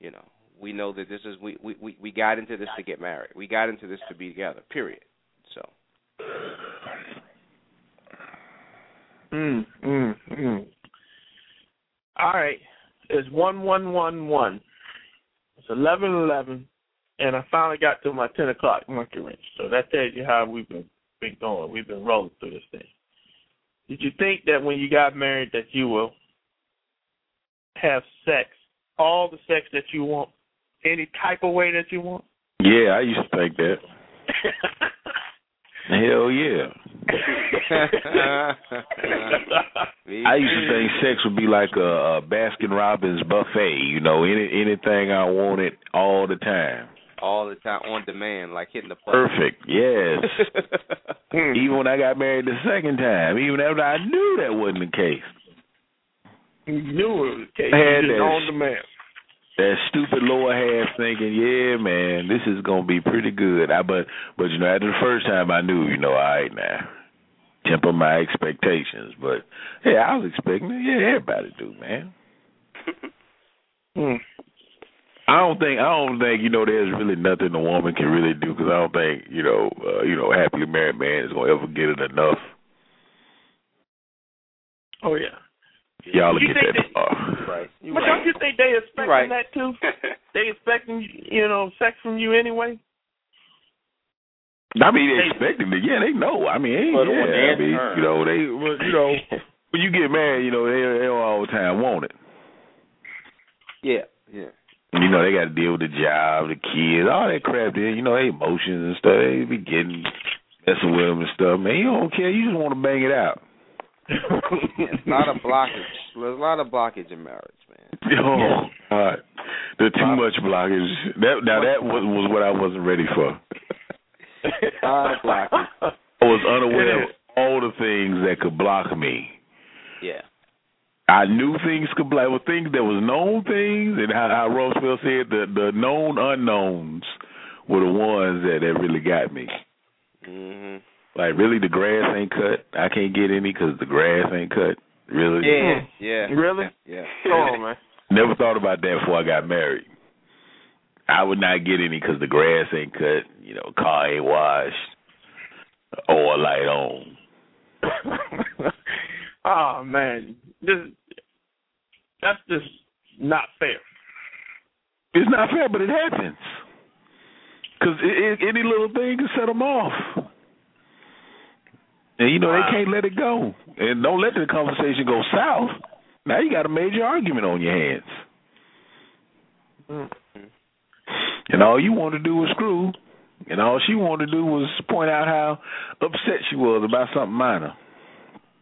you know, we know that this is we we we got into this to get married. We got into this to be together. Period. So. Mm, mm, mm. All right. It's one one one one. It's eleven eleven, and I finally got to my ten o'clock monkey wrench. So that tells you how we've been been going. We've been rolling through this thing. Did you think that when you got married that you will have sex, all the sex that you want, any type of way that you want? Yeah, I used to think that. Hell yeah. I used to think sex would be like a, a Baskin Robbins buffet. You know, any anything I wanted all the time. All the time on demand, like hitting the play. Perfect. Yes. even when I got married the second time, even after I knew that wasn't the case. You knew it was the case. I had You that on demand. That stupid lower half thinking, yeah, man, this is gonna be pretty good. I but but you know, after the first time I knew, you know, all right now. Temper my expectations. But yeah, I was expecting it. Yeah, everybody do, man. Hmm. I don't think I don't think you know there's really nothing a woman can really do because I don't think you know uh, you know a happily married man is gonna ever get it enough. Oh yeah. Y'all will You get that that- far. Right. You But right. don't you think they expecting right. that too? They expecting you know sex from you anyway. I mean, they expecting it. Yeah, they know. I mean, But yeah. on their I mean, terms. you know, they, well, you know, when you get married, you know, they, they all the time want it. Yeah. Yeah. You know, they got to deal with the job, the kids, all that crap. There, you know, they emotions and stuff. They be getting messing with them and stuff. Man, you don't care. You just want to bang it out. It's a lot of blockage. There's a lot of blockage in marriage, man. Oh, God. there's too much blockage. That now that was was what I wasn't ready for. A lot of blockage. I was unaware of all the things that could block me. Yeah. I knew things could block. Well, things that was known things, and how, how Roosevelt said the the known unknowns were the ones that that really got me. Mhm. Like really, the grass ain't cut. I can't get any because the grass ain't cut. Really? Yeah. Hmm. Yeah. Really? Yeah. Come on, man. Never thought about that before I got married. I would not get any because the grass ain't cut. You know, car ain't washed, oil light on. oh man, this that's just not fair. It's not fair, but it happens. Because it, it, any little thing can set them off. And, you know, Wow. they can't let it go. And don't let the conversation go south. Now you got a major argument on your hands. Mm. And all you wanted to do was screw. And all she wanted to do was point out how upset she was about something minor.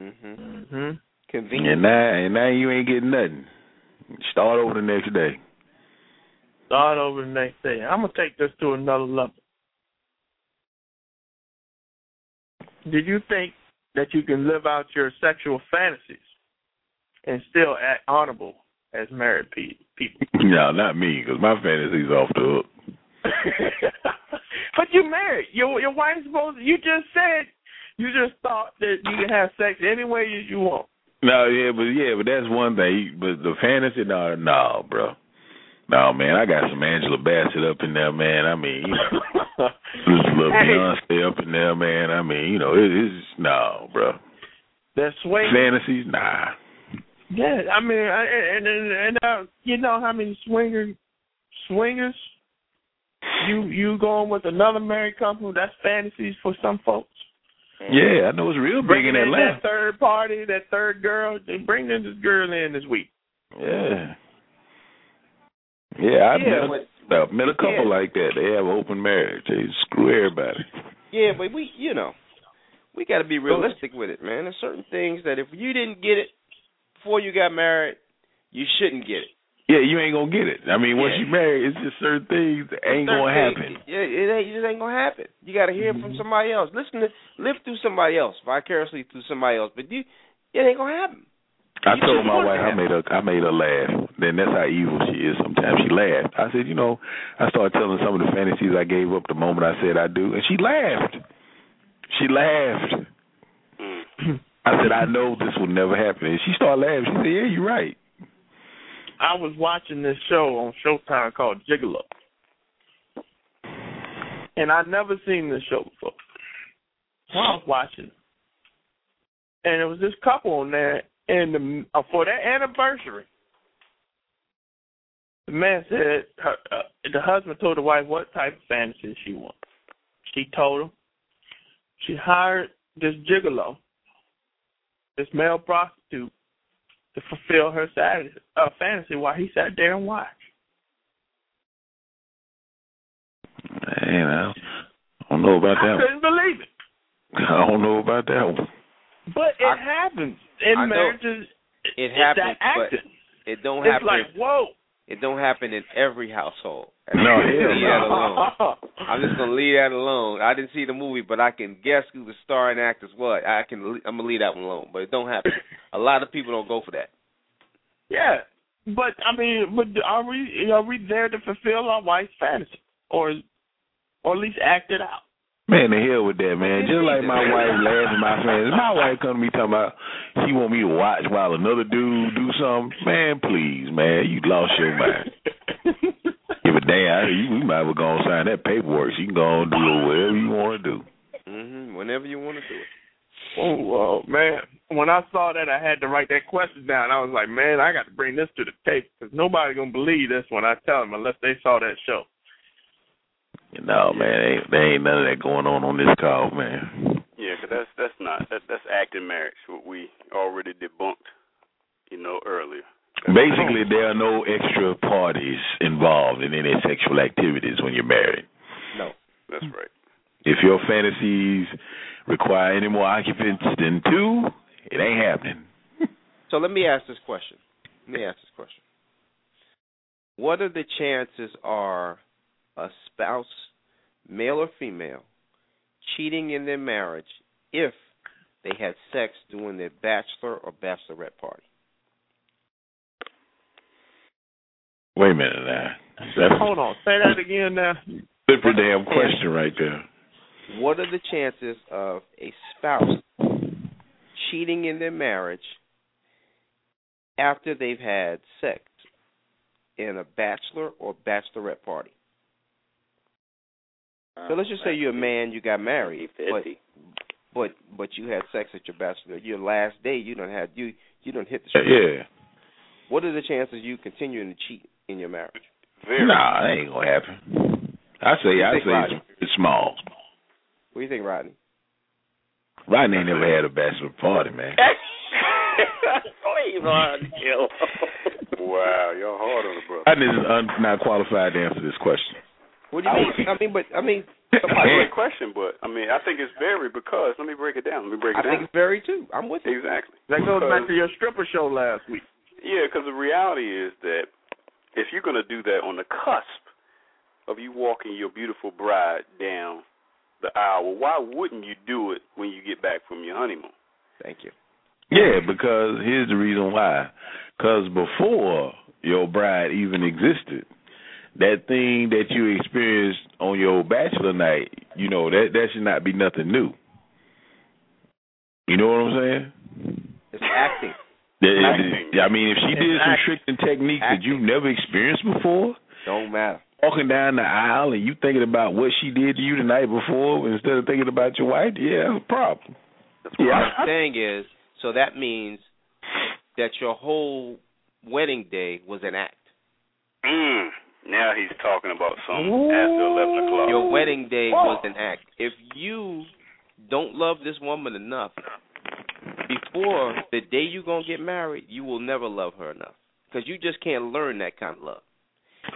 Mhm. Convenient. And now, and now you ain't getting nothing. Start over the next day. Start over the next day. I'm gonna take this to another level. Did you think that you can live out your sexual fantasies and still act honorable as married pe- people? No, not me, because my fantasy's off the hook. but you married. Your your wife's supposed. You just said you just thought that you can have sex any way you, you want. No, yeah, but yeah, but that's one thing. But the fantasy, no, no, bro, no, man. I got some Angela Bassett up in there, man. I mean, you know, this little. Beyonce up in there, man. I mean, you know, it, it's no, bro. That swing. Fantasies, nah. Yeah, I mean, I, and and, and uh, you know how many swinger swingers you you going with another married couple? That's fantasies for some folks. Yeah, I know it's real big Bringing in in Atlanta. that third party, that third girl. They bring this girl in this week. Yeah. Yeah, I Yeah, met, a, met a couple yeah. like that. They have open marriage. They screw everybody. Yeah, but we, you know, we got to be realistic with it, man. There's certain things that if you didn't get it before you got married, you shouldn't get it. Yeah, you ain't gonna get it. I mean, once Yeah. you marry, it's just certain things that ain't Certain gonna things- happen. Yeah, it, ain't, it just ain't gonna happen. You got to hear it from mm-hmm. somebody else. Listen to live through somebody else, vicariously through somebody else. But you, It ain't gonna happen. I told my wife I made her I made her laugh. Then that's how evil she is sometimes. She laughed. I said, you know, I started telling some of the fantasies I gave up the moment I said I do and she laughed. She laughed. Mm. I said, I know this will never happen. And she started laughing. She said, Yeah, you're right. I was watching this show on Showtime called Gigolo, and I'd never seen this show before. So I was watching, and it was this couple on there, and the, uh, for that anniversary, the man said her, uh, the husband told the wife what type of fantasy she wants. She told him she hired this gigolo, this male prostitute, to fulfill her fantasy, uh, fantasy while he sat there and watched. Man, I don't know about I that I couldn't believe it. I don't know about that one. But it I- happens in I know. marriages. It it's happens, that but it don't It's happen. like whoa. it don't happen in every household. No, I'm hell leave that alone. I'm just gonna leave that alone. I didn't see the movie, but I can guess who the starring actors was. I can. I'm gonna leave that one alone. But it don't happen. A lot of people don't go for that. Yeah, but I mean, but are we are we there to fulfill our wife's fantasy, or or at least act it out? Man, the hell with that, man. Just like my wife laughs at my friends. My wife come to me talking about she want me to watch while another dude do something. Man, please, man, you lost your mind. Give a damn. You, you might as well go and sign that paperwork. You can go and do whatever you want to do. hmm Whenever you want to do it. Oh, man. When I saw that, I had to write that question down. I was like, man, I got to bring this to the tape because nobody gonna believe this when I tell them unless they saw that show. No, man, ain't, there ain't none of that going on on this call, man. Yeah, cause that's that's not that, that's acting marriage. What we already debunked, you know, earlier. Basically, there are no extra parties involved in any sexual activities when you're married. No. That's right. If your fantasies require any more occupants than two, it ain't happening. So let me ask this question. Let me ask this question. What are the chances are a spouse, male or female, cheating in their marriage if they had sex during their bachelor or bachelorette party? Wait a minute now. That's Hold on, say that again now. a super damn question right there. What are the chances of a spouse cheating in their marriage after they've had sex in a bachelor or bachelorette party? So let's just say you're a man, you got married, but but but you had sex at your bachelor. Your last day, you don't have you you don't hit the street. Yeah. What are the chances you continuing to cheat in your marriage? Very. Nah, that ain't gonna happen. I say, I say Rodney? it's, it's small. What do you think, Rodney? Rodney ain't never had a bachelor party, man. Please, Ron Hill. Wow, you're hard on the brother. Rodney is un- not qualified to answer this question. What do you mean? I mean, but I mean, Somebody great question, but I mean, I think it's very because let me break it down. Let me break it down. I think it's very too. I'm with you. Exactly. That goes back to your stripper show last week. Yeah, because the reality is that if you're going to do that on the cusp of you walking your beautiful bride down the aisle, well, why wouldn't you do it when you get back from your honeymoon? Thank you. Yeah, because here's the reason why. Because before your bride even existed, that thing that you experienced on your bachelor night, you know, that that should not be nothing new. You know what I'm saying? It's acting. Yeah, Acting. I mean, if she did It's some acting. tricks and techniques that you've never experienced before, Don't matter. walking down the aisle and you thinking about what she did to you the night before instead of thinking about your wife, yeah, that's a problem. What I'm saying is, so that means that your whole wedding day was an act. Mm, now he's talking about something after 11 o'clock. Your wedding day oh. was an act. If you don't love this woman enough, before the day you're going to get married, you will never love her enough. Because you just can't learn that kind of love.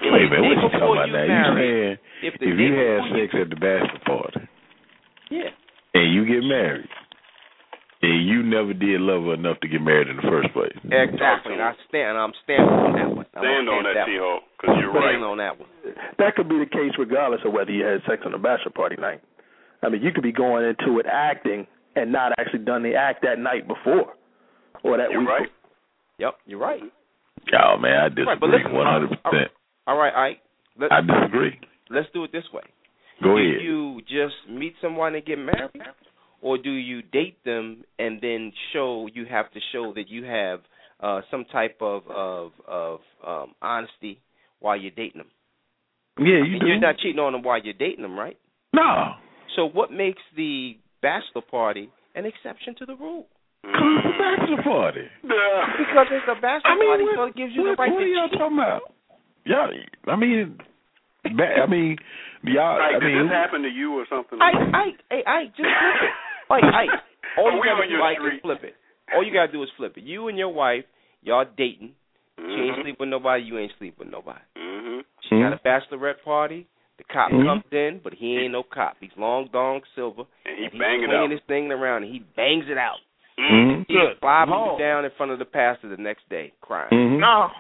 If Wait a minute, day what you before talking about you now? marry- You saying if if you had before you- sex at the bachelor party Yeah. and you get married and you never did love her enough to get married in the first place. Exactly. And I stand. I'm standing on that one. I'm Stand on that, stand T-Hawk, because you're Stand right. on that one. that could be the case regardless of whether you had sex on a bachelor party night. I mean, you could be going into it acting and not actually done the act that night before. or that You're week. right. Yep, you're right. Oh man, I Right, disagree one hundred percent. All right, Ike. Let, I disagree. let's do it this way. Go do ahead. you just meet someone and get married, or do you date them and then show you have to show that you have uh, some type of of of um, honesty while you're dating them? Yeah, you and do. you're not cheating on them while you're dating them, right? no, So what makes the bachelor party an exception to the rule? cause it's a bachelor party. Because it's a bachelor I mean, party, what, so it gives you what, the right what to are y'all cheat. talking about? Y'all, I mean, ba- I mean, y'all. Like, I did this happen to you or something? Ike, Ike, hey, Ike, just flip it. Ike, Ike. All you we gotta do, your Ike, street? is flip it. All you gotta do is flip it. You and your wife, y'all dating. She ain't Mhm. sleep with nobody. You ain't sleep with nobody. Mhm. She Mhm. got a bachelorette party. The cop Mhm. comes in, but he ain't no cop. He's long dong silver, And he and he's bang it swinging out. his thing around, and he bangs it out. Mhm. He's flopping Lord. down in front of the pastor the next day, crying. Mhm. No.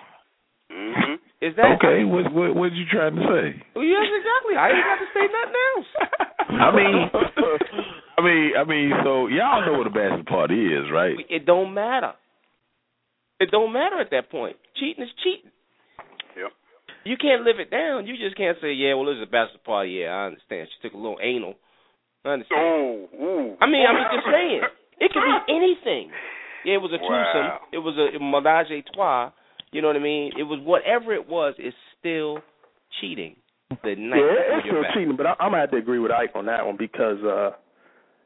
Mhm. Is that Okay, what what what you trying to say? Well, yes, exactly. I ain't got to say nothing else. I mean, I mean, I mean. So y'all know what a bachelor party is, right? It don't matter. It don't matter at that point. Cheating is cheating. Yep. You can't live it down. You just can't say, "Yeah, well, it was a bachelor party." Yeah, I understand. She took a little anal. I understand. Oh, ooh. I mean, I'm just saying. It could be anything. Yeah, it was a twosome. Wow. It was a menage a trois. You know what I mean? It was whatever it was. It's still cheating. The night yeah, it's still back. cheating, but I, I'm gonna have to agree with Ike on that one because uh,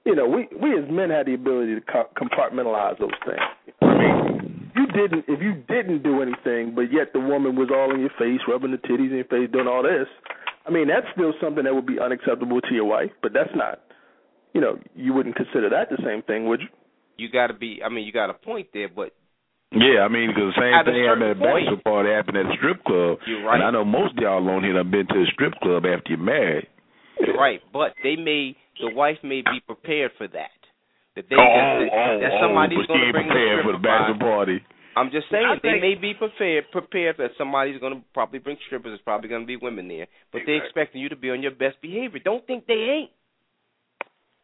you know we we as men had the ability to co- compartmentalize those things. I mean, you didn't if you didn't do anything, but yet the woman was all in your face, rubbing the titties in your face, doing all this. I mean, that's still something that would be unacceptable to your wife, but that's not. You know, you wouldn't consider that the same thing, would you? You got to be. I mean, you got a point there, but Yeah, I mean, because the same At thing happened at a bachelor party happened at a strip club. You're right. And I know most of y'all on here have been to a strip club after you're married. You're right, but they may the wife may be prepared for that. That they oh, that, oh, that, that oh, somebody's but going to ain't bring prepared the for the bachelor party. I'm just saying I they may be prepared prepared that somebody's going to probably bring strippers. There's probably going to be women there, but they're expecting you to be on your best behavior. Don't think they ain't.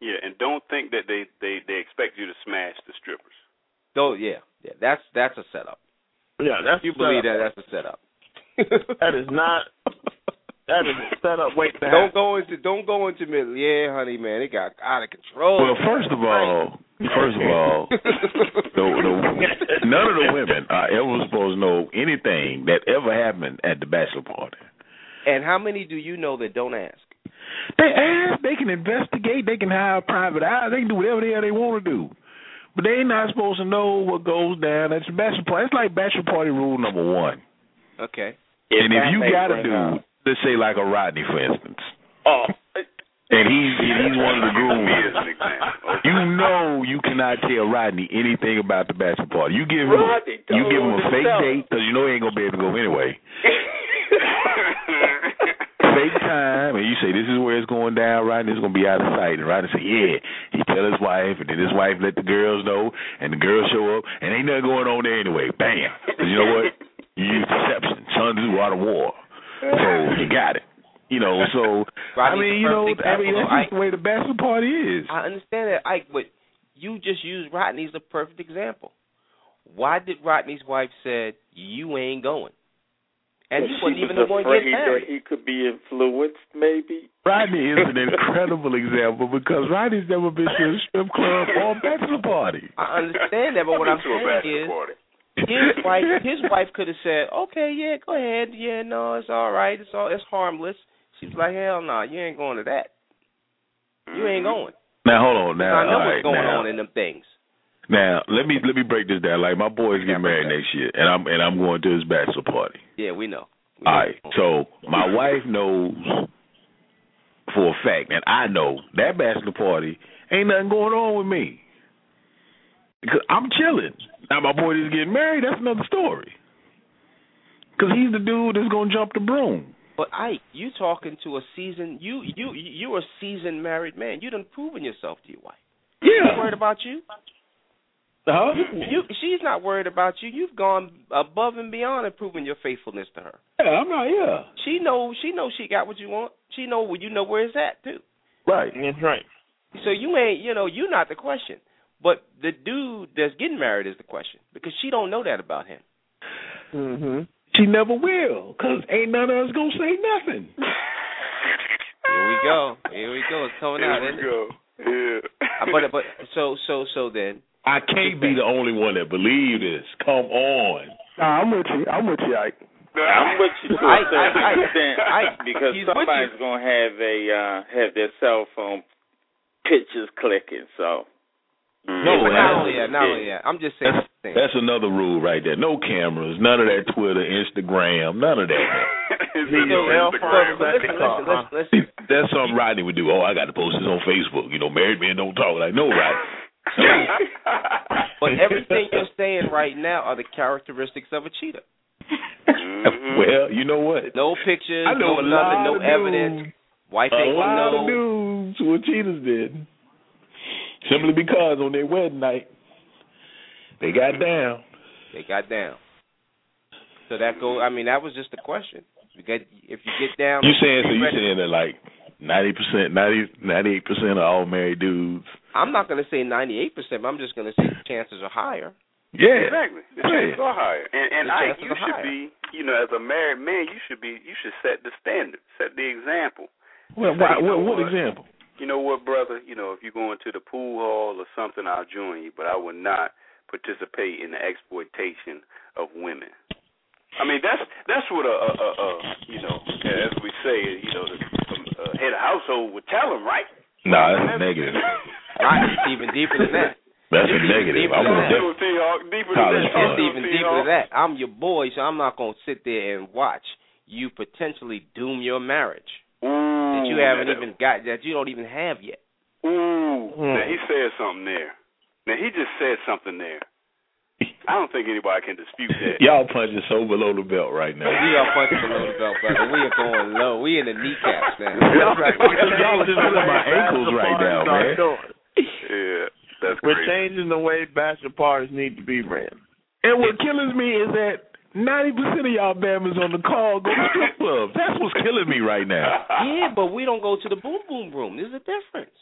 Yeah, and don't think that they they they expect you to smash the strippers. Oh yeah, yeah, that's that's a setup. Yeah, that's You a believe setup. that? That's a setup. That is not. That is a setup waiting to Don't happen. go into don't go into middle. Yeah, honey, man, it got out of control. Well, first of all, first of all, the, the, none of the women are ever supposed to know anything that ever happened at the bachelor party. and how many do you know that don't ask? They ask, they can investigate, they can hire a private eye, they can do whatever the hell they want to do. But they not supposed to know what goes down at the bachelor party. It's like bachelor party rule number one. Okay. and if that you got a bring dude, up- let's say like a Rodney, for instance, Oh, and he's and he's one of the grooms. You know you cannot tell Rodney anything about the bachelor party. You give him Rodney you give him a fake himself. date because you know he ain't gonna be able to go anyway. Fake time, and you say this is where it's going down. Rodney's gonna be out of sight, and Rodney say, "Yeah." He tell his wife, and then his wife let the girls know, and the girls show up, and ain't nothing going on there anyway. Bam! 'Cause you know what? You use deception. Sun Tzu Art of War, so you got it. You know, so I mean, you know, I mean, that's just the way the bachelor party is. I understand that, Ike, but you just used Rodney as a perfect example. Why did Rodney's wife said you ain't going? And he wasn't even was the one getting afraid that married. he could be influenced, maybe. Rodney is an incredible example because Rodney's never been to a strip club or a bachelor party. I understand that, but what I've I'm been to a saying is party. His wife his wife could have said, Okay, yeah, go ahead, yeah, no, it's all right, it's all it's harmless. She was like, Hell no, you ain't going to that. You ain't Mhm. going. Now hold on, now I know all what's right, going now, on in them things. Now let me let me break this down. Like my boys get married next year, and I'm and I'm going to his bachelor party. Yeah, we know. We All know. right, so my wife knows for a fact, and I know that bachelor party ain't nothing going on with me. Because I'm chilling. Now my boy is getting married. That's another story. Because he's the dude that's gonna jump the broom. But Ike, you talking to a seasoned you you you a seasoned married man. You done proven yourself to your wife. She's Yeah. worried about you. Huh? You she's not worried about you. You've gone above and beyond and proven your faithfulness to her. Yeah, I'm not. Yeah. She know. she know. she got what you want. She know you know where it's at too. Right. that's right. So you ain't you know you're not the question. But the dude that's getting married is the question because she don't know that about him. Mhm. She never will, cause ain't none of us gonna say nothing. Here we go. Here we go. It's coming out. Here isn't we it? go. Yeah. Uh, But but so so so then I can't be the only one that believe this. Come on. Nah, I'm with you. I'm with you, Ike. I'm with you to I- a certain I- I- extent because he's somebody's gonna have a uh have their cell phone pictures clicking. So Mm-hmm. No, but not that's- only that, not only that. I'm just saying. That's, thing. that's another rule right there. No cameras, none of that Twitter, Instagram, none of that. Instagram. listen, listen, listen, listen. See, that's something Rodney would do. Oh, I got to post this on Facebook. You know, married men don't talk. Like, no, Rodney. But everything you're saying right now are the characteristics of a cheater. Well, you know what? No pictures, I know no nothing, no of evidence. dudes. Wife A ain't gonna lot know. of dudes were cheaters did. Simply because on their wedding night, they got down. They got down. So that go. I mean, that was just the question. You get if you get down. You saying so? You saying that like ninety percent, ninety, ninety-eight percent of all married dudes? I'm not going to say 98 percent. I'm just going to say the chances are higher. Yeah, Exactly. The Yeah. chances are higher. And and I you should higher. be you know, as a married man you should be you should set the standard, set the example. Well, why, what, what what? example? You know what, brother? You know, if you're going to the pool hall or something, I'll join you, but I will not participate in the exploitation of women. I mean, that's that's what a, a, a, a you know, as we say, you know, the uh, head of household would tell him, right? Nah, that's negative. Right. It's even deeper than that. That's It's even negative. deeper I'm than gonna that. def- Little T-Hawk, deeper than that. It's even deeper than that. I'm your boy, so I'm not going to sit there and watch you potentially doom your marriage Ooh, that you haven't that- even got, that you don't even have yet. Ooh, Hmm. now he said something there. Now he just said something there. I don't think anybody can dispute that. Y'all punching so below the belt right now. We are punching below the belt, brother. We are going low. We in the kneecaps now. Y'all are just looking at my ankles right now, man. Yeah, that's We're crazy. changing the way bachelor parties need to be ran. And what kills me is that ninety percent of y'all bammers on the call go to strip clubs. That's what's killing me right now. Yeah, but we don't go to the boom boom room. There's a difference.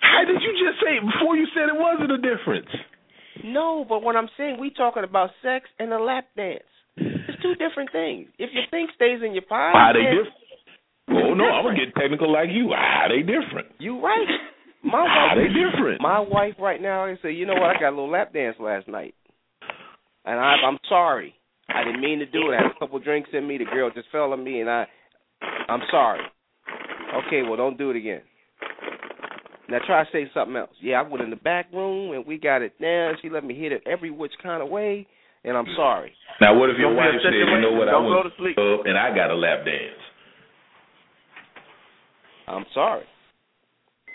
How did you just say it before you said it wasn't a difference? No, but what I'm saying, we talking about sex and a lap dance. It's two different things. If your thing stays in your pocket, Why they then different? Oh no, I'm gonna get technical like you. How they different? You right. My How they different? my wife right now, I say, you know what? I got a little lap dance last night, and I, I'm sorry. I didn't mean to do it. I had a couple drinks in me. The girl just fell on me, and I, I'm sorry. Okay, well, don't do it again. Now try to say something else. Yeah, I went in the back room and we got it down. She let me hit it every which kind of way, and I'm sorry. Now what if your Don't wife upset said, you know what, I Don't go went to sleep. up and I got a lap dance? I'm sorry.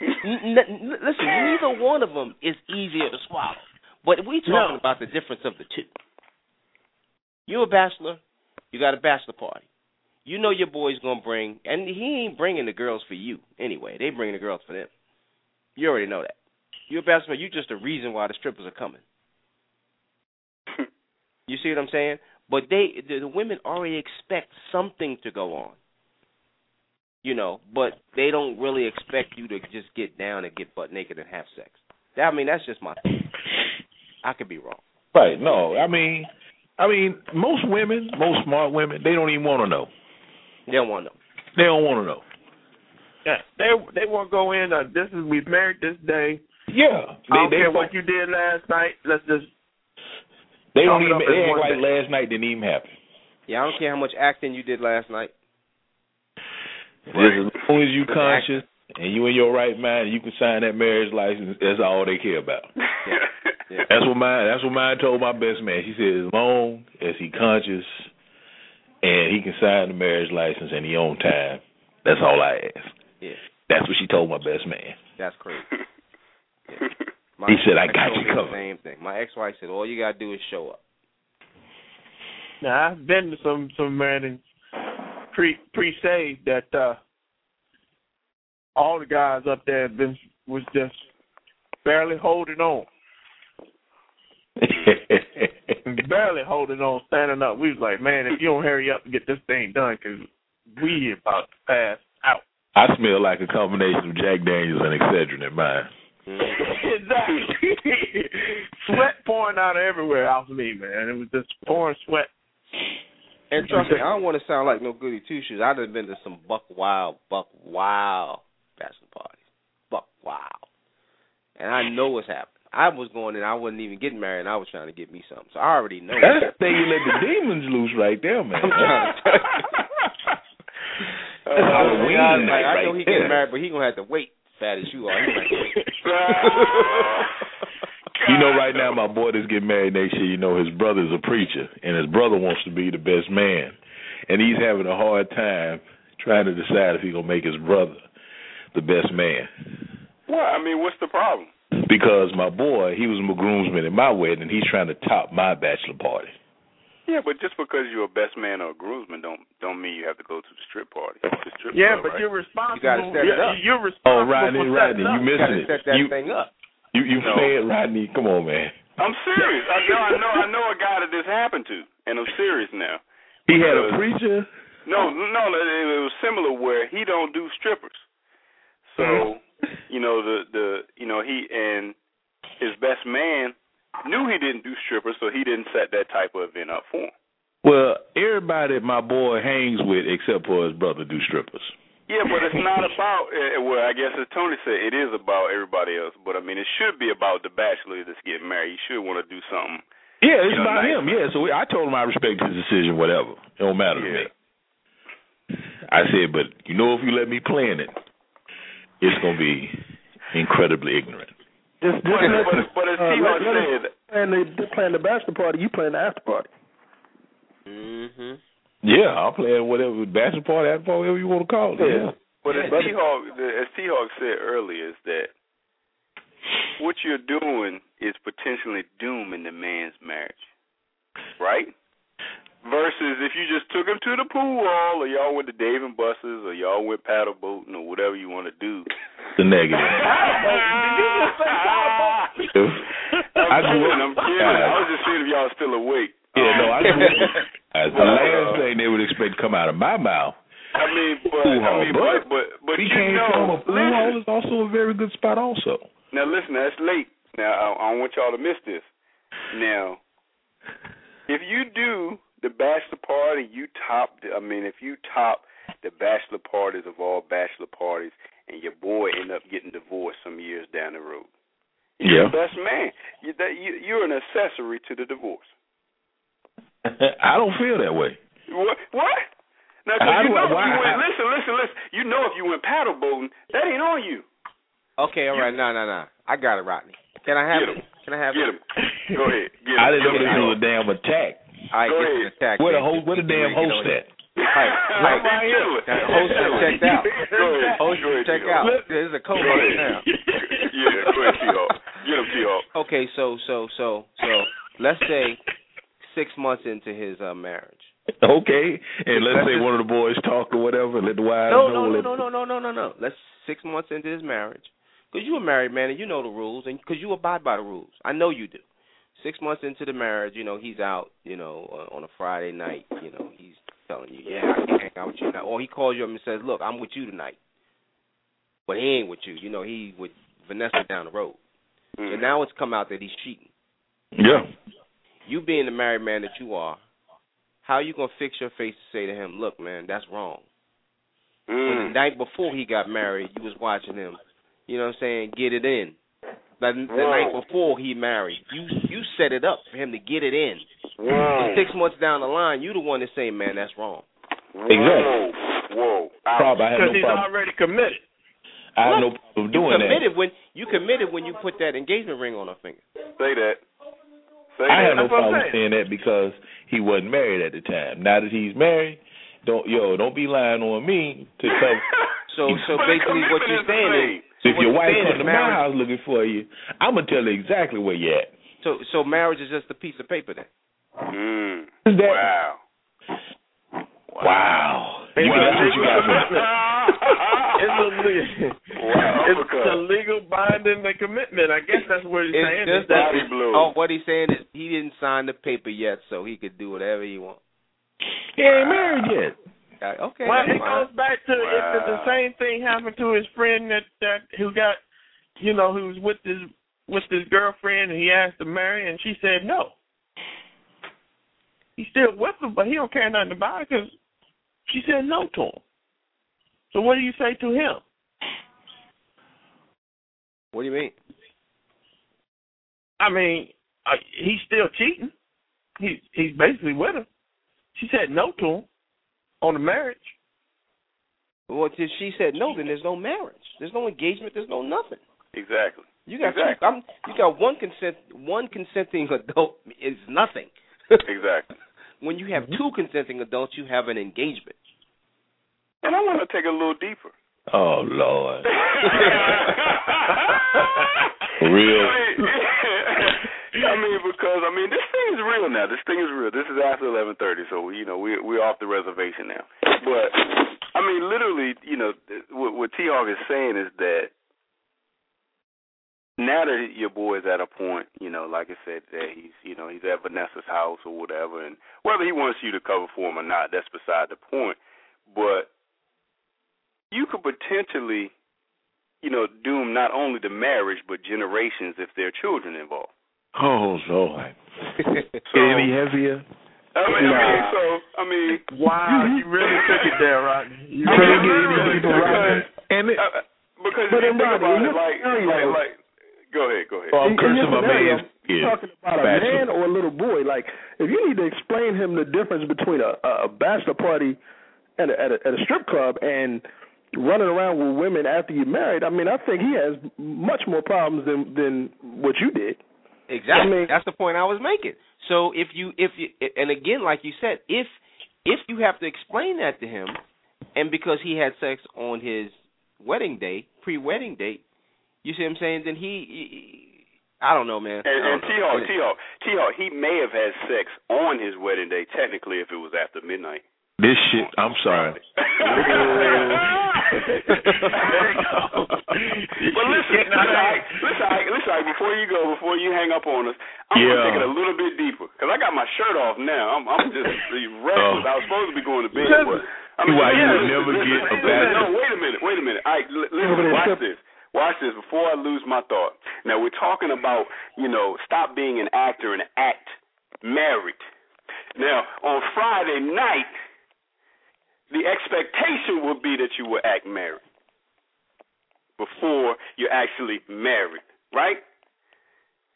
N- n- listen, neither one of them is easier to swallow. But we talking No. about the difference of the two. You're a bachelor. You got a bachelor party. You know your boy's gonna bring, and he ain't bringing the girls for you anyway. They bringing the girls for them. You already know that. You're a bachelor. You're just the reason why the strippers are coming. You see what I'm saying? But they, the, the women already expect something to go on. You know, but they don't really expect you to just get down and get butt naked and have sex. That, I mean, that's just my thing. I could be wrong. Right. No, I mean, I mean, most women, most smart women, they don't even want to know. They don't want to know. They don't want to know. Yeah, they they want to go in. Uh, this is we married this day. Yeah, I they don't they care what you did last night. Let's just they don't even they act like last night didn't even happen. Yeah, I don't care how much acting you did last night. Just as long as you conscious and you in your right mind, and you can sign that marriage license. That's all they care about. Yeah. That's what mine. That's what mine told my best man. She said, as long as he conscious and he can sign the marriage license and he on time, that's all I ask. Yeah, That's what she told my best man. that's crazy. Yeah. My He said, "I got you covered." Same thing. My ex-wife said, all you gotta do is show up. Now I've been to some some weddings pre pre saved that uh all the guys up there have been was just barely holding on, barely holding on, standing up. We was like, man, if you don't hurry up and get this thing done, because we about to pass out. I smell like a combination of Jack Daniels and Excedrin in mine. exactly. sweat pouring out everywhere off me, man. It was just pouring sweat. And trust me, I don't want to sound like no goody two shoes. I've been to some buck wild, buck wild bachelor parties, buck wild, and I know what's happening. I was going in, I wasn't even getting married, and I was trying to get me something. So I already know. That's the thing you let the demons loose right there, man. I'm trying to tell you. That's Halloween oh, I, night like, I right know he getting married, but he gonna have to wait. Fat as you are, he might wait. You know, right now, my boy that's getting married next year, you know, his brother's a preacher, and his brother wants to be the best man. And he's having a hard time trying to decide if he's going to make his brother the best man. Well, I mean, what's the problem? Because my boy, he was a groomsman at my wedding, and he's trying to top my bachelor party. Yeah, but just because you're a best man or a groomsman don't don't mean you have to go to the strip party. The strip Yeah, club, but right? you're responsible. You gotta set it you're, up. you're responsible Oh, Rodney, for Rodney, you up. You missing it. set that You, thing up. you, you No. saying, Rodney? Come on, man. I'm serious. I know, I know, I know a guy that this happened to, and I'm serious now. He had a preacher. No, no, no, it was similar where he don't do strippers. So, Mm-hmm. You know, the the you know, he and his best man knew he didn't do strippers, so he didn't set that type of event up for him. Well, everybody that my boy hangs with, except for his brother, do strippers. Yeah, but it's not about. Uh, well, I guess as Tony said, it is about everybody else. But I mean, it should be about the bachelor that's getting married. He should want to do something. Yeah, it's You know, about nice. him. Yeah, so we, I told him I respect his decision, whatever. It don't matter to me. I said, but you know, if you let me plan it, it's gonna be incredibly ignorant. Just, just But, but, but as uh, T-Hawk let, let us said, plan the, plan the bachelor party. You plan the after party. Mm-hmm. Yeah, I'll play whatever bachelor party, after party, whatever you want to call it. Yeah. But as Yeah. T Hawk as T Hawk said earlier is that what you're doing is potentially dooming the man's marriage. Right? Versus if you just took him to the pool hall or y'all went to Dave and Buster's or y'all went paddle boating or whatever you want to do. The negative. If- I'm I grew kidding, I'm kidding. I was just seeing if y'all still awake. Yeah, no, I grew up. As the last thing they would expect to come out of my mouth. I mean, but Pool I hall, mean, but but but but we you came know, from a pool listen, hall is also a very good spot, also. Now listen, that's late. Now I, I don't want y'all to miss this. Now, if you do the bachelor party, you top. The, I mean, if you top the bachelor parties of all bachelor parties, and your boy end up getting divorced some years down the road, you're Yeah. the best man. You, that, you, you're an accessory to the divorce. I don't feel that way. What? What? Now, 'cause How you do I- know, if why- you went, how- listen, listen, listen. You know, if you went paddle boating, that ain't on you. Okay, all right, no, no, no. I got it, Rodney. Can I have Get it? him. Can I have Get it? him. Go ahead. Get him. I didn't know Get this him. was a damn attack. All right, Go get ahead. the attack. Where the man. host, where the damn host at? Right, right. He's chilling. Now, host is checked out. Go. Host Go is checked out. There's a Go co-host now. Yeah, go ahead, T-Hawk. Get him, T-Hawk. Okay, so so so so let's say six months into his uh, marriage. Okay, and let's Let's say just- one of the boys talk or whatever. Let the wives No, know. no, no, let- no, no, no, no, no, no. Let's six months into his marriage, because you a married man and you know the rules, and because you abide by the rules. I know you do. Six months into the marriage, you know he's out, you know, uh, on a Friday night. You know he's telling you, yeah, I can't hang out with you now, or he calls you up and says, look, I'm with you tonight, but he ain't with you. You know he with Vanessa down the road. Mm. And now it's come out that he's cheating. Yeah. You being the married man that you are, how you gonna fix your face to say to him, look, man, that's wrong. When the Mm. night before he got married, you was watching him. You know what I'm saying? Get it in. The, the Whoa. night before he married, you you set it up for him to get it in. Whoa. Six months down the line, you the one to say, man, that's wrong. Exactly. Whoa. Ouch. Problem. I had Because no he's problem. already committed. I have What? no problem You doing that. committed when you committed when you put that engagement ring on her finger. Say that. Say I that. had no That's problem saying. saying that because he wasn't married at the time. Now that he's married, don't yo don't be lying on me to come. So so basically what you're saying same. Is if your wife saying come is to my house looking for you, I'm gonna tell her exactly where you at. so so marriage is just a piece of paper then. Mm. Is that- Wow. Wow. It's You, a that's what you legal got from commitment. It's a legal, Wow, it's uppercut. a legal binding the commitment. I guess that's what he's It's saying. just is that body blow. Oh, what he's saying is he didn't sign the paper yet, so he could do whatever he wants. He ain't married yet. Uh, Okay, well, it fine. goes back to if the, the same thing happened to his friend that that who got you know, he was with his with his girlfriend and he asked to marry and she said no. He's still with her, but he don't care nothing about it because she said no to him. So what do you say to him? What do you mean? I mean, uh, he's still cheating. He he's basically with her. She said no to him on the marriage. Well, if she said no, then there's no marriage. There's no engagement. There's no nothing. Exactly. You got exactly. two, I'm, you got one consent one consenting adult is nothing. exactly. when you have two consenting adults, you have an engagement. And I want to take it a little deeper. Oh Lord. Real. I mean, because I mean, this thing is real now. This thing is real. This is after eleven thirty, so you know we we're off the reservation now. But I mean, literally, you know, what, what T Hawk is saying is that now that your boy is at a point, you know, like I said, that he's you know he's at Vanessa's house or whatever, and whether he wants you to cover for him or not, that's beside the point. But you could potentially, you know, doom not only the marriage but generations if there are children involved. Oh Lord. So- Any heavier? I mean, I mean, so I mean, Wow, you really took it there, Rodney. You I Can't mean, get any literally, deeper, Rodney. because- And it, uh, because But if you think about it, your like, scenario- like, like, go ahead, go ahead. oh, I'm In- in cursing your my scenario, man's you're talking about a Bachelor. man or a little boy. Like, if you need to explain him the difference between a, a bachelor party at a, at a at a strip club and running around with women after you're married, I mean, I think he has much more problems than than what you did. Exactly. I mean- That's the point I was making. So if you if you and again like you said, if if you have to explain that to him and because he had sex on his wedding day, pre-wedding date, you see what I'm saying, then he, he I don't know, man. And, I and don't T-Hawk, T Hawk, T Hawk, he may have had sex on his wedding day, technically, if it was after midnight. This shit. I'm sorry. There you go. But listen, listen, Ike, listen, Ike, listen, Ike, before you go, before you hang up on us, I'm Yeah. gonna take it a little bit deeper because I got my shirt off now. I'm, I'm just restless. Oh. I was supposed to be going to bed, but I Why you listen, would never listen, get a listen, No, wait a minute, wait a minute. Ike, listen, there, watch strip- this. Watch this before I lose my thought. Now we're talking about, you know, stop being an actor and act married. Now on Friday night, the expectation would be that you will act married before you're actually married, right?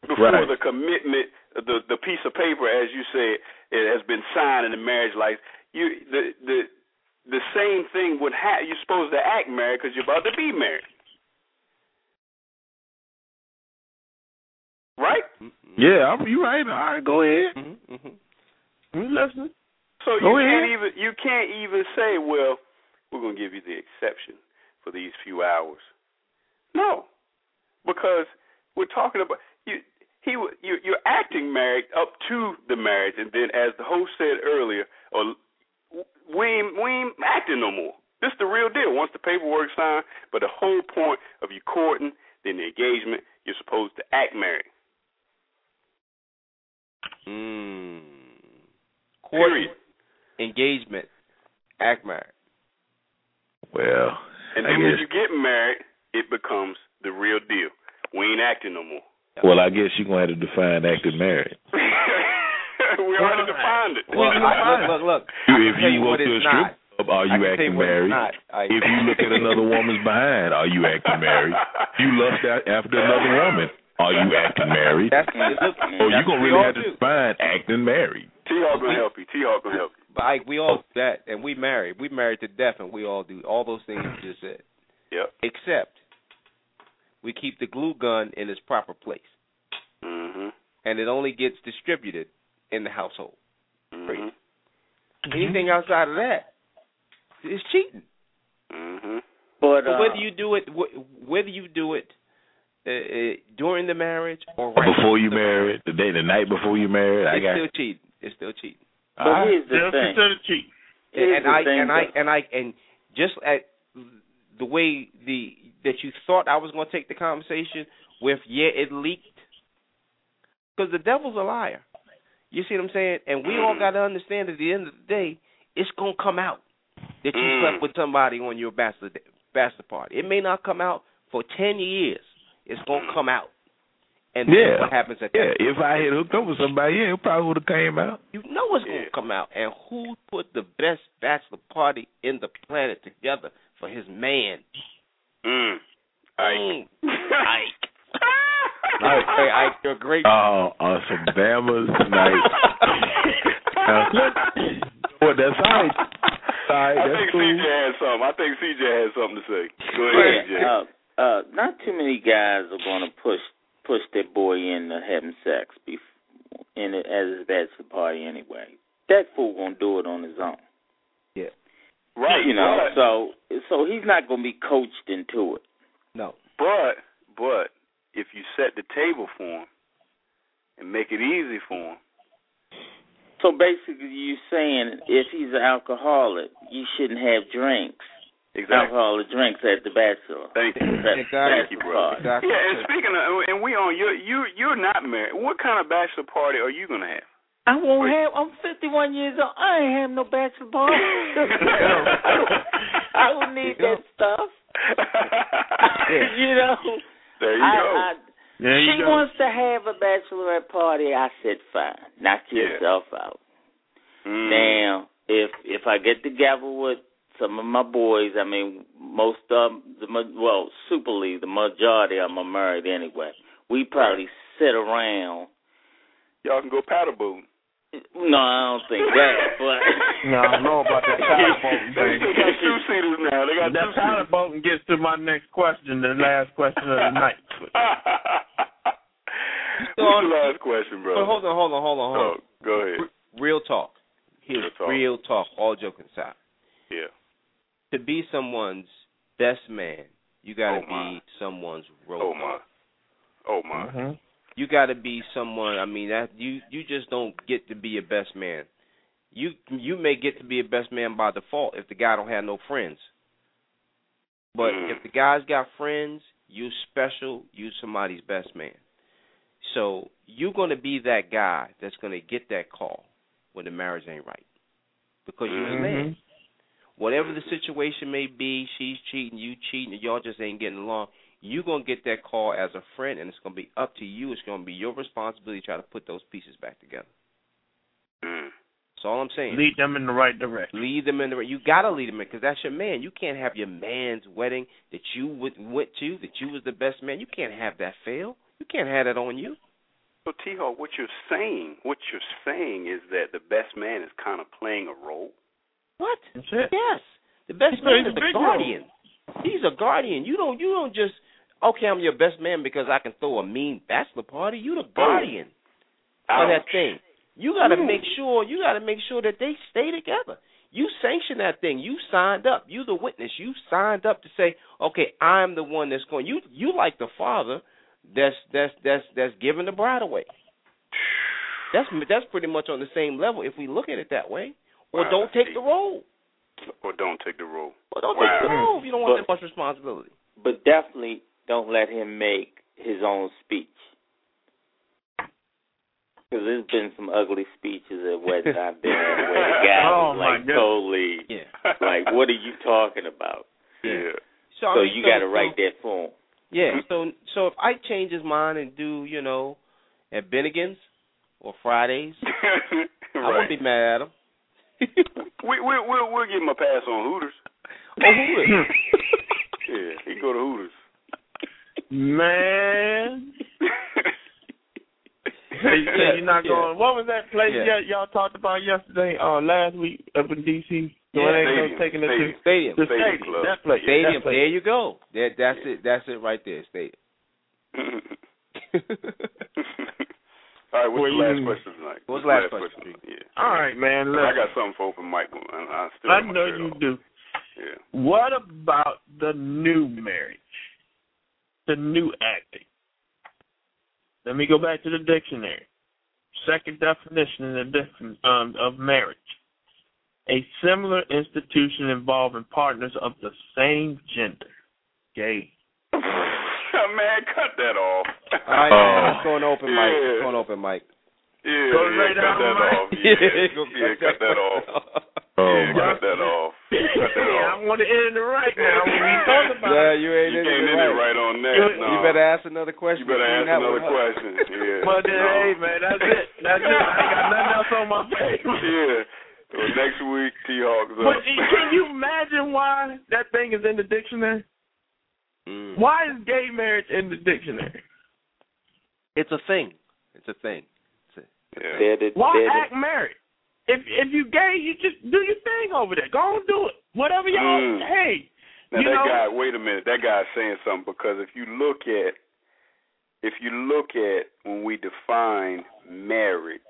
Before Right. the commitment, the the piece of paper, as you said, it has been signed in the marriage life. You the the the same thing would have. You're supposed to act married because you're about to be married, right? Yeah, I'm, you right. All right, go ahead. Mm-hmm, mm-hmm. You listening? So you can't even you can't even say, well, we're gonna give you the exception for these few hours. No, because we're talking about you. He you you're acting married up to the marriage, and then as the host said earlier, or we ain't, we ain't acting no more. This is the real deal. Once the paperwork's signed, but the whole point of you courting, then the engagement, you're supposed to act married. Mm. Period. Engagement, act married. Well, And I then when you get married, it becomes the real deal. We ain't acting no more. Well, I guess you're gonna have to define acting married. we already defined it. Well, We I, look, look, look. You- I can if you go what to a strip club, are you acting married? I, If you look at another woman's behind, are you acting married? You lust out after another woman, are you acting married? that's look, Or you that's gonna really have to do. define acting married? T Hawk gonna help you. T Hawk gonna help you. But Ike, we all do that, and we married. We married to death, and we all do all those things you just said. Yep. Except we keep the glue gun in its proper place, Mm-hmm. and it only gets distributed in the household. Mm-hmm. Anything outside of that is cheating. Mm-hmm. But, But uh, whether you do it, wh- whether you do it uh, uh, during the marriage or Or right before you after the marriage, married, the day, the night before you married, I got. still cheating. It's still cheating. But All right. here's the Still thing. considered cheating. Here's and the I thing, and I and I and just at the way the that you thought I was going to take the conversation with, yeah, it leaked because the devil's a liar. You see what I'm saying? And we all got to understand at the end of the day, it's going to come out that you Mm. slept with somebody on your bachelor bachelor party. It may not come out for ten years. it's gonna Mm. come out. And Yeah. then what happens at Yeah, that? if I had hooked up with somebody, yeah, it probably would have came out. You know what's Yeah. gonna come out. And who put the best bachelor party in the planet together for his man? Mm. Ike. Mm. Ike. Ike, hey, Ike, you're great. Oh, on some Bama's tonight. well, that's all right. All right, I that's think cool. CJ had something. I think CJ had something to say. Go Yeah, ahead, CJ. uh, uh, not too many guys are going to push push their boy into having sex bef- in it as his bachelor party anyway. That fool gonna do it on his own. Yeah. Right. You know, but, so so he's not gonna be coached into it. No. but but if you set the table for him and make it easy for him, So basically, you're saying if he's an alcoholic, you shouldn't have drinks, exactly. alcoholic drinks at the bachelor. Thank you. That- Exactly. Thank you, bachelor brother. Exactly. Yeah, and speaking of, and we on you, you you're not married. What kind of bachelor party are you gonna have? I won't have. I'm 51 years old. I ain't have no bachelor party. I don't need that stuff. you know. There you I, go. I, There you she go. wants to have a bachelorette party. I said, fine. Knock Yeah. yourself out. Mm. Now, if if I get together with some of my boys, I mean, most of the well, Super League, the majority of them are married anyway. We probably sit around. Y'all can go paddleboat. No, I don't think that, but No, I don't know about that paddle boating They thing. got two seaters now. They got That two paddle boating gets to my next question, the last question of the night. What's the last question, bro? But hold on, hold on, hold on, hold on. Oh, go ahead. Real talk. Here's Real talk. real talk. All joking aside. Yeah. To be someone's best man, you got to Oh, be someone's role Oh my. Oh my. hmm you got to be someone. I mean, that you you just don't get to be a best man. You you may get to be a best man by default if the guy don't have no friends. But Mm. if the guy's got friends, you special. You somebody's best man. So you're gonna be that guy that's gonna get that call when the marriage ain't right because you're a man. Whatever the situation may be, she's cheating, you cheating, and y'all just ain't getting along. You're gonna get that call as a friend, and it's gonna be up to you. It's gonna be your responsibility to try to put those pieces back together. Mm. That's all I'm saying. Lead them in the right direction. Lead them in the right. You gotta lead them in because that's your man. You can't have your man's wedding that you would, went to, that you was the best man. You can't have that fail. You can't have that on you. So T Hawk, what you're saying, what you're saying is that the best man is kind of playing a role. What? That's it. Yes. The best man is a the guardian. He's a guardian. You don't you don't just okay, I'm your best man because I can throw a mean bachelor party. You the guardian of that thing. You gotta make sure you gotta make sure that they stay together. You sanction that thing. You signed up. You the witness. You signed up to say, Okay, I'm the one that's going you you like the father that's that's that's that's giving the bride away. That's that's pretty much on the same level if we look at it that way. Or don't take the role. Or don't take the role. Well, don't Wow. take the role if you don't want But- that much responsibility. but definitely don't let him make his own speech. Because there's been some ugly speeches at weddings I've been at where the guy Oh, was like totally Yeah. like, "What are you talking about?" Yeah. So, I mean, you so- got to so- write that for him. Yeah. So so if I change his mind and do you know at Bennigan's or Fridays, I right. wouldn't be mad at him. We we we'll we'll give him a pass on Hooters. oh, who would? Yeah, he go to Hooters. Man. So you Yeah, you're not yeah. going. What was that place Yeah. y'all, y'all talked about yesterday? Uh, last week up in D.C. So Yeah. it ain't Stadium, taking it stadium. to Stadium. the Stadium stadium. Club. That place. Stadium. That place. There you go. That that's it. That's it right there. Stadium. All right, what's Well, the last you- question tonight? What's the last question? Yeah. All right, man. I got something for open mic. I, still I know you off. do. Yeah. What about the new marriage? The new acting. Let me go back to the dictionary. Second definition in the um, of marriage. A similar institution involving partners of the same gender. Gay. Man, cut that off. All right, Oh. let's go on open mic. Yeah. Let's go on open mic. Yeah, Go yeah, cut down, that Mike. off. Yeah, yeah, cut that off. Oh, yeah, cut that off. Cut that yeah, off. I'm want to end it right now when we talk about Yeah, you ain't You can't it end right. it right on that. You- no. You better ask another question. You better ask another question. Yeah. But then, no. hey, man, that's it. That's it. I ain't got nothing else on my page. Yeah. Well, next week, T-Hawks up. But can you imagine why that thing is in the dictionary? Mm. Why is gay marriage in the dictionary? It's a thing. It's a thing. It's a, Yeah. They're the, Why they're the- act married? If if you gay, you just do your thing over there. Go on, do it. Whatever y'all. Mm. Hey, Now you that know. guy, wait a minute, that guy's saying something because if you look at, if you look at when we define marriage,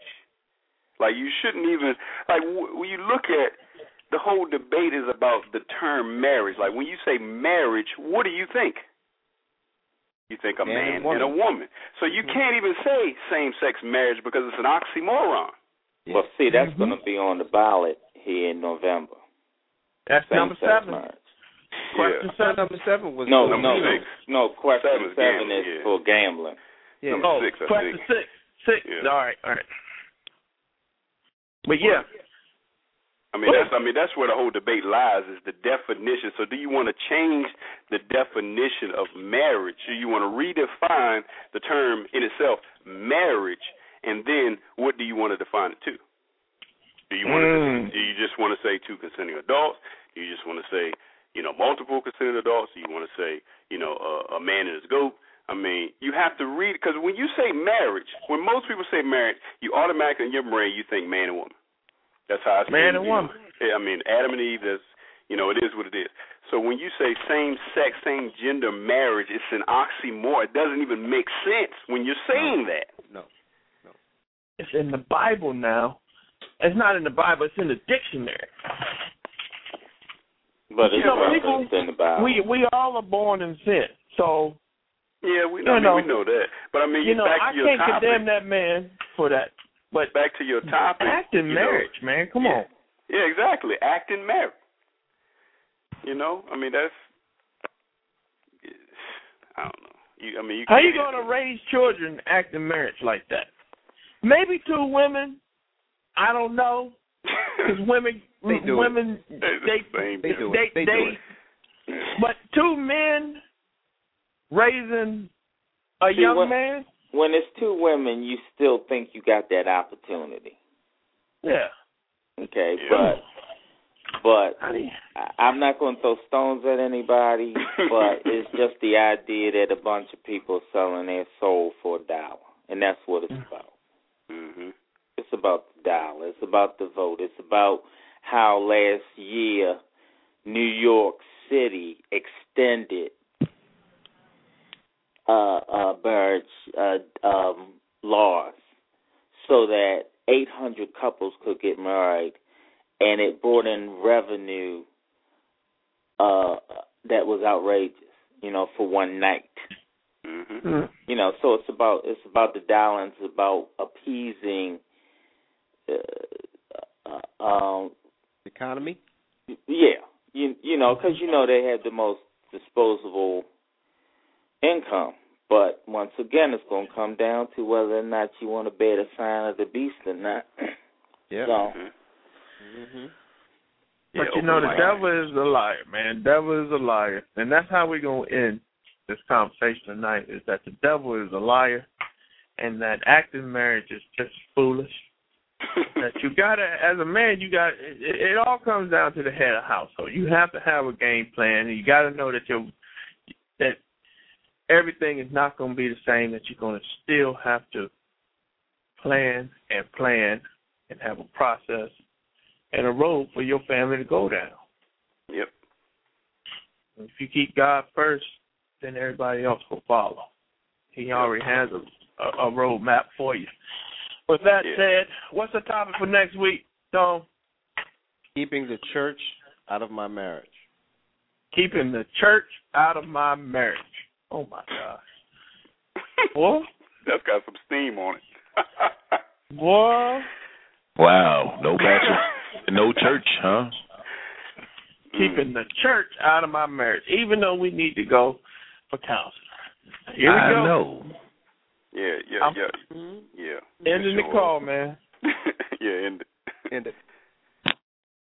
like you shouldn't even like when you look at the whole debate is about the term marriage. Like when you say marriage, what do you think? You think a Man man and woman. and a woman. So you Mhm. can't even say same-sex marriage because it's an oxymoron. Well, see, that's Mhm. going to be on the ballot here in November. That's Same number seven. marriage. Question yeah. So number seven was No, no, six. no. Question Seven seven, is gambling, is yeah. for gambling. Yeah. Number Oh, six, I question think. six. Six. Yeah. All right, all right. But yeah, I mean that's I mean that's where the whole debate lies is the definition. So do you want to change the definition of marriage? Do you want to redefine the term in itself, marriage, and then what do you want to define it to? Do you want Mm. to do you just want to say two consenting adults? Do you just want to say, you know, multiple consenting adults? Do you want to say, you know, uh, a man and his goat? I mean, you have to read because when you say marriage, when most people say marriage, you automatically in your brain you think man and woman. That's how it's Man and you know. woman. I mean, Adam and Eve. That's you know, it is what it is. So when you say same sex, same gender marriage, it's an oxymoron. It doesn't even make sense when you're saying that. No. no. it's in the Bible now. It's not in the Bible. It's in the dictionary. But it's You know, referenced people- in the Bible. We we all are born in sin. So Yeah, we You know, I mean, we know that. But I mean, you know back I to your can't topic. condemn that man for that. But Back to your topic. acting you know, marriage, man. Come yeah. on. Yeah, exactly. Acting marriage. You know, I mean that's. I don't know. You, I mean, you How you gonna raise children acting marriage like that? Maybe two women. I don't know. Because women, They do it. women, It's they, the same They thing. do they, it. They do. But two men raising a See, young what- man. When it's two women, you still think you got that opportunity. Yeah. Okay, Yeah. but but I mean, I- I'm not going to throw stones at anybody, but it's just the idea that a bunch of people are selling their soul for a dollar, and that's what it's about. Mm-hmm. It's about the dollar. It's about the vote. It's about how last year New York City extended uh, uh, marriage uh, um, laws so that 800 couples could get married, and it brought in revenue uh, that was outrageous. You know, for one night. Mhm. mm, You know, so it's about it's about the dollar. and It's about appeasing. Uh, uh, um, Economy. yeah, you you know, because you know they have the most disposable income. But once again, it's going to come down to whether or not you want to bear the sign of the beast or not. Yeah. So, Mhm. Mhm. but Yeah, you know, the open-minded. devil is a liar, man. Devil is a liar, and that's how we're gonna end this conversation tonight. Is that the devil is a liar, and that acting marriage is just foolish. that you gotta, as a man, you got it, it all comes down to the head of household. You have to have a game plan, and you got to know that you that everything is not going to be the same. That you're going to still have to plan and plan and have a process and a road for your family to go down. Yep. If you keep God first, then everybody else will follow. He already has a a, a road map for you. With that Yeah. said, what's the topic for next week, Don? Keeping the church out of my marriage. Keeping the church out of my marriage. Oh my gosh. Boy, That's got some steam on it. boy, Wow, no pastor, no church, huh? keeping the church out of my marriage, even though we need to go for counseling. Here we I go. know. Yeah, yeah, I'm- yeah, mm-hmm. yeah. Ending the call, man. yeah, end it. And